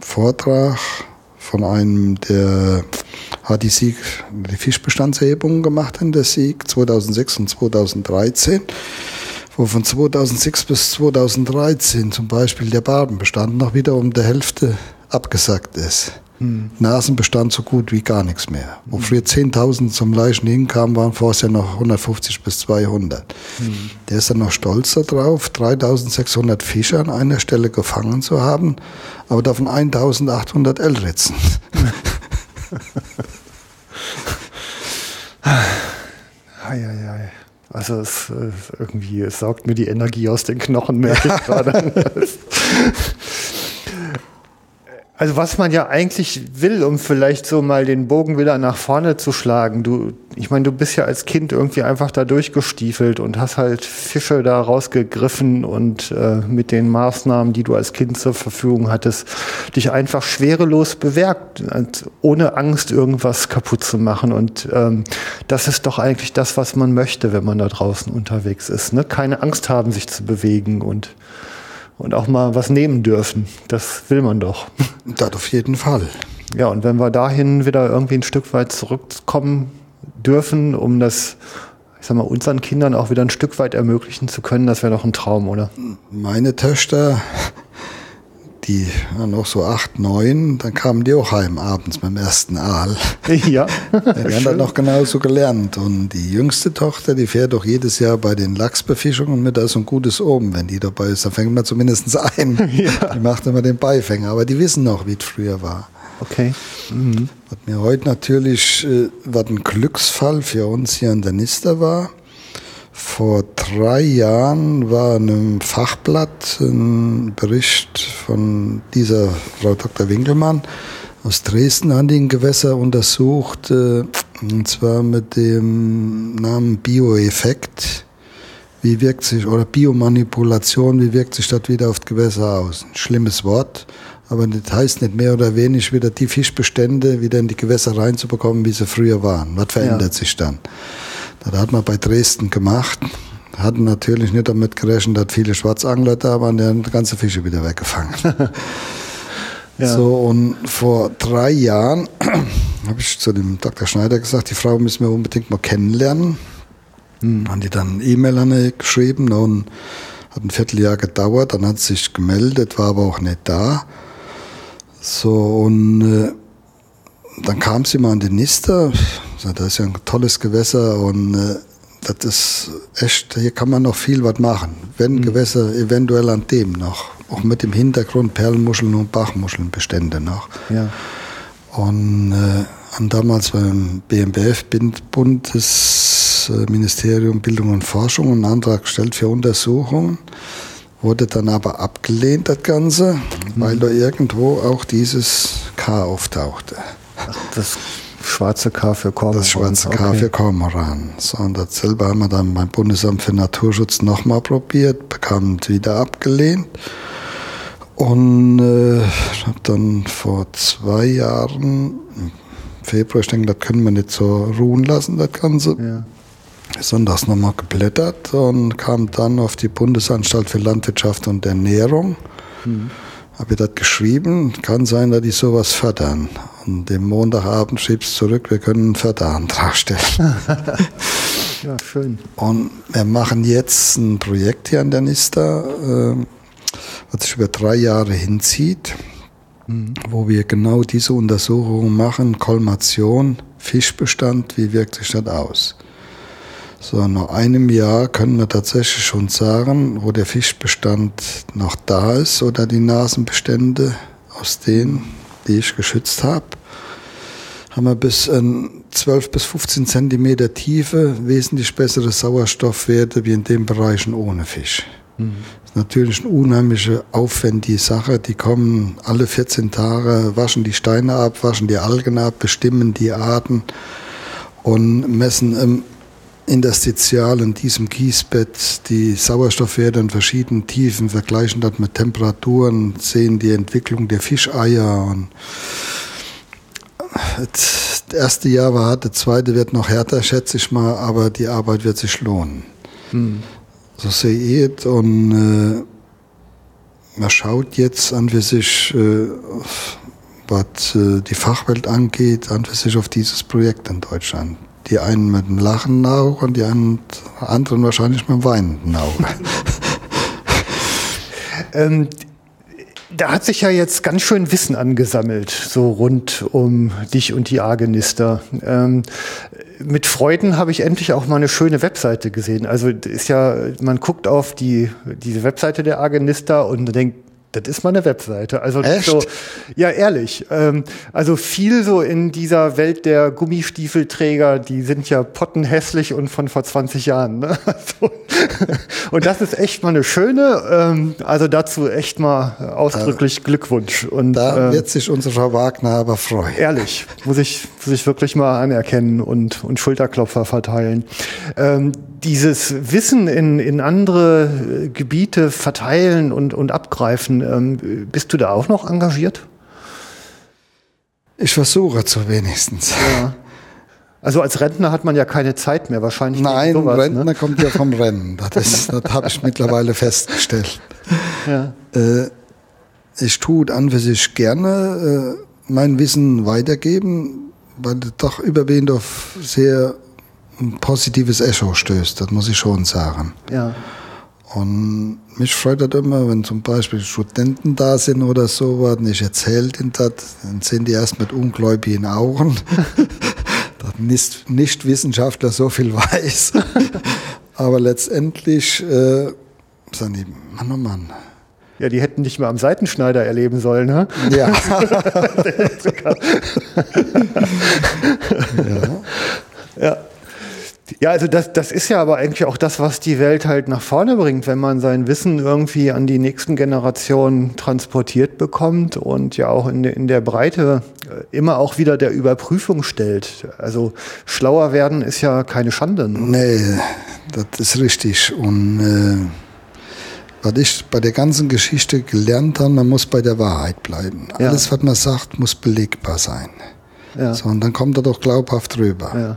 Vortrag von einem, der hat die Sieg, die Fischbestandserhebungen gemacht in der Sieg 2006 und 2013 wo von 2006 bis 2013 zum Beispiel der Barbenbestand noch wieder um der Hälfte abgesackt ist. Hm. Nasenbestand so gut wie gar nichts mehr. Wo früher 10.000 zum Leichen hinkamen, waren vorher noch 150 bis 200. Hm. Der ist dann noch stolz darauf, 3.600 Fische an einer Stelle gefangen zu haben, aber davon 1.800 Elritzen. Eieiei. Also es, es, irgendwie, es saugt mir die Energie aus den Knochen, merke ich gerade. Also was man ja eigentlich will, um vielleicht so mal den Bogen wieder nach vorne zu schlagen. Du, ich meine, du bist ja als Kind irgendwie einfach da durchgestiefelt und hast halt Fische da rausgegriffen und äh, mit den Maßnahmen, die du als Kind zur Verfügung hattest, dich einfach schwerelos bewerkt, ohne Angst irgendwas kaputt zu machen. Und ähm, das ist doch eigentlich das, was man möchte, wenn man da draußen unterwegs ist. Ne? Keine Angst haben, sich zu bewegen und und auch mal was nehmen dürfen. Das will man doch. Das auf jeden Fall. Ja, und wenn wir dahin wieder irgendwie ein Stück weit zurückkommen dürfen, um das, ich sag mal, unseren Kindern auch wieder ein Stück weit ermöglichen zu können, das wäre doch ein Traum, oder? Meine Töchter die waren noch so acht, neun, dann kamen die auch heim abends beim ersten Aal. Ja. die haben dann noch genauso gelernt. Und die jüngste Tochter, die fährt doch jedes Jahr bei den Lachsbefischungen mit, da ist ein gutes Oben, wenn die dabei ist. Da fängt man zumindest ein. Ja. Die macht immer den Beifänger. Aber die wissen noch, wie es früher war. Okay. Mhm. Was mir heute natürlich, äh, was ein Glücksfall für uns hier an der Nister war, vor drei Jahren war in einem Fachblatt ein Bericht von dieser Frau Dr. Winkelmann aus Dresden an den Gewässer untersucht, äh, und zwar mit dem Namen Bioeffekt. Wie wirkt sich, oder Biomanipulation, wie wirkt sich das wieder auf das Gewässer aus? Ein schlimmes Wort, aber das heißt nicht mehr oder weniger wieder die Fischbestände wieder in die Gewässer reinzubekommen, wie sie früher waren. Was verändert ja. sich dann? Das hat man bei Dresden gemacht. Hatten natürlich nicht damit gerechnet, dass viele Schwarzangler da waren, die haben die ganze Fische wieder weggefangen. ja. So, und vor drei Jahren habe ich zu dem Dr. Schneider gesagt, die Frau müssen wir unbedingt mal kennenlernen. Hm. Haben die dann E-Mail an ihr geschrieben und hat ein Vierteljahr gedauert, dann hat sie sich gemeldet, war aber auch nicht da. So, und äh, dann kam sie mal an den Nister, das ist ja ein tolles Gewässer und äh, das ist echt, hier kann man noch viel was machen. Wenn mhm. Gewässer eventuell an dem noch, auch mit dem Hintergrund Perlmuscheln und Bachmuschelnbestände noch. Ja. Und äh, an damals beim BMBF, Bundesministerium Bildung und Forschung, einen Antrag gestellt für Untersuchungen. Wurde dann aber abgelehnt, das Ganze, mhm. weil da irgendwo auch dieses K auftauchte. Ach, das schwarze K für Kormoran. Das schwarze K okay. für Kormoran. So, und dasselbe haben wir dann beim Bundesamt für Naturschutz nochmal probiert, bekamen wieder abgelehnt. Und äh, ich habe dann vor zwei Jahren, im Februar, ich denke, das können wir nicht so ruhen lassen, das Ganze. Ja. Sonntags nochmal geblättert und kam dann auf die Bundesanstalt für Landwirtschaft und Ernährung. Mhm habe ich das geschrieben, kann sein, dass die sowas fördern. Und dem Montagabend schriebst du zurück, wir können einen Förderantrag stellen. ja, schön. Und wir machen jetzt ein Projekt hier an der NISTA, äh, was sich über drei Jahre hinzieht, mhm. wo wir genau diese Untersuchungen machen, Kolmation, Fischbestand, wie wirkt sich das aus? So, nach einem Jahr können wir tatsächlich schon sagen, wo der Fischbestand noch da ist oder die Nasenbestände aus denen, die ich geschützt habe, haben wir bis in 12 bis 15 Zentimeter Tiefe wesentlich bessere Sauerstoffwerte wie in den Bereichen ohne Fisch. Mhm. Das ist natürlich eine unheimliche, aufwendige Sache. Die kommen alle 14 Tage, waschen die Steine ab, waschen die Algen ab, bestimmen die Arten und messen im interstitial in diesem Kiesbett die Sauerstoffwerte in verschiedenen Tiefen, vergleichen das mit Temperaturen, sehen die Entwicklung der Fischeier und das erste Jahr war hart, das zweite wird noch härter, schätze ich mal, aber die Arbeit wird sich lohnen. Hm. So sehe ich es und äh, man schaut jetzt an für sich, äh, was äh, die Fachwelt angeht, an für sich auf dieses Projekt in Deutschland. Die einen mit dem lachenden Auge und die anderen wahrscheinlich mit dem weinenden Auge. ähm, da hat sich ja jetzt ganz schön Wissen angesammelt, so rund um dich und die Argenister. Ähm, mit Freuden habe ich endlich auch mal eine schöne Webseite gesehen. Also ist ja, man guckt auf die diese Webseite der Argenister und denkt, Das ist mal eine Webseite. Also Echt? so, ja ehrlich. Ähm, also viel so in dieser Welt der Gummistiefelträger, die sind ja pottenhässlich und von vor 20 Jahren. Ne? Also, und das ist echt mal eine schöne. Ähm, also dazu echt mal ausdrücklich Glückwunsch. Und Da äh, wird sich unsere Frau Wagner aber freuen. Ehrlich, muss ich, muss ich wirklich mal anerkennen und, und Schulterklopfer verteilen. Ähm, dieses Wissen in, in andere äh, Gebiete verteilen und, und abgreifen, ähm, bist du da auch noch engagiert? Ich versuche zu wenigstens. Also als Rentner hat man ja keine Zeit mehr, wahrscheinlich. Nein, sowas, Rentner Ne? kommt ja vom Rennen. Das, ist- das habe ich mittlerweile festgestellt. Ja. Äh, ich tue an für sich gerne äh, mein Wissen weitergeben, weil es doch überwiegend auf sehr positives Echo stößt, das muss ich schon sagen. ja. Und mich freut das immer, wenn zum Beispiel Studenten da sind oder so, was ich erzählt ihnen das, dann sind die erst mit ungläubigen Augen, dass nicht, nicht Wissenschaftler so viel weiß. Aber letztendlich äh, sagen die, Mann, oh Mann. Ja, die hätten dich mal am Seitenschneider erleben sollen, ne? Ja, Ja. Ja, also das, das ist ja aber eigentlich auch das, was die Welt halt nach vorne bringt, wenn man sein Wissen irgendwie an die nächsten Generationen transportiert bekommt und ja auch in, der- in der Breite äh, immer auch wieder der Überprüfung stellt. Also schlauer werden ist ja keine Schande. Ne? nee, das ist richtig. Und äh, was ich bei der ganzen Geschichte gelernt habe, man muss bei der Wahrheit bleiben. Ja. Alles, was man sagt, muss belegbar sein. Ja. So, und dann kommt er doch glaubhaft rüber. Ja.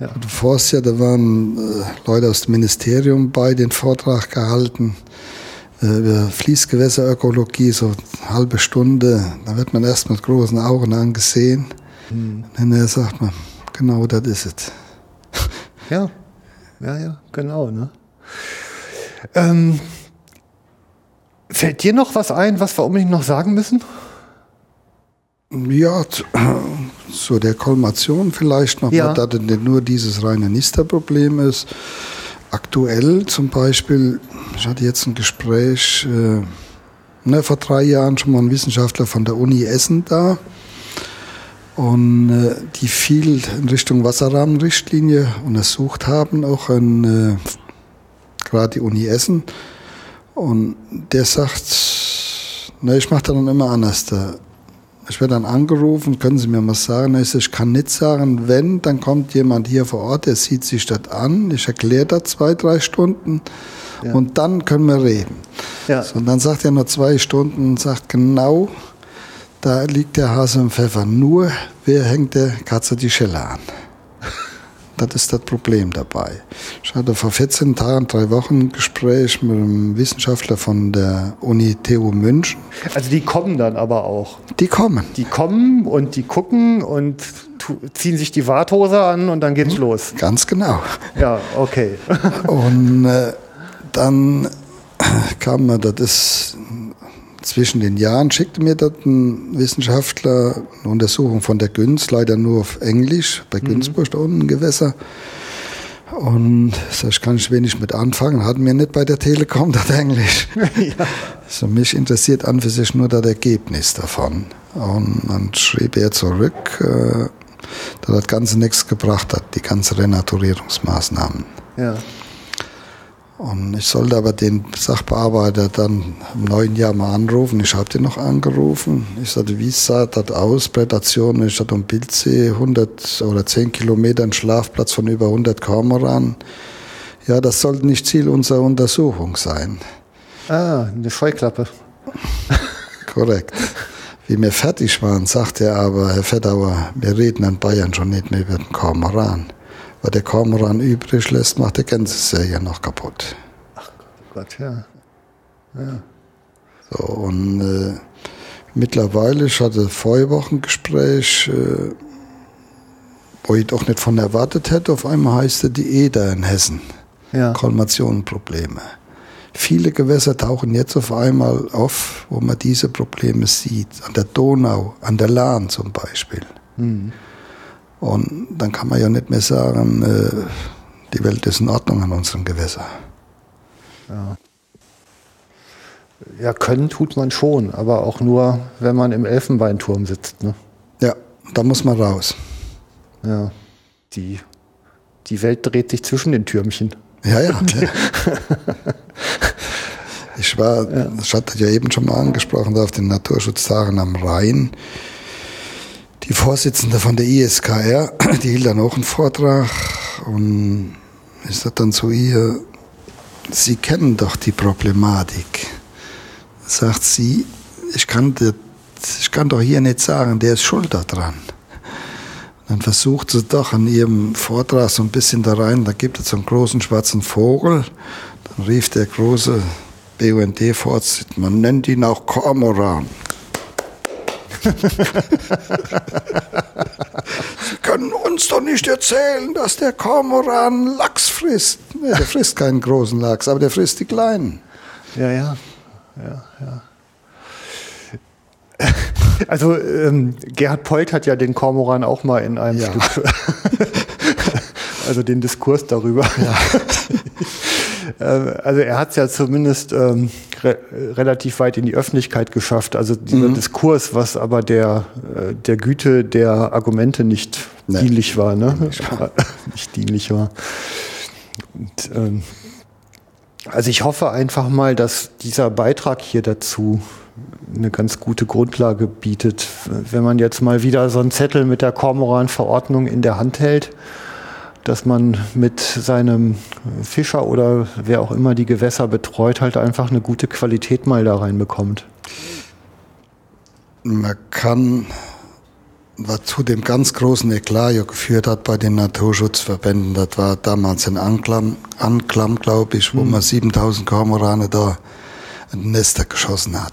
Ja. Du vorst ja, da waren äh, Leute aus dem Ministerium bei, den Vortrag gehalten äh, über Fließgewässerökologie, so eine halbe Stunde. Da wird man erst mit großen Augen angesehen. Und hinterher sagt man, genau das ist es. Ja, ja, ja, genau. Ne? Ähm, fällt dir noch was ein, was wir unbedingt noch sagen müssen? Ja, zu, zu der Kolmation vielleicht noch, Ja. mal, es nicht nur dieses reine Nisterproblem ist. Aktuell zum Beispiel, ich hatte jetzt ein Gespräch, äh, ne, vor drei Jahren schon mal ein Wissenschaftler von der Uni Essen da und äh, die viel in Richtung Wasserrahmenrichtlinie untersucht haben, auch in äh, gerade die Uni Essen. Und der sagt, ne, ich mache dann immer anders. Da, ich werde dann angerufen, können Sie mir was sagen? Ich, sag, ich kann nicht sagen, wenn, dann kommt jemand hier vor Ort, der sieht sich das an, ich erkläre das zwei, drei Stunden Ja. und dann können wir reden. Ja. So, und dann sagt er nur zwei Stunden und sagt genau, da liegt der Hase im Pfeffer. Nur, wer hängt der Katze die Schelle an? Das ist das Problem dabei. Ich hatte vor 14 Tagen, drei Wochen ein Gespräch mit einem Wissenschaftler von der Uni TU München. Also die kommen dann aber auch. Die kommen. Die kommen und die gucken und ziehen sich die Warthose an und dann geht's los. Ganz genau. Ja, okay. Und äh, dann kam mir, das ist zwischen den Jahren, schickte mir das ein Wissenschaftler eine Untersuchung von der Günz, leider nur auf Englisch, bei Günzburg da unten im Gewässer. Und sag ich kann ich wenig mit anfangen, hatten wir nicht bei der Telekom das Englisch. So, mich interessiert an für sich nur das Ergebnis davon. Und dann schrieb er zurück, äh, dass das Ganze nichts gebracht hat, die ganzen Renaturierungsmaßnahmen. Ja. Und ich sollte aber den Sachbearbeiter dann im neuen Jahr mal anrufen. Ich habe den noch angerufen. Ich sagte, wie sah das aus? Prädation, ich hatte um Bildsee 100 oder 10 Kilometer einen Schlafplatz von über 100 Kormoran. Ja, das sollte nicht Ziel unserer Untersuchung sein. Ah, eine Scheuklappe. Korrekt. Wie wir fertig waren, sagte er aber, Herr Fettauer, wir reden in Bayern schon nicht mehr über den Kormoran. Was der Kormoran übrig lässt, macht der Gänseserie noch kaputt. Gott, ja. So, und äh, mittlerweile, ich hatte Woche ein Gespräch, äh, wo ich doch nicht von erwartet hätte, auf einmal heißt es die Eder in Hessen. Ja. Kolmationenprobleme. Viele Gewässer tauchen jetzt auf einmal auf, wo man diese Probleme sieht. An der Donau, an der Lahn zum Beispiel. Und dann kann man ja nicht mehr sagen, äh, die Welt ist in Ordnung an unserem Gewässer. Ja, können tut man schon, aber auch nur, wenn man im Elfenbeinturm sitzt. Ne? Ja, da muss man raus. Ja, die, die Welt dreht sich zwischen den Türmchen. Ja, ja. ich war, ja. das hatte ja eben schon mal angesprochen, da auf den Naturschutztagen am Rhein. Die Vorsitzende von der ISKR, die hielt dann auch einen Vortrag und ich sagte dann zu ihr, Sie kennen doch die Problematik. Sagt sie, ich kann, ich kann doch hier nicht sagen, der ist schuld daran. Dann versucht sie doch an ihrem Vortrag so ein bisschen da rein, da gibt es so einen großen schwarzen Vogel. Dann rief der große BUND-Vorsitzende, man nennt ihn auch Kormoran. Sie können uns doch nicht erzählen, dass der Kormoran Lachs frisst. Nee, der frisst keinen großen Lachs, aber der frisst die kleinen. Ja, ja. ja, ja. Also ähm, Gerhard Polt hat ja den Kormoran auch mal in einem ja. Stück, also den Diskurs darüber. Ja. Ähm, also er hat es ja zumindest ähm, re relativ weit in die Öffentlichkeit geschafft. Also dieser mhm. Diskurs, was aber der, äh, der Güte der Argumente nicht nee. dienlich war, ne? nicht dienlich war. Und, ähm, also ich hoffe einfach mal, dass dieser Beitrag hier dazu eine ganz gute Grundlage bietet. Wenn man jetzt mal wieder so einen Zettel mit der Kormoran-Verordnung in der Hand hält, dass man mit seinem Fischer oder wer auch immer die Gewässer betreut, halt einfach eine gute Qualität mal da reinbekommt. Man kann, was zu dem ganz großen Eklat ja geführt hat bei den Naturschutzverbänden, das war damals in Anklam, Anklam glaube ich, wo mhm. man 7000 Kormorane da ein Nester geschossen hat.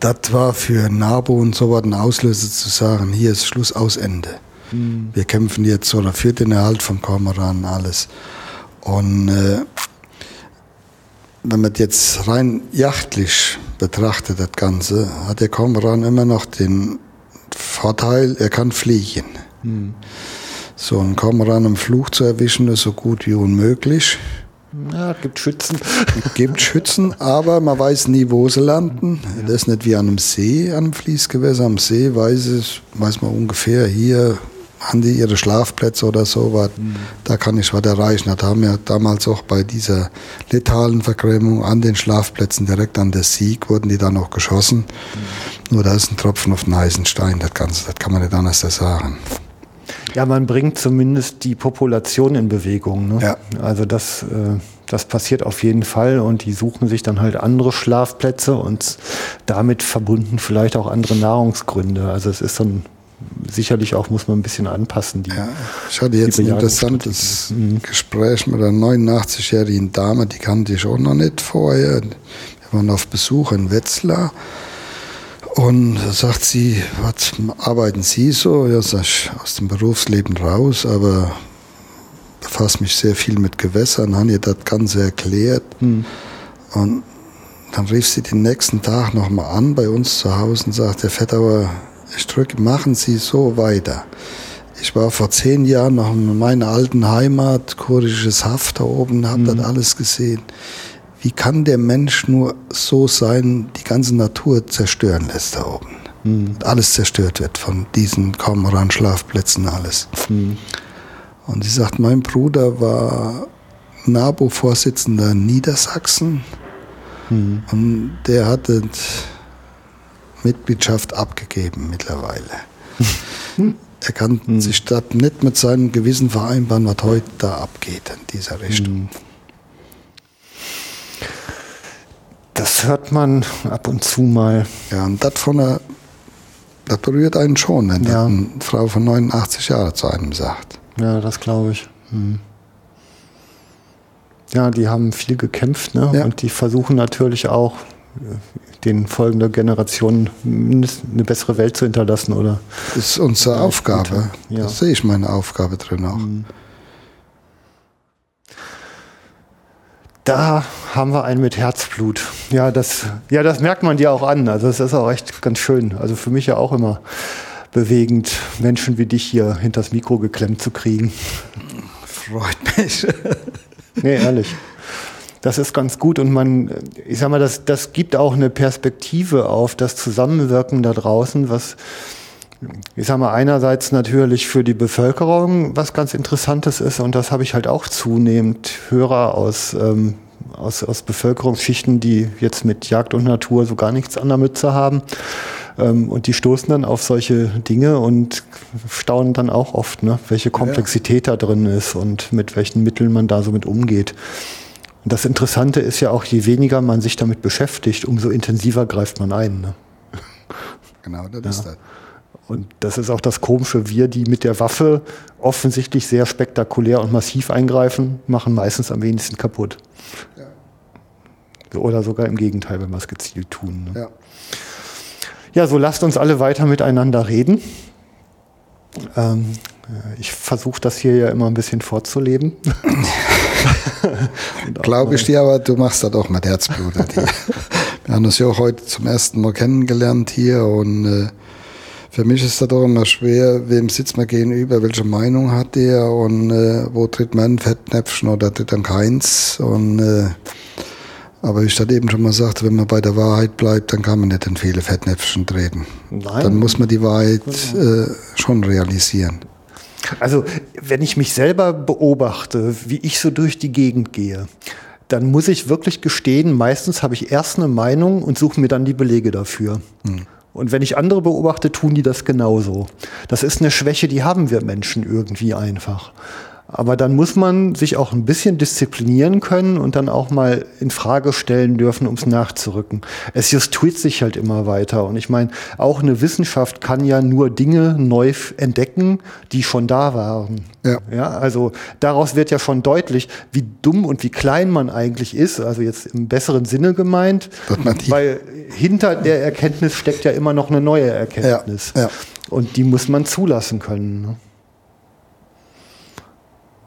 Das war für NABO und so was ein Auslöser zu sagen, hier ist Schluss aus Ende. Mhm. Wir kämpfen jetzt oder für den Erhalt von Kormoranen alles. Und äh, wenn man jetzt rein jachtlich betrachtet, das Ganze, hat der Kormoran immer noch den Vorteil, er kann fliegen. Mhm. So einen Kormoran im Fluch zu erwischen, ist so gut wie unmöglich. Ja, es gibt Schützen. Es gibt Schützen, aber man weiß nie, wo sie landen. Ja. Das ist nicht wie an einem See, an einem Fließgewässer. Am See weiß, es, weiß man ungefähr, hier haben die ihre Schlafplätze oder so was. Mhm. Da kann ich was erreichen. Das haben wir damals auch bei dieser letalen Vergrämung an den Schlafplätzen direkt an der Sieg wurden die dann auch geschossen. Mhm. Nur da ist ein Tropfen auf den heißen Stein, das Ganze. Das kann man nicht anders sagen. Ja, man bringt zumindest die Population in Bewegung. Ne? Ja. Also das, äh, das passiert auf jeden Fall und die suchen sich dann halt andere Schlafplätze und damit verbunden vielleicht auch andere Nahrungsgründe. Also es ist so ein sicherlich auch muss man ein bisschen anpassen. Die, ja, ich hatte jetzt ein interessantes mhm. Gespräch mit einer 89-jährigen Dame, die kannte ich auch noch nicht vorher. Wir waren auf Besuch in Wetzlar und da sagt sie, was arbeiten Sie so? Ja, sag ich, aus dem Berufsleben raus, aber befasse mich sehr viel mit Gewässern, habe ihr das Ganze erklärt. Hm. Und dann rief sie den nächsten Tag nochmal an bei uns zu Hause und sagt, Herr Fettauer, ich drücke, machen Sie so weiter. Ich war vor zehn Jahren noch in meiner alten Heimat, kurisches Haft da oben, habe mhm. das alles gesehen wie kann der Mensch nur so sein, die ganze Natur zerstören lässt da oben. Mhm. Alles zerstört wird von diesen Kormoran-Schlafplätzen, alles. Mhm. Und sie sagt, mein Bruder war NABU-Vorsitzender Niedersachsen mhm. und der hatte Mitgliedschaft abgegeben mittlerweile. er kann mhm. sich da nicht mit seinem Gewissen vereinbaren, was heute da abgeht in dieser Richtung. Mhm. Das hört man ab und zu mal. Ja, und das von der, das berührt einen schon, wenn ja. eine Frau von 89 Jahren zu einem sagt. Ja, das glaube ich. Hm. Ja, die haben viel gekämpft, ne? Ja. Und die versuchen natürlich auch den folgenden Generationen eine bessere Welt zu hinterlassen, oder? Das ist unsere Aufgabe. Ja. Das sehe ich meine Aufgabe drin auch. Mhm. Da haben wir einen mit Herzblut. Ja, das, ja, das merkt man dir auch an. Also es ist auch echt ganz schön. Also für mich ja auch immer bewegend, Menschen wie dich hier hinters Mikro geklemmt zu kriegen. Freut mich. nee, ehrlich. Das ist ganz gut und man, ich sag mal, das, das gibt auch eine Perspektive auf das Zusammenwirken da draußen, was ich sag mal, einerseits natürlich für die Bevölkerung was ganz Interessantes ist und das habe ich halt auch zunehmend Hörer aus, ähm, aus, aus Bevölkerungsschichten, die jetzt mit Jagd und Natur so gar nichts an der Mütze haben. Ähm, und die stoßen dann auf solche Dinge und staunen dann auch oft, ne, welche Komplexität ja. da drin ist und mit welchen Mitteln man da so mit umgeht. Und das Interessante ist ja auch, je weniger man sich damit beschäftigt, umso intensiver greift man ein. Ne? Genau, das ja. ist das. Und das ist auch das Komische. Wir, die mit der Waffe offensichtlich sehr spektakulär und massiv eingreifen, machen meistens am wenigsten kaputt. Ja. Oder sogar im Gegenteil, wenn wir es gezielt tun. Ne? Ja. ja, so lasst uns alle weiter miteinander reden. Ähm, ich versuche das hier ja immer ein bisschen vorzuleben. Glaube ich dir, aber du machst das auch mit Herzblut. Wir haben uns ja auch heute zum ersten Mal kennengelernt hier und äh, für mich ist das doch immer schwer, wem sitzt man gegenüber, welche Meinung hat der und äh, wo tritt man ein Fettnäpfchen oder tritt dann keins. Und, äh, aber wie ich das eben schon mal sagte, wenn man bei der Wahrheit bleibt, dann kann man nicht in viele Fettnäpfchen treten. Nein. Dann muss man die Wahrheit äh, schon realisieren. Also, wenn ich mich selber beobachte, wie ich so durch die Gegend gehe, dann muss ich wirklich gestehen, meistens habe ich erst eine Meinung und suche mir dann die Belege dafür. Hm. Und wenn ich andere beobachte, tun die das genauso. Das ist eine Schwäche, die haben wir Menschen irgendwie einfach. Aber dann muss man sich auch ein bisschen disziplinieren können und dann auch mal in Frage stellen dürfen, um es nachzurücken. Es justiert sich halt immer weiter. Und ich meine, auch eine Wissenschaft kann ja nur Dinge neu entdecken, die schon da waren. Ja. ja. Also daraus wird ja schon deutlich, wie dumm und wie klein man eigentlich ist. Also jetzt im besseren Sinne gemeint. Weil hinter der Erkenntnis steckt ja immer noch eine neue Erkenntnis. Ja. Ja. Und die muss man zulassen können. Ne?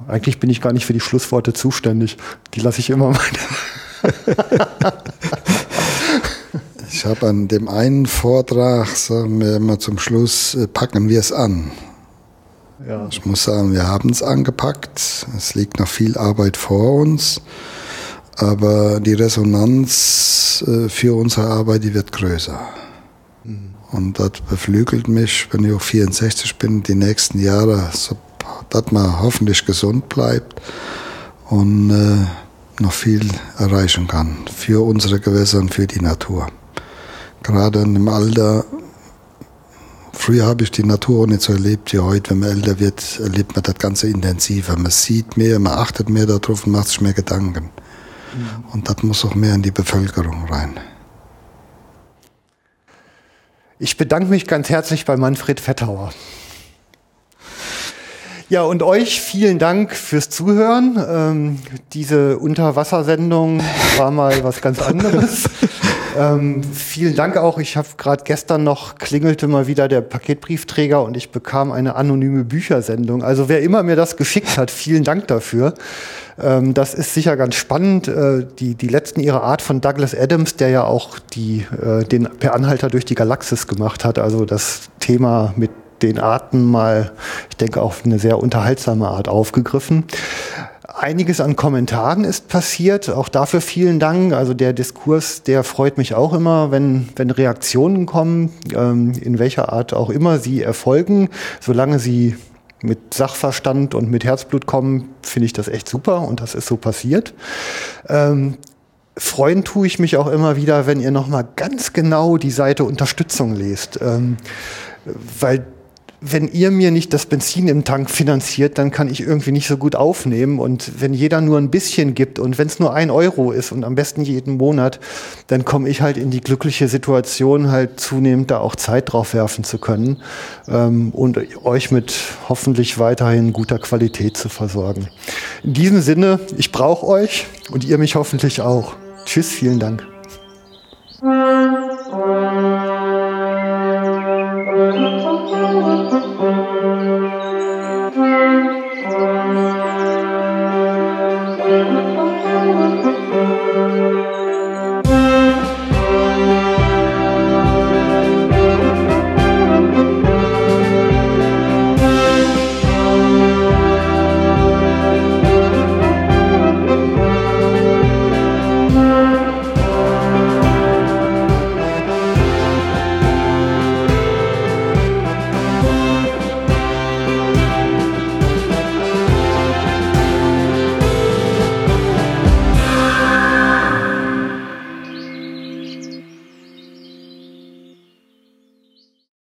Eigentlich bin ich gar nicht für die Schlussworte zuständig. Die lasse ich immer meine. ich habe an dem einen Vortrag, sagen wir immer zum Schluss, äh, packen wir es an. Ja. Ich muss sagen, wir haben es angepackt. Es liegt noch viel Arbeit vor uns. Aber die Resonanz äh, für unsere Arbeit, die wird größer. Mhm. Und das beflügelt mich, wenn ich auch 64 bin, die nächsten Jahre so dass man hoffentlich gesund bleibt und äh, noch viel erreichen kann für unsere Gewässer und für die Natur. Gerade im Alter, früher habe ich die Natur nicht so erlebt wie heute. Wenn man älter wird, erlebt man das Ganze intensiver. Man sieht mehr, man achtet mehr darauf und macht sich mehr Gedanken. Mhm. Und das muss auch mehr in die Bevölkerung rein. Ich bedanke mich ganz herzlich bei Manfred Fettauer. Ja, und euch vielen Dank fürs Zuhören. Ähm, diese Unterwassersendung war mal was ganz anderes. ähm, vielen Dank auch. Ich habe gerade gestern noch klingelte mal wieder der Paketbriefträger und ich bekam eine anonyme Büchersendung. Also wer immer mir das geschickt hat, vielen Dank dafür. Ähm, das ist sicher ganz spannend. Äh, die, die letzten ihrer Art von Douglas Adams, der ja auch die, äh, den Per Anhalter durch die Galaxis gemacht hat. Also das Thema mit den Arten mal, ich denke, auf eine sehr unterhaltsame Art aufgegriffen. Einiges an Kommentaren ist passiert. Auch dafür vielen Dank. Also der Diskurs, der freut mich auch immer, wenn, wenn Reaktionen kommen, ähm, in welcher Art auch immer sie erfolgen. Solange sie mit Sachverstand und mit Herzblut kommen, finde ich das echt super und das ist so passiert. Ähm, freuen tue ich mich auch immer wieder, wenn ihr nochmal ganz genau die Seite Unterstützung lest. Ähm, weil wenn ihr mir nicht das Benzin im Tank finanziert, dann kann ich irgendwie nicht so gut aufnehmen. Und wenn jeder nur ein bisschen gibt und wenn es nur ein Euro ist und am besten jeden Monat, dann komme ich halt in die glückliche Situation, halt zunehmend da auch Zeit drauf werfen zu können ähm, und euch mit hoffentlich weiterhin guter Qualität zu versorgen. In diesem Sinne, ich brauche euch und ihr mich hoffentlich auch. Tschüss, vielen Dank.